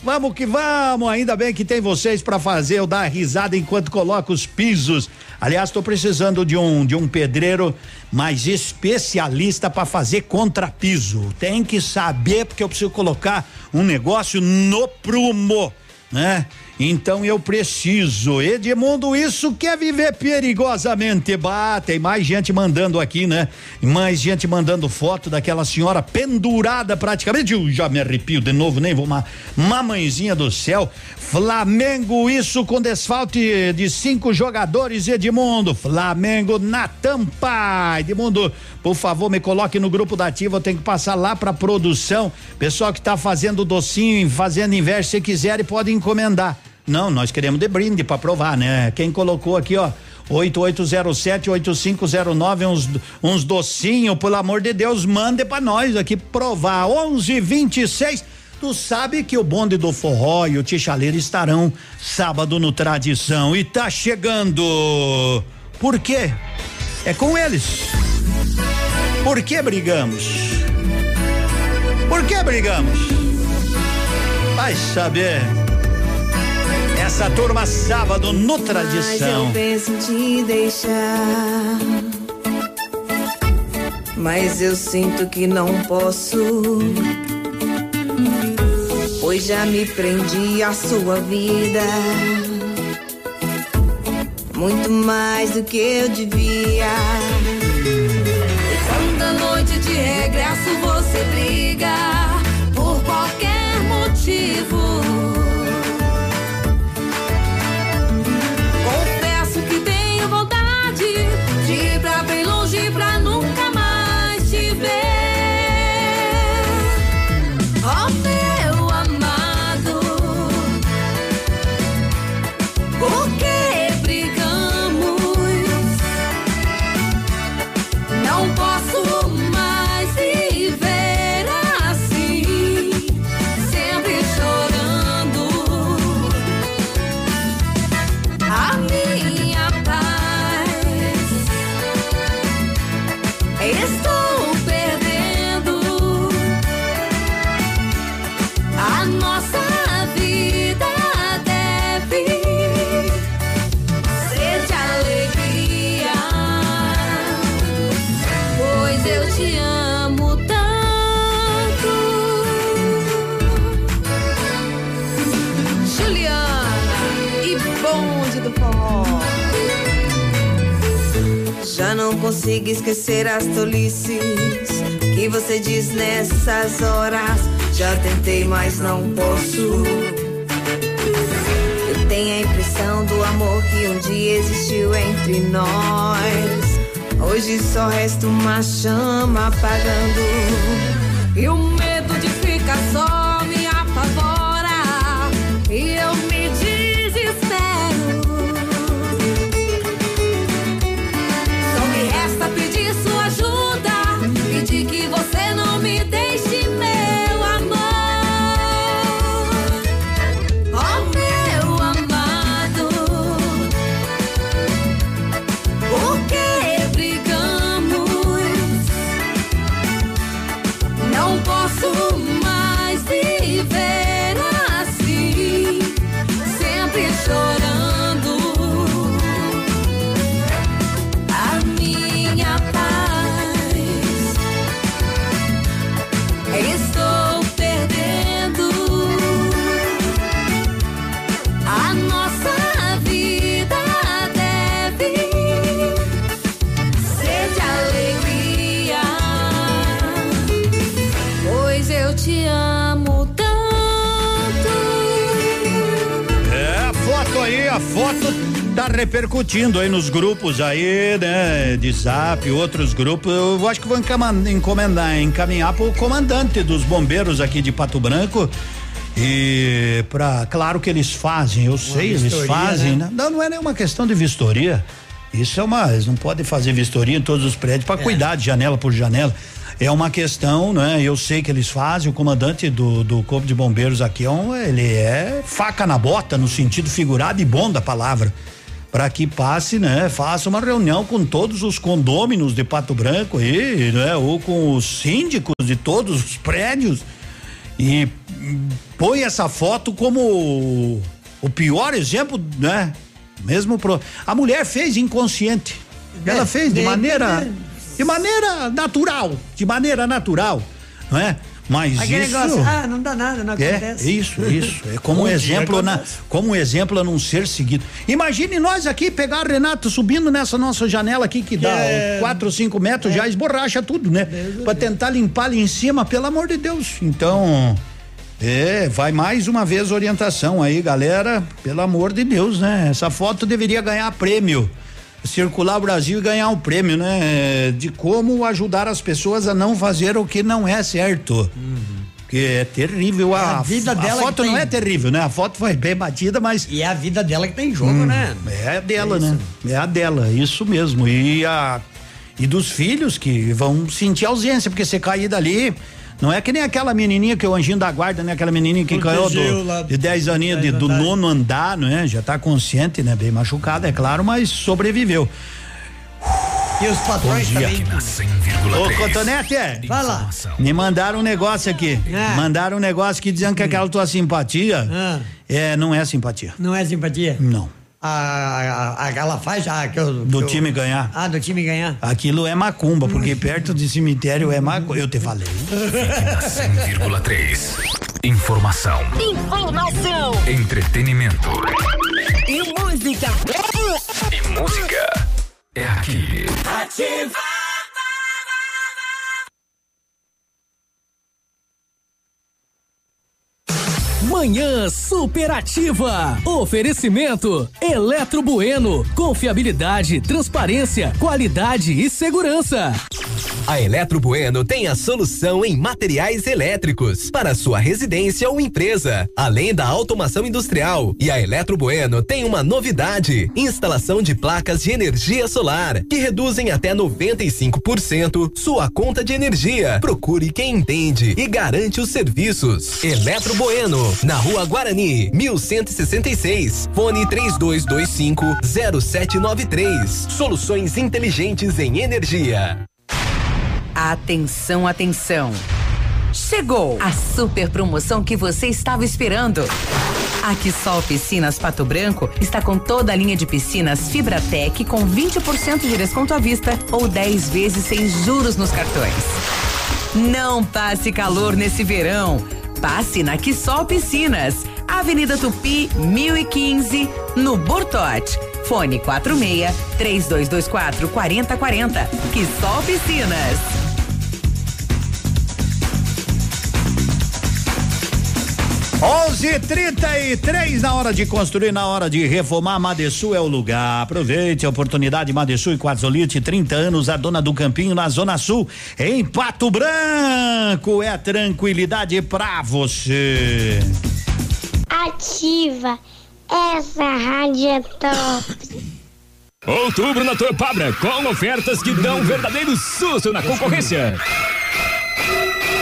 Vamos que vamos. Ainda bem que tem vocês pra fazer eu dar risada enquanto coloco os pisos. Aliás, estou precisando de um de um pedreiro mais especialista para fazer contrapiso. Tem que saber porque eu preciso colocar um negócio no prumo, né? Então eu preciso. Edmundo, isso quer viver perigosamente. Bah, tem mais gente mandando aqui, né? Mais gente mandando foto daquela senhora pendurada praticamente. Eu já me arrepio de novo, nem vou. Uma mamãezinha do céu. Flamengo, isso com desfalte de cinco jogadores, Edmundo. Flamengo na tampa. Edmundo, por favor, me coloque no grupo da ativa. Eu tenho que passar lá pra produção. Pessoal que tá fazendo docinho, fazendo inverso, se quiserem, pode encomendar. Não, nós queremos de brinde para provar, né? Quem colocou aqui, ó, 8807-8509, uns, uns docinhos, pelo amor de Deus, mande para nós aqui provar. 1126. Tu sabe que o bonde do forró e o Tichaleiro estarão sábado no Tradição e tá chegando. Por quê? É com eles. Por que brigamos? Por que brigamos? Vai saber. Essa turma sábado no Tradição. Mas eu penso em te deixar. Mas eu sinto que não posso. Pois já me prendi à sua vida. Muito mais do que eu devia. E quando à noite de regresso você briga Consigo esquecer as tolices que você diz nessas horas. Já tentei, mas não posso. Eu tenho a impressão do amor que um dia existiu entre nós. Hoje só resta uma chama apagando. E o medo repercutindo aí nos grupos aí, né? De zap, outros grupos. Eu acho que vou encomendar, encaminhar pro comandante dos bombeiros aqui de Pato Branco. E pra, claro que eles fazem, eu sei, eles fazem, né? né? Não, não é nenhuma questão de vistoria. Isso é uma, eles não podem fazer vistoria em todos os prédios para cuidar de janela por janela. É uma questão, né? Eu sei que eles fazem, o comandante do, do Corpo de Bombeiros aqui é um, ele é faca na bota, no sentido figurado e bom da palavra. Para que passe, né? Faça uma reunião com todos os condôminos de Pato Branco aí, né? Ou com os síndicos de todos os prédios e põe essa foto como o, pior exemplo, né? Mesmo pro, a mulher fez inconsciente. Ela fez de maneira de maneira natural, de maneira natural, não é? Mas Aquele isso negócio, ah, não dá nada, não é, acontece. isso, isso. É como um exemplo, na, como um exemplo a não ser seguido. Imagine nós aqui pegar Renato subindo nessa nossa janela aqui que dá é- 4 ou 5 metros, já esborracha tudo, né? Pra tentar limpar ali em cima, pelo amor de Deus. Então, é, vai mais uma vez orientação aí, galera. Pelo amor de Deus, né? Essa foto deveria ganhar prêmio. Circular o Brasil e ganhar um prêmio, né? De como ajudar as pessoas a não fazer o que não é certo. Porque é terrível. A, a vida dela A foto que não tem- é terrível, né? A foto foi bem batida, mas. E é a vida dela que tá em jogo, Hum, né? É a dela, né? É a dela, isso mesmo. E a e dos filhos que vão sentir ausência, porque você cair dali. Não é que nem aquela menininha que é o anjinho da guarda, né? Aquela menininha que caiu do- lá de 10 aninhos de- do nono andar, não é? Já tá consciente, né? Bem machucada, é claro, mas sobreviveu. E os patrões Bom dia. também. Ô, Cotonete, é? Vai lá. Me mandaram um negócio aqui. Ah. Mandaram um negócio que dizendo que aquela tua simpatia é, não é simpatia. Não é simpatia? Não. A, a, a, ela faz a, que eu, Do que eu- time ganhar. Ah, do time ganhar. Aquilo é macumba, porque perto de cemitério é macumba. Eu te falei. 100,3. Informação, Informação entretenimento e música. e música. É aqui. Ativa. Manhã superativa. Oferecimento Eletro Bueno. Confiabilidade, transparência, qualidade e segurança. A Eletro Bueno tem a solução em materiais elétricos para sua residência ou empresa, além da automação industrial. E a Eletro Bueno tem uma novidade: instalação de placas de energia solar que reduzem até 95% sua conta de energia. Procure quem entende e garante os serviços. Eletro Bueno, na Rua Guarani, 1166. Fone 3225 0793. Soluções inteligentes em energia. Atenção, atenção. Chegou a super promoção que você estava esperando. A Quissol Piscinas Pato Branco está com toda a linha de piscinas Fibratec com 20% de desconto à vista ou 10 vezes sem juros nos cartões. Não passe calor nesse verão. Passe na Quissol Piscinas, Avenida Tupi, 1015, no Bortote. Fone 46 3224 4040. Quissol Piscinas. Onze trinta e três na hora de construir, na hora de reformar, Madesul é o lugar. Aproveite a oportunidade Madesul e Quartzolite, 30 anos, a dona do Campinho na Zona Sul, em Pato Branco. É tranquilidade pra você. Ativa. Essa rádio é top. Outubro na Torpabra, com ofertas que dão um verdadeiro susto na concorrência.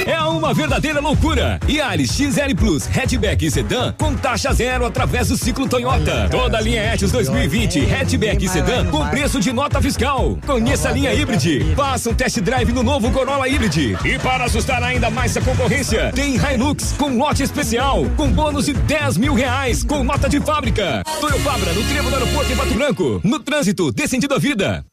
É uma verdadeira loucura. Yaris XL Plus, hatchback e sedã com taxa zero através do ciclo Toyota. Toda a linha Etios 2020, hatchback e sedã com preço de nota fiscal. Conheça a linha Hybrid. Faça um test drive no novo Corolla Hybrid. E para assustar ainda mais a concorrência, tem Hilux com lote especial, com bônus de 10 mil reais, com nota de fábrica. Toyo Fabra, no trevo do aeroporto em Pato Branco. No trânsito, dê sentido à vida.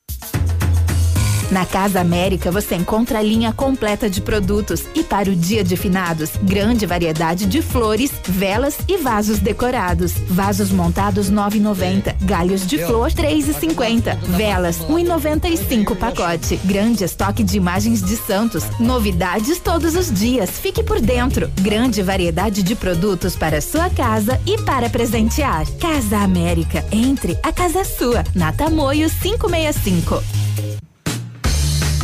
Na Casa América você encontra a linha completa de produtos e para o Dia de Finados, grande variedade de flores, velas e vasos decorados. Vasos montados 9,90, galhos de flor 3,50, velas 1,95 pacote. Grande estoque de imagens de santos, novidades todos os dias. Fique por dentro. Grande variedade de produtos para sua casa e para presentear. Casa América, entre, a casa é sua. Na Tamoio 565.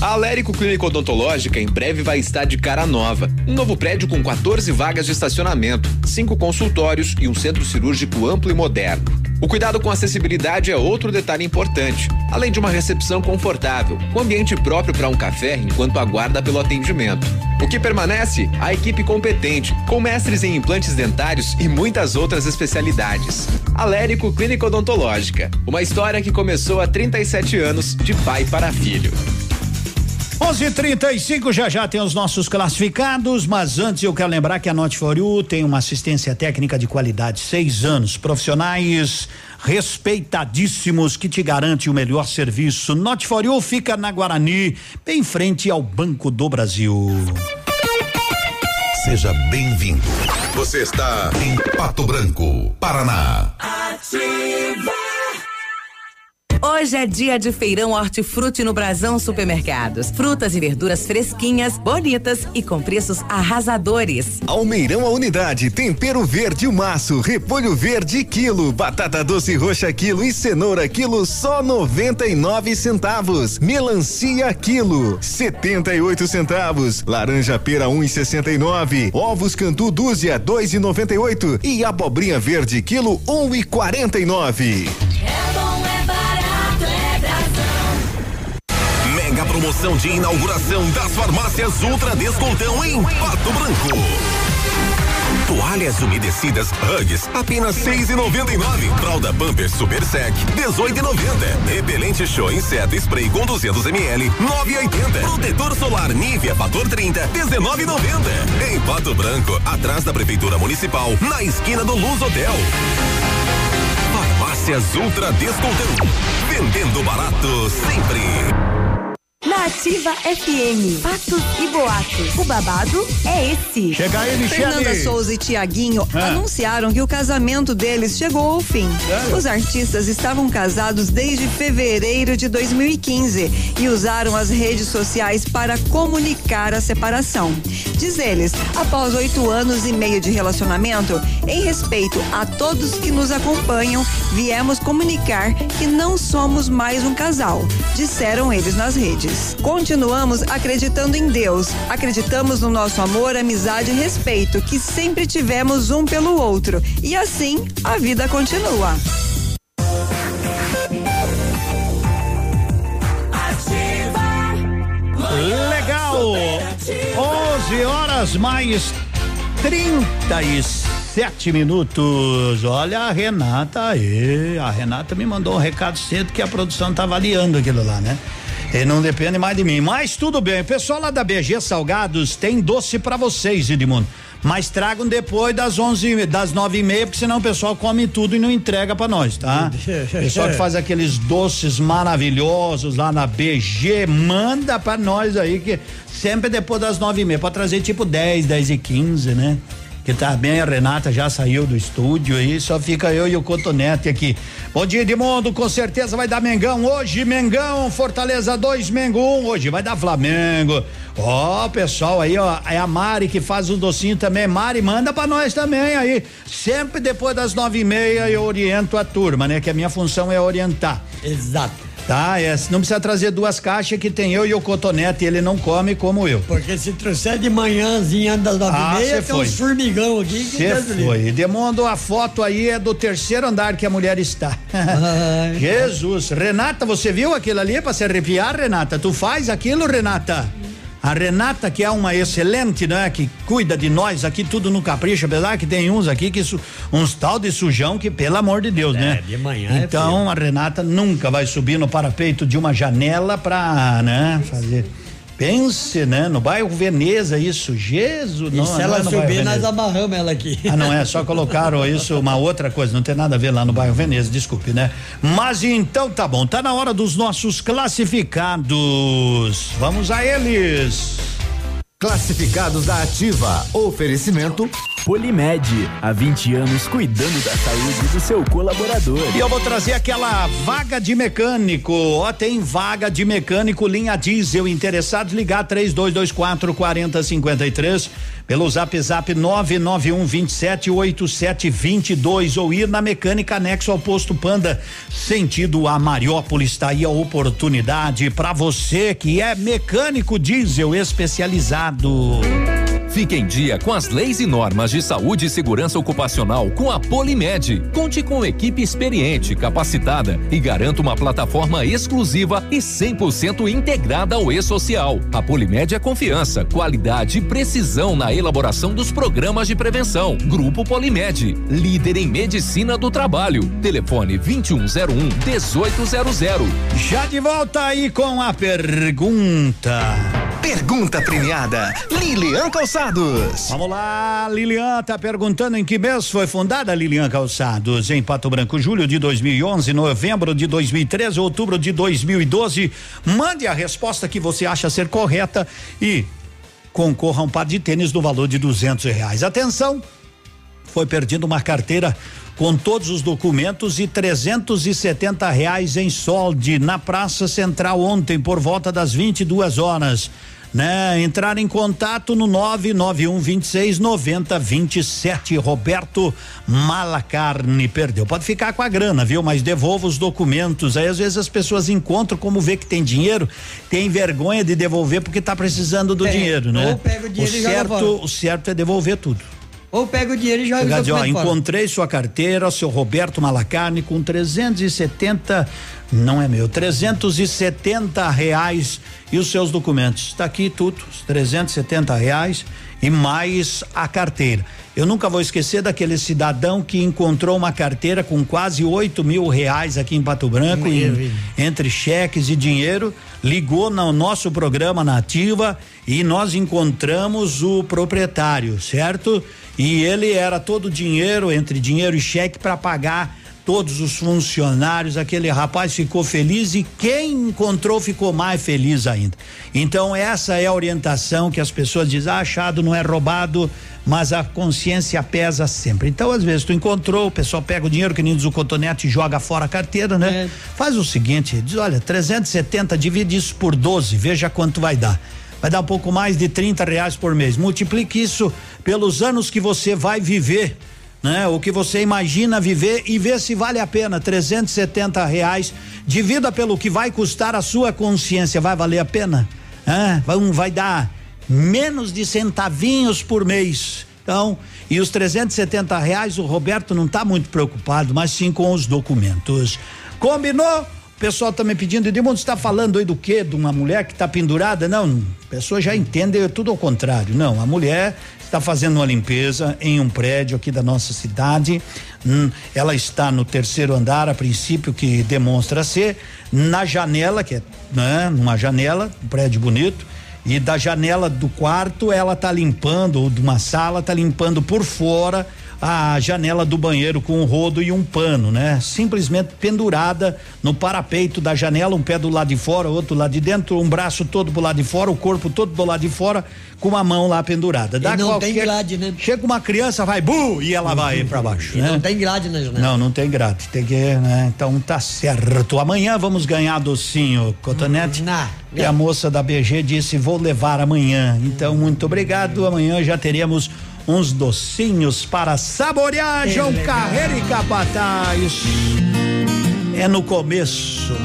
A Alérico Clínica Odontológica em breve vai estar de cara nova. Um novo prédio com 14 vagas de estacionamento, cinco consultórios e um centro cirúrgico amplo e moderno. O cuidado com acessibilidade é outro detalhe importante, além de uma recepção confortável, com ambiente próprio para um café enquanto aguarda pelo atendimento. O que permanece? A equipe competente, com mestres em implantes dentários e muitas outras especialidades. Alérico Clínica Odontológica, uma história que começou há 37 anos, de pai para filho. 11:35 já já tem os nossos classificados, mas antes eu quero lembrar que a Not For You tem uma assistência técnica de qualidade, seis anos, profissionais respeitadíssimos que te garante o melhor serviço. Not For You fica na Guarani, bem frente ao Banco do Brasil. Seja bem-vindo. Você está em Pato Branco, Paraná. Ativa. Hoje é dia de feirão hortifruti no Brasão Supermercados. Frutas e verduras fresquinhas, bonitas e com preços arrasadores. Almeirão a unidade, tempero verde o maço, repolho verde quilo, batata doce roxa quilo e cenoura quilo só 99 centavos. Melancia quilo, 78 centavos. Laranja pera 1,69. Ovos cantu dúzia 2,98 e, e abobrinha verde quilo 1,49. É bom, é promoção de inauguração das farmácias Ultra Descontão em Pato Branco. Toalhas umedecidas Hugs, apenas seis e noventa e nove. Fralda Pampers Super Sec, dezoito e noventa. Repelente Show Inseto Spray com 200 ml, nove e oitenta. Protetor solar Nivea Fator 30, dezenove e noventa. Em Pato Branco, atrás da Prefeitura Municipal, na esquina do Luz Hotel. Farmácias Ultra Descontão. Vendendo barato sempre. Na Ativa FM, fatos e boatos. O babado é esse. Chega aí, Michele. Fernanda Souza e Tiaguinho Ah. anunciaram que o casamento deles chegou ao fim. Sério? Os artistas estavam casados desde fevereiro de 2015 e usaram as redes sociais para comunicar a separação. Diz eles, após oito anos e meio de relacionamento, em respeito a todos que nos acompanham, viemos comunicar que não somos mais um casal, disseram eles nas redes. Continuamos acreditando em Deus, acreditamos no nosso amor, amizade e respeito que sempre tivemos um pelo outro. E assim a vida continua. Legal! 11 horas mais 37 minutos. Olha a Renata aí. A Renata me mandou um recado cedo que a produção tá avaliando aquilo lá, né? E não depende mais de mim. Mas tudo bem. O pessoal lá da BG Salgados tem doce pra vocês, Edmundo. Mas tragam depois das 11, das nove e meia, porque senão o pessoal come tudo e não entrega pra nós, tá? pessoal que faz aqueles doces maravilhosos lá na BG, manda pra nós aí que sempre depois das nove e meia, pode trazer tipo 10, 10 e 15, né? Que tá bem, a Renata já saiu do estúdio aí, só fica eu e o Cotonete aqui. Bom dia, Edmundo, com certeza vai dar Mengão hoje, Mengão, Fortaleza 2, Mengo 1, um, hoje vai dar Flamengo. Ó, pessoal aí, ó, é a Mari que faz o docinho também. Mari, manda pra nós também aí. Sempre depois das nove e meia eu oriento a turma, né? Que a minha função é orientar. Exato. Tá, é, não precisa trazer duas caixas que tem eu e o Cotonete, ele não come como eu. Porque se trouxer de manhãzinha das nove Ah, e meia, tem foi. uns formigão aqui. que Você foi. Demando a foto aí é do terceiro andar que a mulher está. Jesus. Renata, você viu aquilo ali para se arrepiar, Renata? Tu faz aquilo, Renata? A Renata, que é uma excelente, né? Que cuida de nós aqui, tudo no capricho, apesar que tem uns aqui que su- uns tal de sujão que, pelo amor de Deus, né? de manhã é Então, a Renata nunca vai subir no parapeito de uma janela pra, né? Fazer. Pense, né? No bairro Veneza, isso. Jesus, E não. se não ela é no bairro subir, nós amarramos ela aqui. Ah, não é? Só colocaram isso, uma outra coisa, não tem nada a ver lá no bairro Veneza, desculpe, né? Mas então tá bom, tá na hora dos nossos classificados. Vamos a eles. Classificados da Ativa. Oferecimento Polimed, há 20 anos cuidando da saúde do seu colaborador. E eu vou trazer aquela vaga de mecânico. Ó, tem vaga de mecânico linha diesel. Interessados ligar 3224 4053 pelo Zap Zap 991 27 8722 ou ir na mecânica anexo ao posto Panda, sentido a Mariópolis. Tá aí a oportunidade para você que é mecânico diesel especializado. Fique em dia com as leis e normas de saúde e segurança ocupacional com a Polimed. Conte com equipe experiente, capacitada e garanta uma plataforma exclusiva e 100% integrada ao e-social. A Polimed é confiança, qualidade e precisão na elaboração dos programas de prevenção. Grupo Polimed, líder em medicina do trabalho. Telefone 2101 1800. Já de volta aí com a pergunta. Pergunta premiada. Lilian Calçados. Vamos lá, Lilian tá perguntando em que mês foi fundada Lilian Calçados? Em Pato Branco, julho de 2011, novembro de 2013, outubro de 2012. Mande a resposta que você acha ser correta e concorra a um par de tênis no valor de duzentos reais. Atenção, foi perdida uma carteira com todos os documentos e 370 reais em solde na Praça Central ontem por volta das 22 horas. Né? Entrar em contato no 991 26 90 27. Roberto Malacarne perdeu. Pode ficar com a grana, viu? Mas devolva os documentos. Aí às vezes as pessoas encontram como vê que tem dinheiro, tem vergonha de devolver porque tá precisando do É, dinheiro, né? ou pega o dinheiro e joga certo, fora. o certo é devolver tudo. Ou pega o dinheiro e joga Chegar o de, ó, encontrei sua carteira, seu Roberto Malacarne, com 370, não é meu, 370 reais e os seus documentos. Está aqui tudo, os 370 reais e mais a carteira. Eu nunca vou esquecer daquele cidadão que encontrou uma carteira com quase 8 mil reais aqui em Pato Branco, em- entre cheques e dinheiro, ligou no nosso programa Nativa e nós encontramos o proprietário, certo? E ele era todo dinheiro, entre dinheiro e cheque, para pagar todos os funcionários. Aquele rapaz ficou feliz e quem encontrou ficou mais feliz ainda. Então, essa é a orientação que as pessoas dizem: ah, achado não é roubado, mas a consciência pesa sempre. Então, às vezes, tu encontrou, o pessoal pega o dinheiro que nem diz o cotonete e joga fora a carteira, né? Faz o seguinte: diz, olha, 370, divide isso por 12, veja quanto vai dar vai dar um pouco mais de 30 reais por mês. Multiplique isso pelos anos que você vai viver, né? O que você imagina viver e vê se vale a pena. 370 reais, divida pelo que vai custar a sua consciência, vai valer a pena? Vai, vai dar menos de centavinhos por mês. Então, e os 370 reais, o Roberto não está muito preocupado, mas sim com os documentos. Combinou? Pessoal tá me pedindo, Edmundo, você tá falando aí do quê? De uma mulher que tá pendurada? Não, a pessoa já entende é tudo ao contrário. Não, a mulher está fazendo uma limpeza em um prédio aqui da nossa cidade. Hum, ela está no terceiro andar, a princípio, que demonstra ser, na janela, que é né, numa janela, um prédio bonito. E da janela do quarto ela tá limpando, ou de uma sala, tá limpando por fora a janela do banheiro com um rodo e um pano, né? Simplesmente pendurada no parapeito da janela, um pé do lado de fora, outro lado de dentro, um braço todo pro lado de fora, o corpo todo do lado de fora, com uma mão lá pendurada. E não tem grade, né? Chega uma criança, vai, bu, e ela vai para baixo, E né? não tem grade na janela. Não, não tem grade, tem que, né? Então tá certo. Amanhã vamos ganhar docinho, Cotonete. E a moça da BG disse: vou levar amanhã. Então, muito obrigado. Amanhã já teremos uns docinhos para saborear. João Carreira e Capataz. É no começo.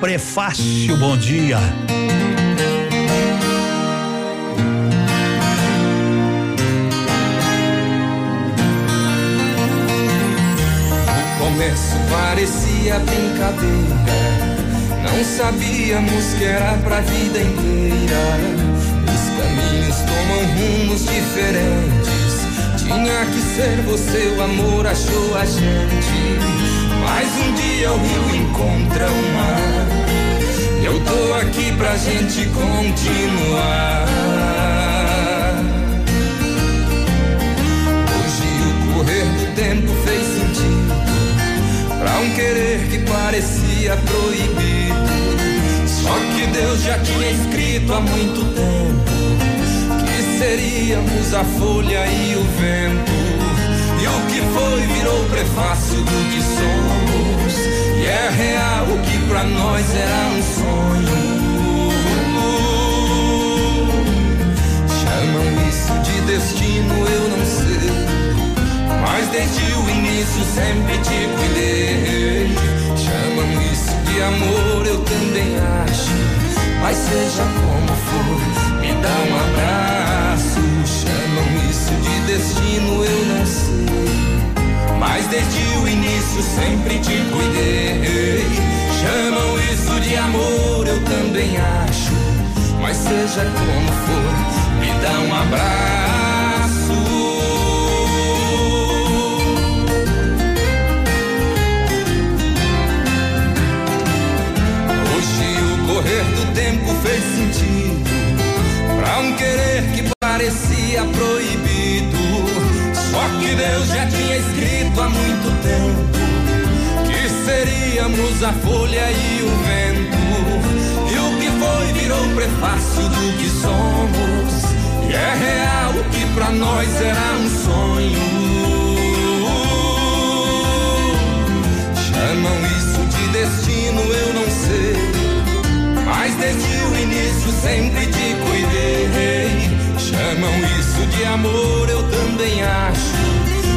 Prefácio, bom dia. No começo parecia brincadeira. Não sabíamos que era pra vida inteira. Os caminhos tomam rumos diferentes. Tinha que ser você, o amor achou a gente. Mas um dia o rio encontra o mar. Eu tô aqui pra gente continuar. Hoje o correr do tempo fez sentido pra um querer que parecia proibido. Só que Deus já tinha escrito há muito tempo seríamos a folha e o vento. E o que foi virou prefácio do que somos. E é real o que pra nós era um sonho. Chamam isso de destino, eu não sei. Mas desde o início sempre te cuidei. Chamam isso de amor, eu também acho. Mas seja como for, dá um abraço. Chamam isso de destino, eu não sei. Mas desde o início sempre te cuidei. Chamam isso de amor, eu também acho. Mas seja como for, me dá um abraço. Correr do tempo fez sentido querer que parecia proibido. Só que Deus já tinha escrito há muito tempo que seríamos a folha e o vento. E o que foi virou prefácio do que somos. E é real o que pra nós era um sonho. Chamam isso de destino, eu não sei. Mas desde o início sempre isso amor, eu também acho.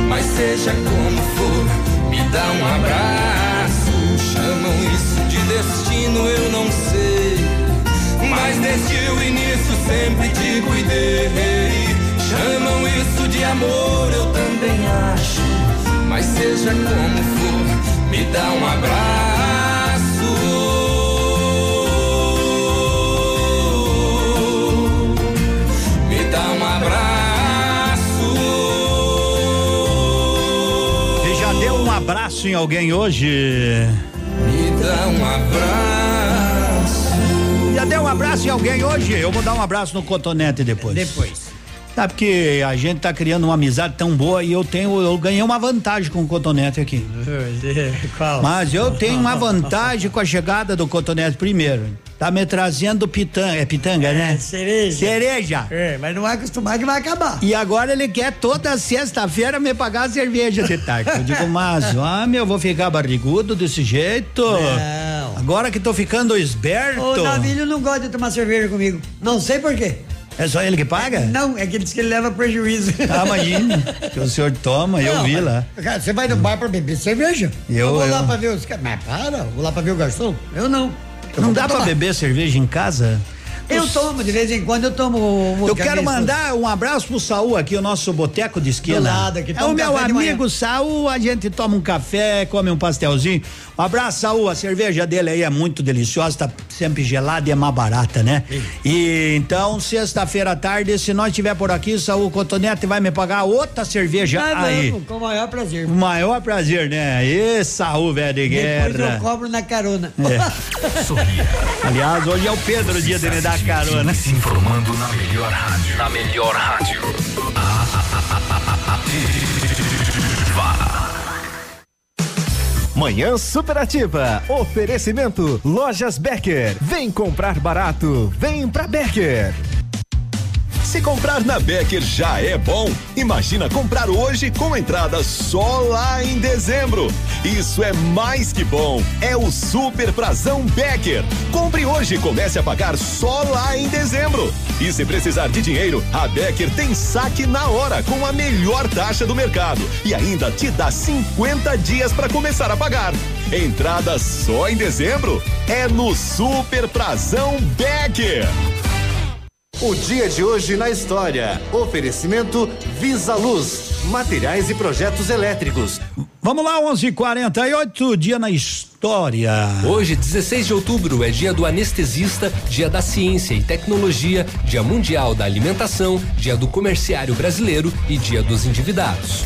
Mas seja como for, me dá um abraço. Chamam isso de destino, eu não sei. Mas desde o início sempre te cuidei. Chamam isso de amor, eu também acho. Mas seja como for, me dá um abraço. Abraço em alguém hoje? Me dá um abraço. Já deu um abraço em alguém hoje? Eu vou dar um abraço no cotonete depois. Depois. Tá, porque a gente tá criando uma amizade tão boa e eu tenho, eu ganhei uma vantagem com o cotonete aqui. Qual? Mas eu tenho uma vantagem com a chegada do cotonete primeiro. Tá me trazendo pitanga, é pitanga, né? Cereja. Cereja. É, mas não vai acostumar que vai acabar. E agora ele quer toda sexta-feira me pagar cerveja de tarde. Eu digo, mas, homem, eu vou ficar barrigudo desse jeito? Não. Agora que tô ficando esperto. O Davilho não gosta de tomar cerveja comigo. Não sei por quê. É só ele que paga? Não, é que ele diz que ele leva prejuízo. Ah, imagina. que o senhor toma, eu Não, vi mas, lá. Cara, você vai no bar pra beber cerveja? Eu- vou lá eu- pra ver os caras. Mas para, vou lá pra ver o garçom? Eu não. Eu Não vou dá pra tomar. beber cerveja em casa? Eu tomo, de vez em quando eu tomo. um Eu quero mandar um abraço pro Saul aqui, o nosso boteco de esquina. Do lado aqui, é toma o meu amigo Saul, a gente toma um café, come um pastelzinho. Abraço, Saul, a cerveja dele aí é muito deliciosa, tá sempre gelada e é mais barata, né? E então, sexta-feira à tarde, se nós estiver por aqui, Saul Cotonete vai me pagar outra cerveja Ah, aí. vamos, com o maior prazer. O maior prazer, né? Ê, Saul, velho de Depois guerra. eu cobro na carona. É. Aliás, hoje é o Pedro o dia de me dar carona. Se informando na melhor rádio. Na melhor rádio. Manhã Superativa. Oferecimento Lojas Becker. Vem comprar barato. Vem pra Becker. Se comprar na Becker já é bom, imagina comprar hoje com entrada só lá em dezembro. Isso é mais que bom. É o Super Prazão Becker. Compre hoje e comece a pagar só lá em dezembro. E se precisar de dinheiro, a Becker tem saque na hora com a melhor taxa do mercado e ainda te dá 50 dias para começar a pagar. Entrada só em dezembro é no Super Prazão Becker. O dia de hoje na história. Oferecimento Visa Luz, materiais e projetos elétricos. Vamos lá, 11:48 dia na história. Hoje, 16 de outubro, é dia do anestesista, dia da ciência e tecnologia, dia mundial da alimentação, dia do comerciário brasileiro e dia dos endividados.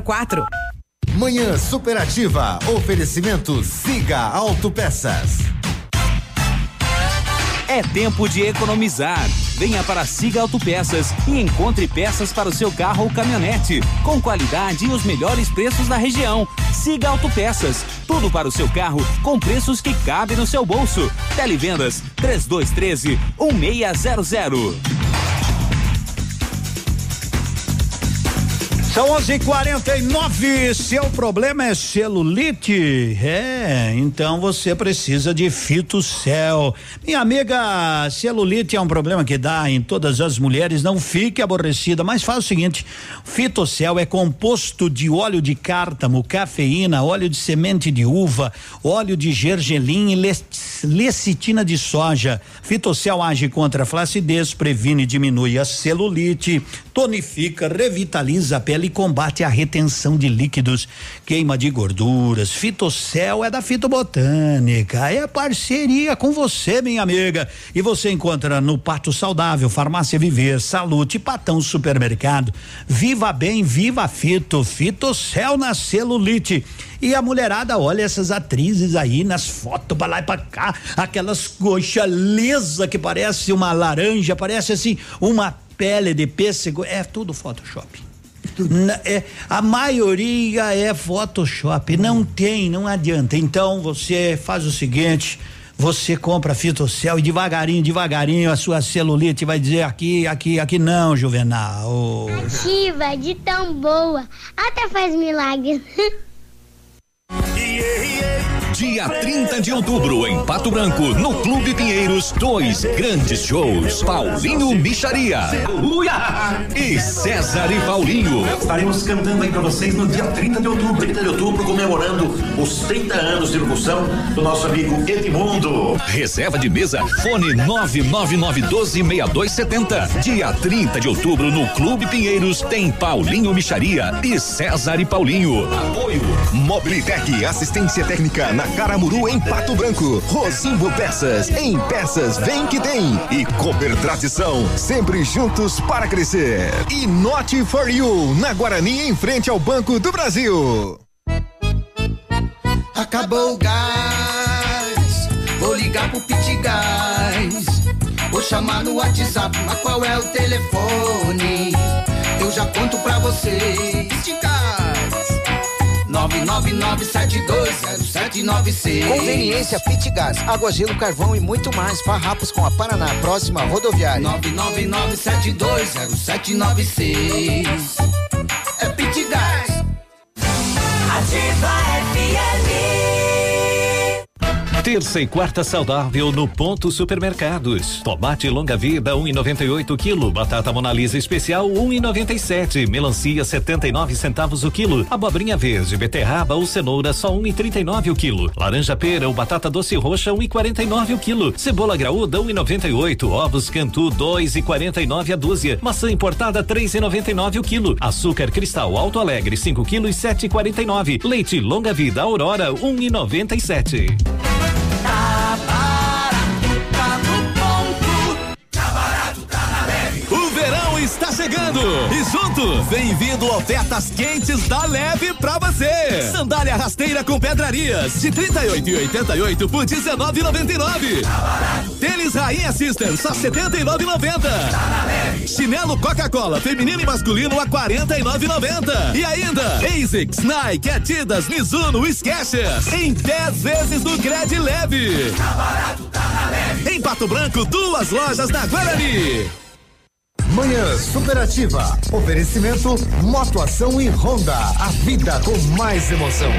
6004. Manhã Superativa. Oferecimento Siga Autopeças. É tempo de economizar. Venha para Siga Autopeças e encontre peças para o seu carro ou caminhonete, com qualidade e os melhores preços da região. Siga Autopeças, tudo para o seu carro com preços que cabem no seu bolso. Televendas 3213 1600. São 11:49. Seu problema é celulite? É, então você precisa de Fitocel. Minha amiga, celulite é um problema que dá em todas as mulheres. Não fique aborrecida, mas faz o seguinte: Fitocel é composto de óleo de cártamo, cafeína, óleo de semente de uva, óleo de gergelim e le- lecitina de soja. Fitocel age contra a flacidez, previne e diminui a celulite, tonifica, revitaliza a pele combate a retenção de líquidos, queima de gorduras. Fitocel é da Fitobotânica, é parceria com você, minha amiga. E você encontra no Pato Saudável, Farmácia Viver, Salute, Patão Supermercado. Viva bem, viva Fito, Fitocel na celulite. E a mulherada, olha essas atrizes aí nas fotos pra lá e pra cá, aquelas coxas lisa que parece uma laranja, parece assim uma pele de pêssego, é tudo Photoshop. Na- é, a maioria é Photoshop, não tem, não adianta. Então você faz o seguinte, você compra fitocel e devagarinho, devagarinho a sua celulite vai dizer aqui, aqui, aqui não, Juvenal. Ativa de tão boa, até faz milagres. Dia 30 de outubro, em Pato Branco, no Clube Pinheiros, dois grandes shows. Paulinho Micharia e César e Paulinho. Estaremos cantando aí pra vocês no dia 30 de outubro. 30 de outubro, comemorando os 30 anos de locução do nosso amigo Edmundo. Reserva de mesa, fone 999126270. Dia 30 de outubro, no Clube Pinheiros, tem Paulinho Micharia e César e Paulinho. Apoio Mobilitec, assistência técnica na Caramuru em Pato Branco. Rosimbo Peças, em peças vem que tem. E Cooper Tradição, sempre juntos para crescer. E Not for You, na Guarani em frente ao Banco do Brasil. Acabou o gás, vou ligar pro Pit Gás. Vou chamar no WhatsApp, mas qual é o telefone? Eu já conto pra vocês. Pit Gás. 999720796. Conveniência Pit Gás, água, gelo, carvão e muito mais. Farrapos com a Paraná, próxima rodoviária. 999720796. É Pit Gás. Ativa FM. Terça e quarta saudável no Ponto Supermercados. Tomate longa vida 1,98 quilo. Batata Monalisa especial 1,97. Melancia 79 centavos o quilo. Abobrinha verde, beterraba ou cenoura só 1,39 o quilo. Laranja pera ou batata doce roxa 1,49 o quilo. Cebola graúda 1,98. Ovos Cantu 2,49 a dúzia. Maçã importada 3,99 o quilo. Açúcar cristal Alto Alegre 5 quilos 7,49. Leite longa vida Aurora 1,97. O chegando e junto vem vindo ofertas quentes da Leve pra você. Sandália rasteira com pedrarias de 38 e 88 por 19,99. Tênis Rainha System só 79,90. Chinelo Coca-Cola feminino e masculino a 49,90. E ainda ASICS, Nike, Adidas, Mizuno, Skechers em 10 vezes no Cred Leve. Em Pato Branco, duas lojas da Guarani. Manhã Superativa. Oferecimento Motoação e Honda. A vida com mais emoção.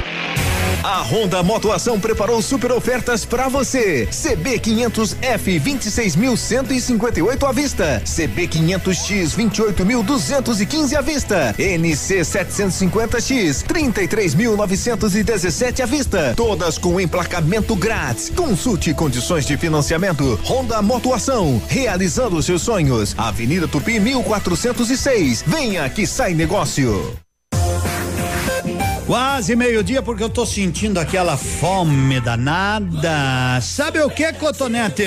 A Honda Motoação preparou super ofertas para você. CB 500F 26.158 à vista. CB 500X 28.215 à vista. NC 750X 33.917 à vista. Todas com emplacamento grátis. Consulte condições de financiamento. Honda Motoação, realizando seus sonhos. Avenida Tupi 1406. Venha que sai negócio. Quase meio-dia, porque eu tô sentindo aquela fome danada. Sabe o que, Cotonete?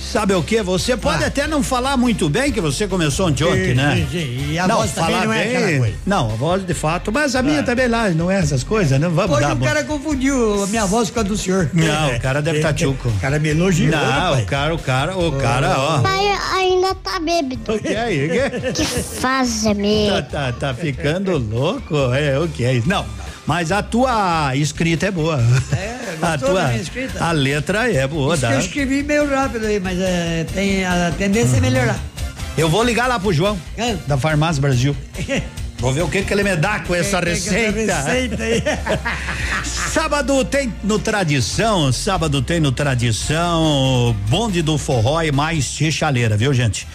Sabe o que? Você pode ah. até não falar muito bem, que você começou ontem, né? Sim, sim. E a não, voz também não é bem, aquela coisa. Não, a voz de fato, mas a minha ah. também lá, não é essas coisas, não vamos Hoje dar. o cara confundiu a minha voz com a do senhor. Não, o cara deve estar tá tchuco. O cara me elogiou. Não, o cara, o cara, o cara, ó. Pai ainda tá bêbado. O que é aí? Que faz, amigo? Tá, tá, tá ficando louco? É, o que é isso? Não, mas a tua escrita é boa. É, a tua escrita? A letra é boa, Isso dá. eu escrevi meio rápido aí, mas é, tem a tendência é melhorar. Eu vou ligar lá pro João, é. da Farmácia Brasil. Vou ver o que que ele me dá com essa receita. Essa receita aí. sábado tem no Tradição, sábado tem no Tradição, bonde do forró e mais chaleira, viu gente?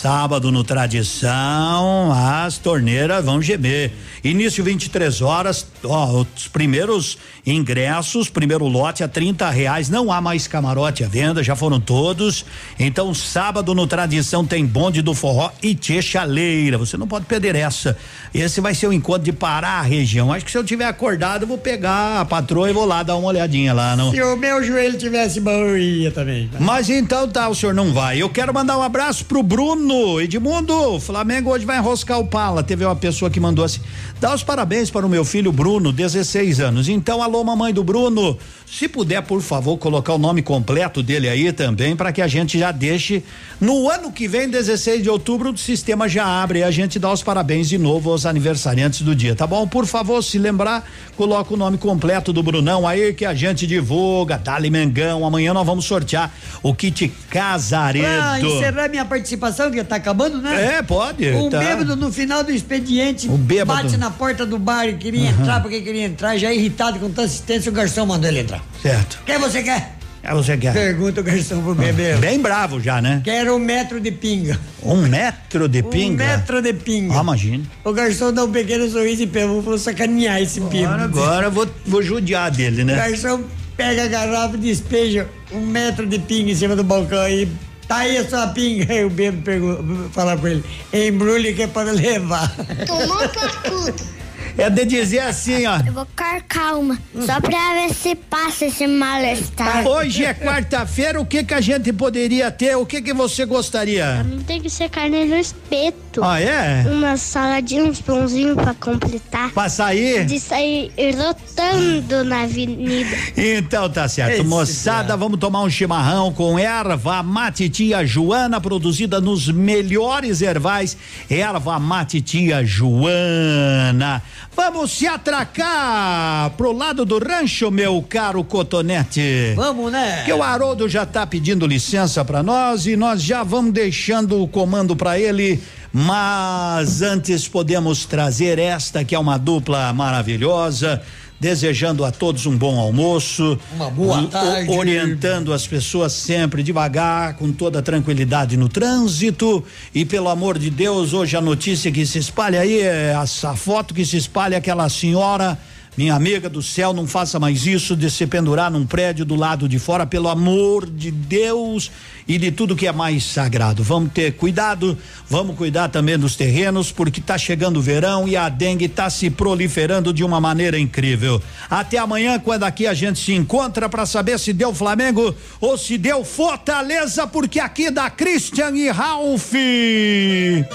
Sábado no Tradição, as torneiras vão gemer. Início 23 horas, ó, os primeiros ingressos, primeiro lote a 30 reais. Não há mais camarote à venda, já foram todos. Então, sábado no Tradição tem bonde do forró e chaleira. Você não pode perder essa. Esse vai ser o encontro de parar a região. Acho que se eu tiver acordado, eu vou pegar a patroa e vou lá dar uma olhadinha lá. Não? Se o meu joelho tivesse bom, eu ia também. Mas então tá, o senhor não vai. Eu quero mandar um abraço pro Bruno. Edmundo, Flamengo hoje vai enroscar o pala. Teve uma pessoa que mandou assim: dá os parabéns para o meu filho Bruno, 16 anos. Então, alô, mamãe do Bruno. Se puder, por favor, colocar o nome completo dele aí também, para que a gente já deixe. No ano que vem, 16 de outubro, o sistema já abre e a gente dá os parabéns de novo aos aniversariantes do dia, tá bom? Por favor, se lembrar, coloca o nome completo do Brunão aí que a gente divulga. Dali Mengão. Amanhã nós vamos sortear o kit Casaredo. Ah, encerrar minha participação, que tá acabando, né? É, pode. Um tá. bêbado no final do expediente o bêbado. bate na porta do bar e queria uhum. entrar porque queria entrar, já irritado com tanta assistência, o garçom mandou ele entrar. Certo. Quem você quer? É você quer? Pergunta o garçom pro bebê. Ah, bem bravo já, né? Quero um metro de pinga. Um metro de pinga? Um metro de pinga. Ah, imagina. O garçom dá um pequeno sorriso e pegou, vou sacanear esse pinga. Agora, agora vou, vou judiar dele, né? O garçom pega a garrafa e despeja um metro de pinga em cima do balcão e Tá aí a sua pinga. Aí o bêbado fala pra ele, embrulhe que é para levar. Tomou cacudo. É de dizer assim, ó. Eu vou ficar calma, só pra ver se passa esse mal-estar. Hoje é quarta-feira, o que que a gente poderia ter? O que que você gostaria? Pra mim tem que ser carne no espeto. Ah, é? Uma saladinha, uns pãozinhos pra completar. Pra sair? De sair rotando na avenida. Então tá certo. Esse Moçada, é. vamos tomar um chimarrão com erva mate tia Joana, produzida nos melhores ervais. Erva mate tia Joana. Vamos se atracar pro lado do rancho, meu caro Cotonete. Vamos, né? Que o Haroldo já tá pedindo licença para nós e nós já vamos deixando o comando para ele. Mas antes podemos trazer esta que é uma dupla maravilhosa desejando a todos um bom almoço. Uma boa tarde. Orientando as pessoas sempre devagar, com toda tranquilidade no trânsito. E pelo amor de Deus, hoje a notícia que se espalha aí, é essa foto que se espalha, aquela senhora minha amiga do céu, não faça mais isso de se pendurar num prédio do lado de fora, pelo amor de Deus e de tudo que é mais sagrado. Vamos ter cuidado, vamos cuidar também dos terrenos, porque está chegando o verão e a dengue está se proliferando de uma maneira incrível. Até amanhã, quando aqui a gente se encontra para saber se deu Flamengo ou se deu Fortaleza, porque aqui da Christian e Ralph.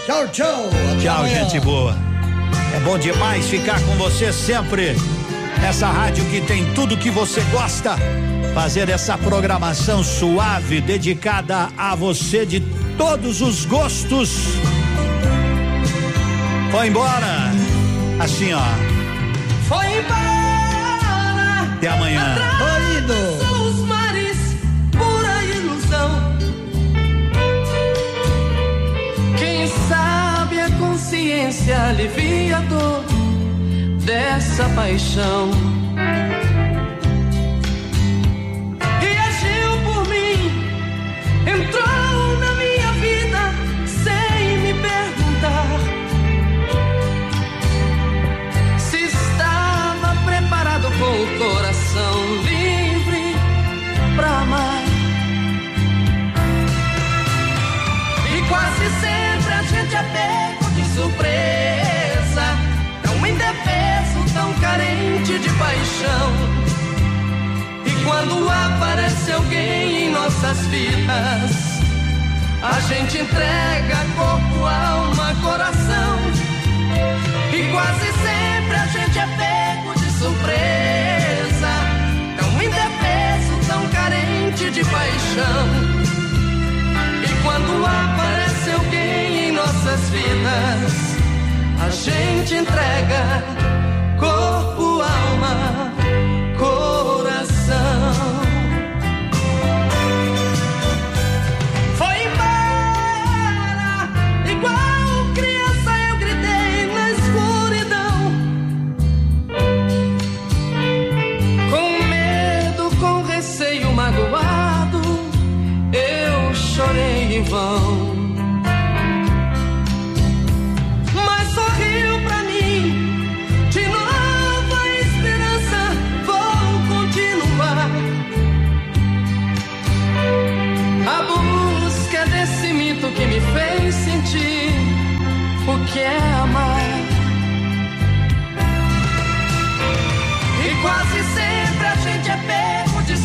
Tchau, tchau. Tchau, amanhã. gente boa. É bom demais ficar com você sempre. Essa rádio que tem tudo que você gosta. Fazer essa programação suave, dedicada a você de todos os gostos. Foi embora. Assim, ó. Foi embora. Até amanhã. Se alivia a dor dessa paixão. E agiu por mim, entrou. Nossas vidas, a gente entrega corpo, alma, coração. E quase sempre a gente é pego de surpresa, tão indefeso, tão carente de paixão. E quando aparece alguém em nossas vidas, a gente entrega corpo, alma, coração.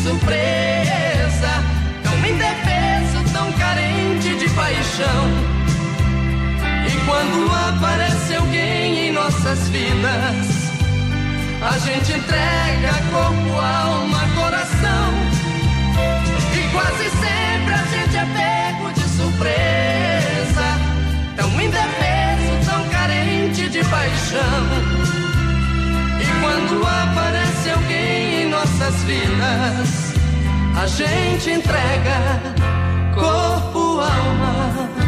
Surpresa, tão indefeso, tão carente de paixão. E quando aparece alguém em nossas vidas, a gente entrega corpo, alma, coração. E quase sempre a gente é pego de surpresa, tão indefeso, tão carente de paixão. E quando aparece alguém nossas vidas. A gente entrega corpo, alma